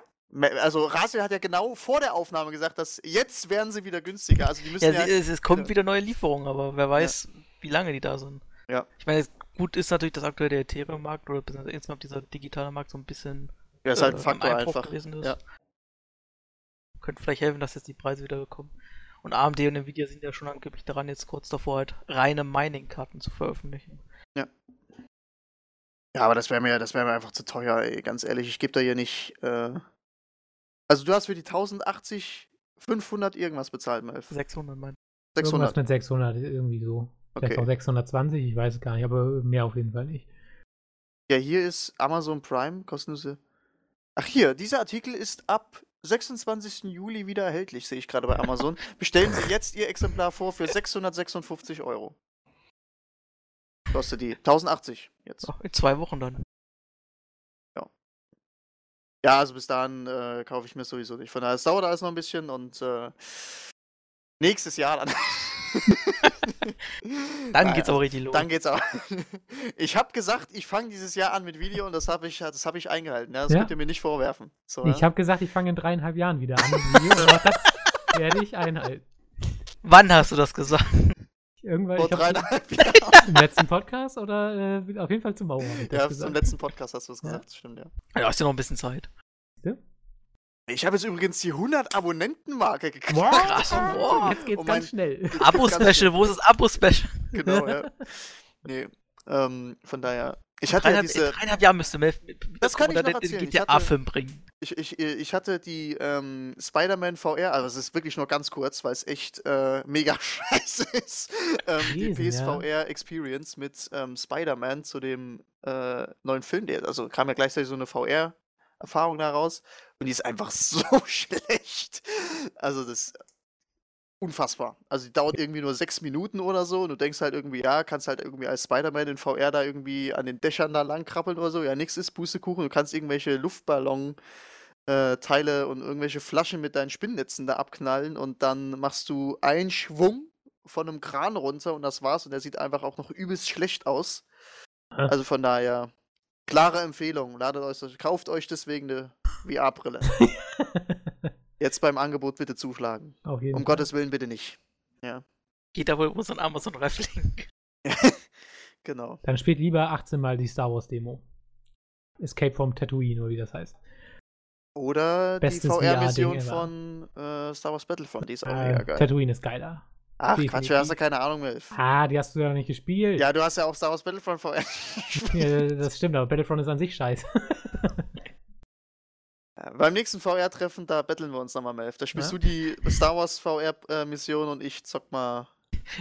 Also Rasil hat ja genau vor der Aufnahme gesagt, dass jetzt werden sie wieder günstiger. Also die müssen Ja, ja. es, es kommt ja. wieder neue Lieferungen, aber wer weiß, wie lange die da sind. Ja. Ich meine, gut ist natürlich, dass aktuell der Ethereum-Markt oder insgesamt dieser digitale Markt so ein bisschen ja, ist halt äh, ein im Faktor einfach. gewesen ist. Ja. Könnte vielleicht helfen, dass jetzt die Preise wieder kommen. Und AMD und Nvidia sind ja schon angeblich daran, jetzt kurz davor halt reine Mining-Karten zu veröffentlichen. Ja, aber das wäre mir, das wäre mir einfach zu teuer, ey, ganz ehrlich. Ich gebe da hier nicht. Äh... Also du hast für die 1080 500 irgendwas bezahlt, Melf. 600 mein. Irgendwas 600. mit 600, irgendwie so. Vielleicht Okay. auch 620, ich weiß es gar nicht, aber mehr auf jeden Fall nicht. Ja, hier ist Amazon Prime, kostenlose. Ach hier, dieser Artikel ist ab 26. Juli wieder erhältlich, sehe ich gerade bei Amazon. Bestellen Sie jetzt Ihr Exemplar vor für 656 Euro. Kostet die 1080 jetzt. Ach, in zwei Wochen dann. Ja, also bis dahin äh, kaufe ich mir sowieso nicht. Von daher, es dauert alles noch ein bisschen und äh, nächstes Jahr dann. Dann geht's aber richtig los. Dann geht's auch. Ich habe gesagt, ich fange dieses Jahr an mit Video und das habe ich, das hab ich eingehalten. Ja? Das Ja. könnt ihr mir nicht vorwerfen. So, Ich ja? habe gesagt, ich fange in dreieinhalb Jahren wieder an mit Video, aber das werde ich einhalten. Wann hast du das gesagt? Irgendwann, Vor dreieinhalb Jahren. im letzten Podcast oder äh, auf jeden Fall zum Mauer. Ja, zum gesagt. letzten Podcast hast du es Ja. gesagt, stimmt, ja. Ja, hast ja noch ein bisschen Zeit. Ich habe jetzt übrigens die 100 Abonnenten-Marke geknackt. Wow, Krass, wow. Jetzt geht's Oh mein- ganz schnell. Abo-Special, wo ist das Abo-Special? Genau, ja. Nee, ähm, von daher. Ich hatte ja Dreieinhalb, diese. in dreieinhalb Jahren müsste Melf Das kann ich noch den, erzählen. den Ich GTA-Film bringen. Ich, ich, ich hatte die ähm, Spider-Man VR, also es ist wirklich nur ganz kurz, weil es echt äh, mega scheiße ist. Ähm, die Gewesen, ja. PSVR Experience mit ähm, Spider-Man zu dem äh, neuen Film, der, also kam ja gleichzeitig so eine VR-Erfahrung daraus und die ist einfach so schlecht. Also das unfassbar. Also die dauert irgendwie nur sechs Minuten oder so und du denkst halt irgendwie, ja, kannst halt irgendwie als Spider-Man in VR da irgendwie an den Dächern da lang krabbeln oder so. Ja, nix ist Pustekuchen. Du kannst irgendwelche Luftballon äh, Teile und irgendwelche Flaschen mit deinen Spinnnetzen da abknallen und dann machst du einen Schwung von einem Kran runter und das war's und der sieht einfach auch noch übelst schlecht aus. Ah. Also von daher, klare Empfehlung. Ladet euch, kauft euch deswegen eine VR-Brille. Jetzt beim Angebot bitte zuschlagen. Auf jeden Um Fall. Gottes Willen bitte nicht. Geht da wohl über so ein Amazon-Reflink. genau. Dann spielt lieber 18 Mal die Star Wars Demo. Escape from Tatooine, oder wie das heißt. Oder Bestes die VR-Mission von äh, Star Wars Battlefront, die ist auch Äh, mega geil. Tatooine ist geiler. Ach Quatsch, definitiv. du hast ja keine Ahnung mehr. Ah, die hast du ja noch nicht gespielt. Ja, du hast ja auch Star Wars Battlefront VR. Ja, das stimmt, aber Battlefront ist an sich scheiße. Ja, beim nächsten VR-Treffen, da betteln wir uns nochmal, Melf. Da spielst Ja. du die Star Wars VR-Mission und ich zock mal.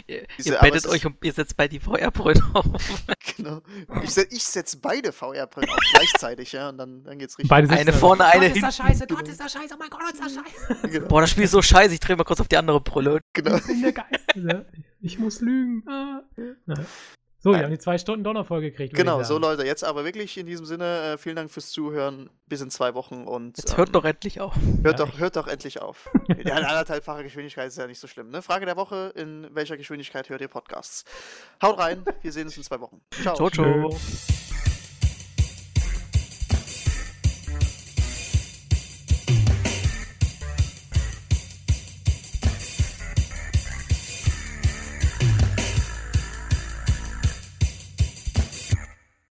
Ihr, Diese- ihr bettet euch und ihr setzt bei die VR-Brille auf. Genau. Ich, se ich setze beide VR-Brillen auf gleichzeitig, ja, und dann, dann geht's richtig. Beide Eine vorne, eine Gott, ist das hinten. scheiße, Gott, ist das scheiße, oh mein Gott, ist das scheiße. Genau. Boah, das Spiel ist so scheiße, ich drehe mal kurz auf die andere Brille. genau. Ich bin der Geiste. Ich muss lügen. Ah. Ja. So, wir haben die zwei Stunden Donner vollgekriegt. würde Genau, so. Leute. Jetzt aber wirklich in diesem Sinne, äh, vielen Dank fürs Zuhören. Bis in zwei Wochen und Jetzt hört ähm, doch endlich auf. hört, Ja, doch, hört doch endlich auf. ja, eine anderthalbfache Geschwindigkeit ist ja nicht so schlimm. Ne? Frage der Woche: In welcher Geschwindigkeit hört ihr Podcasts? Haut rein, wir sehen uns in zwei Wochen. Ciao. Ciao, ciao.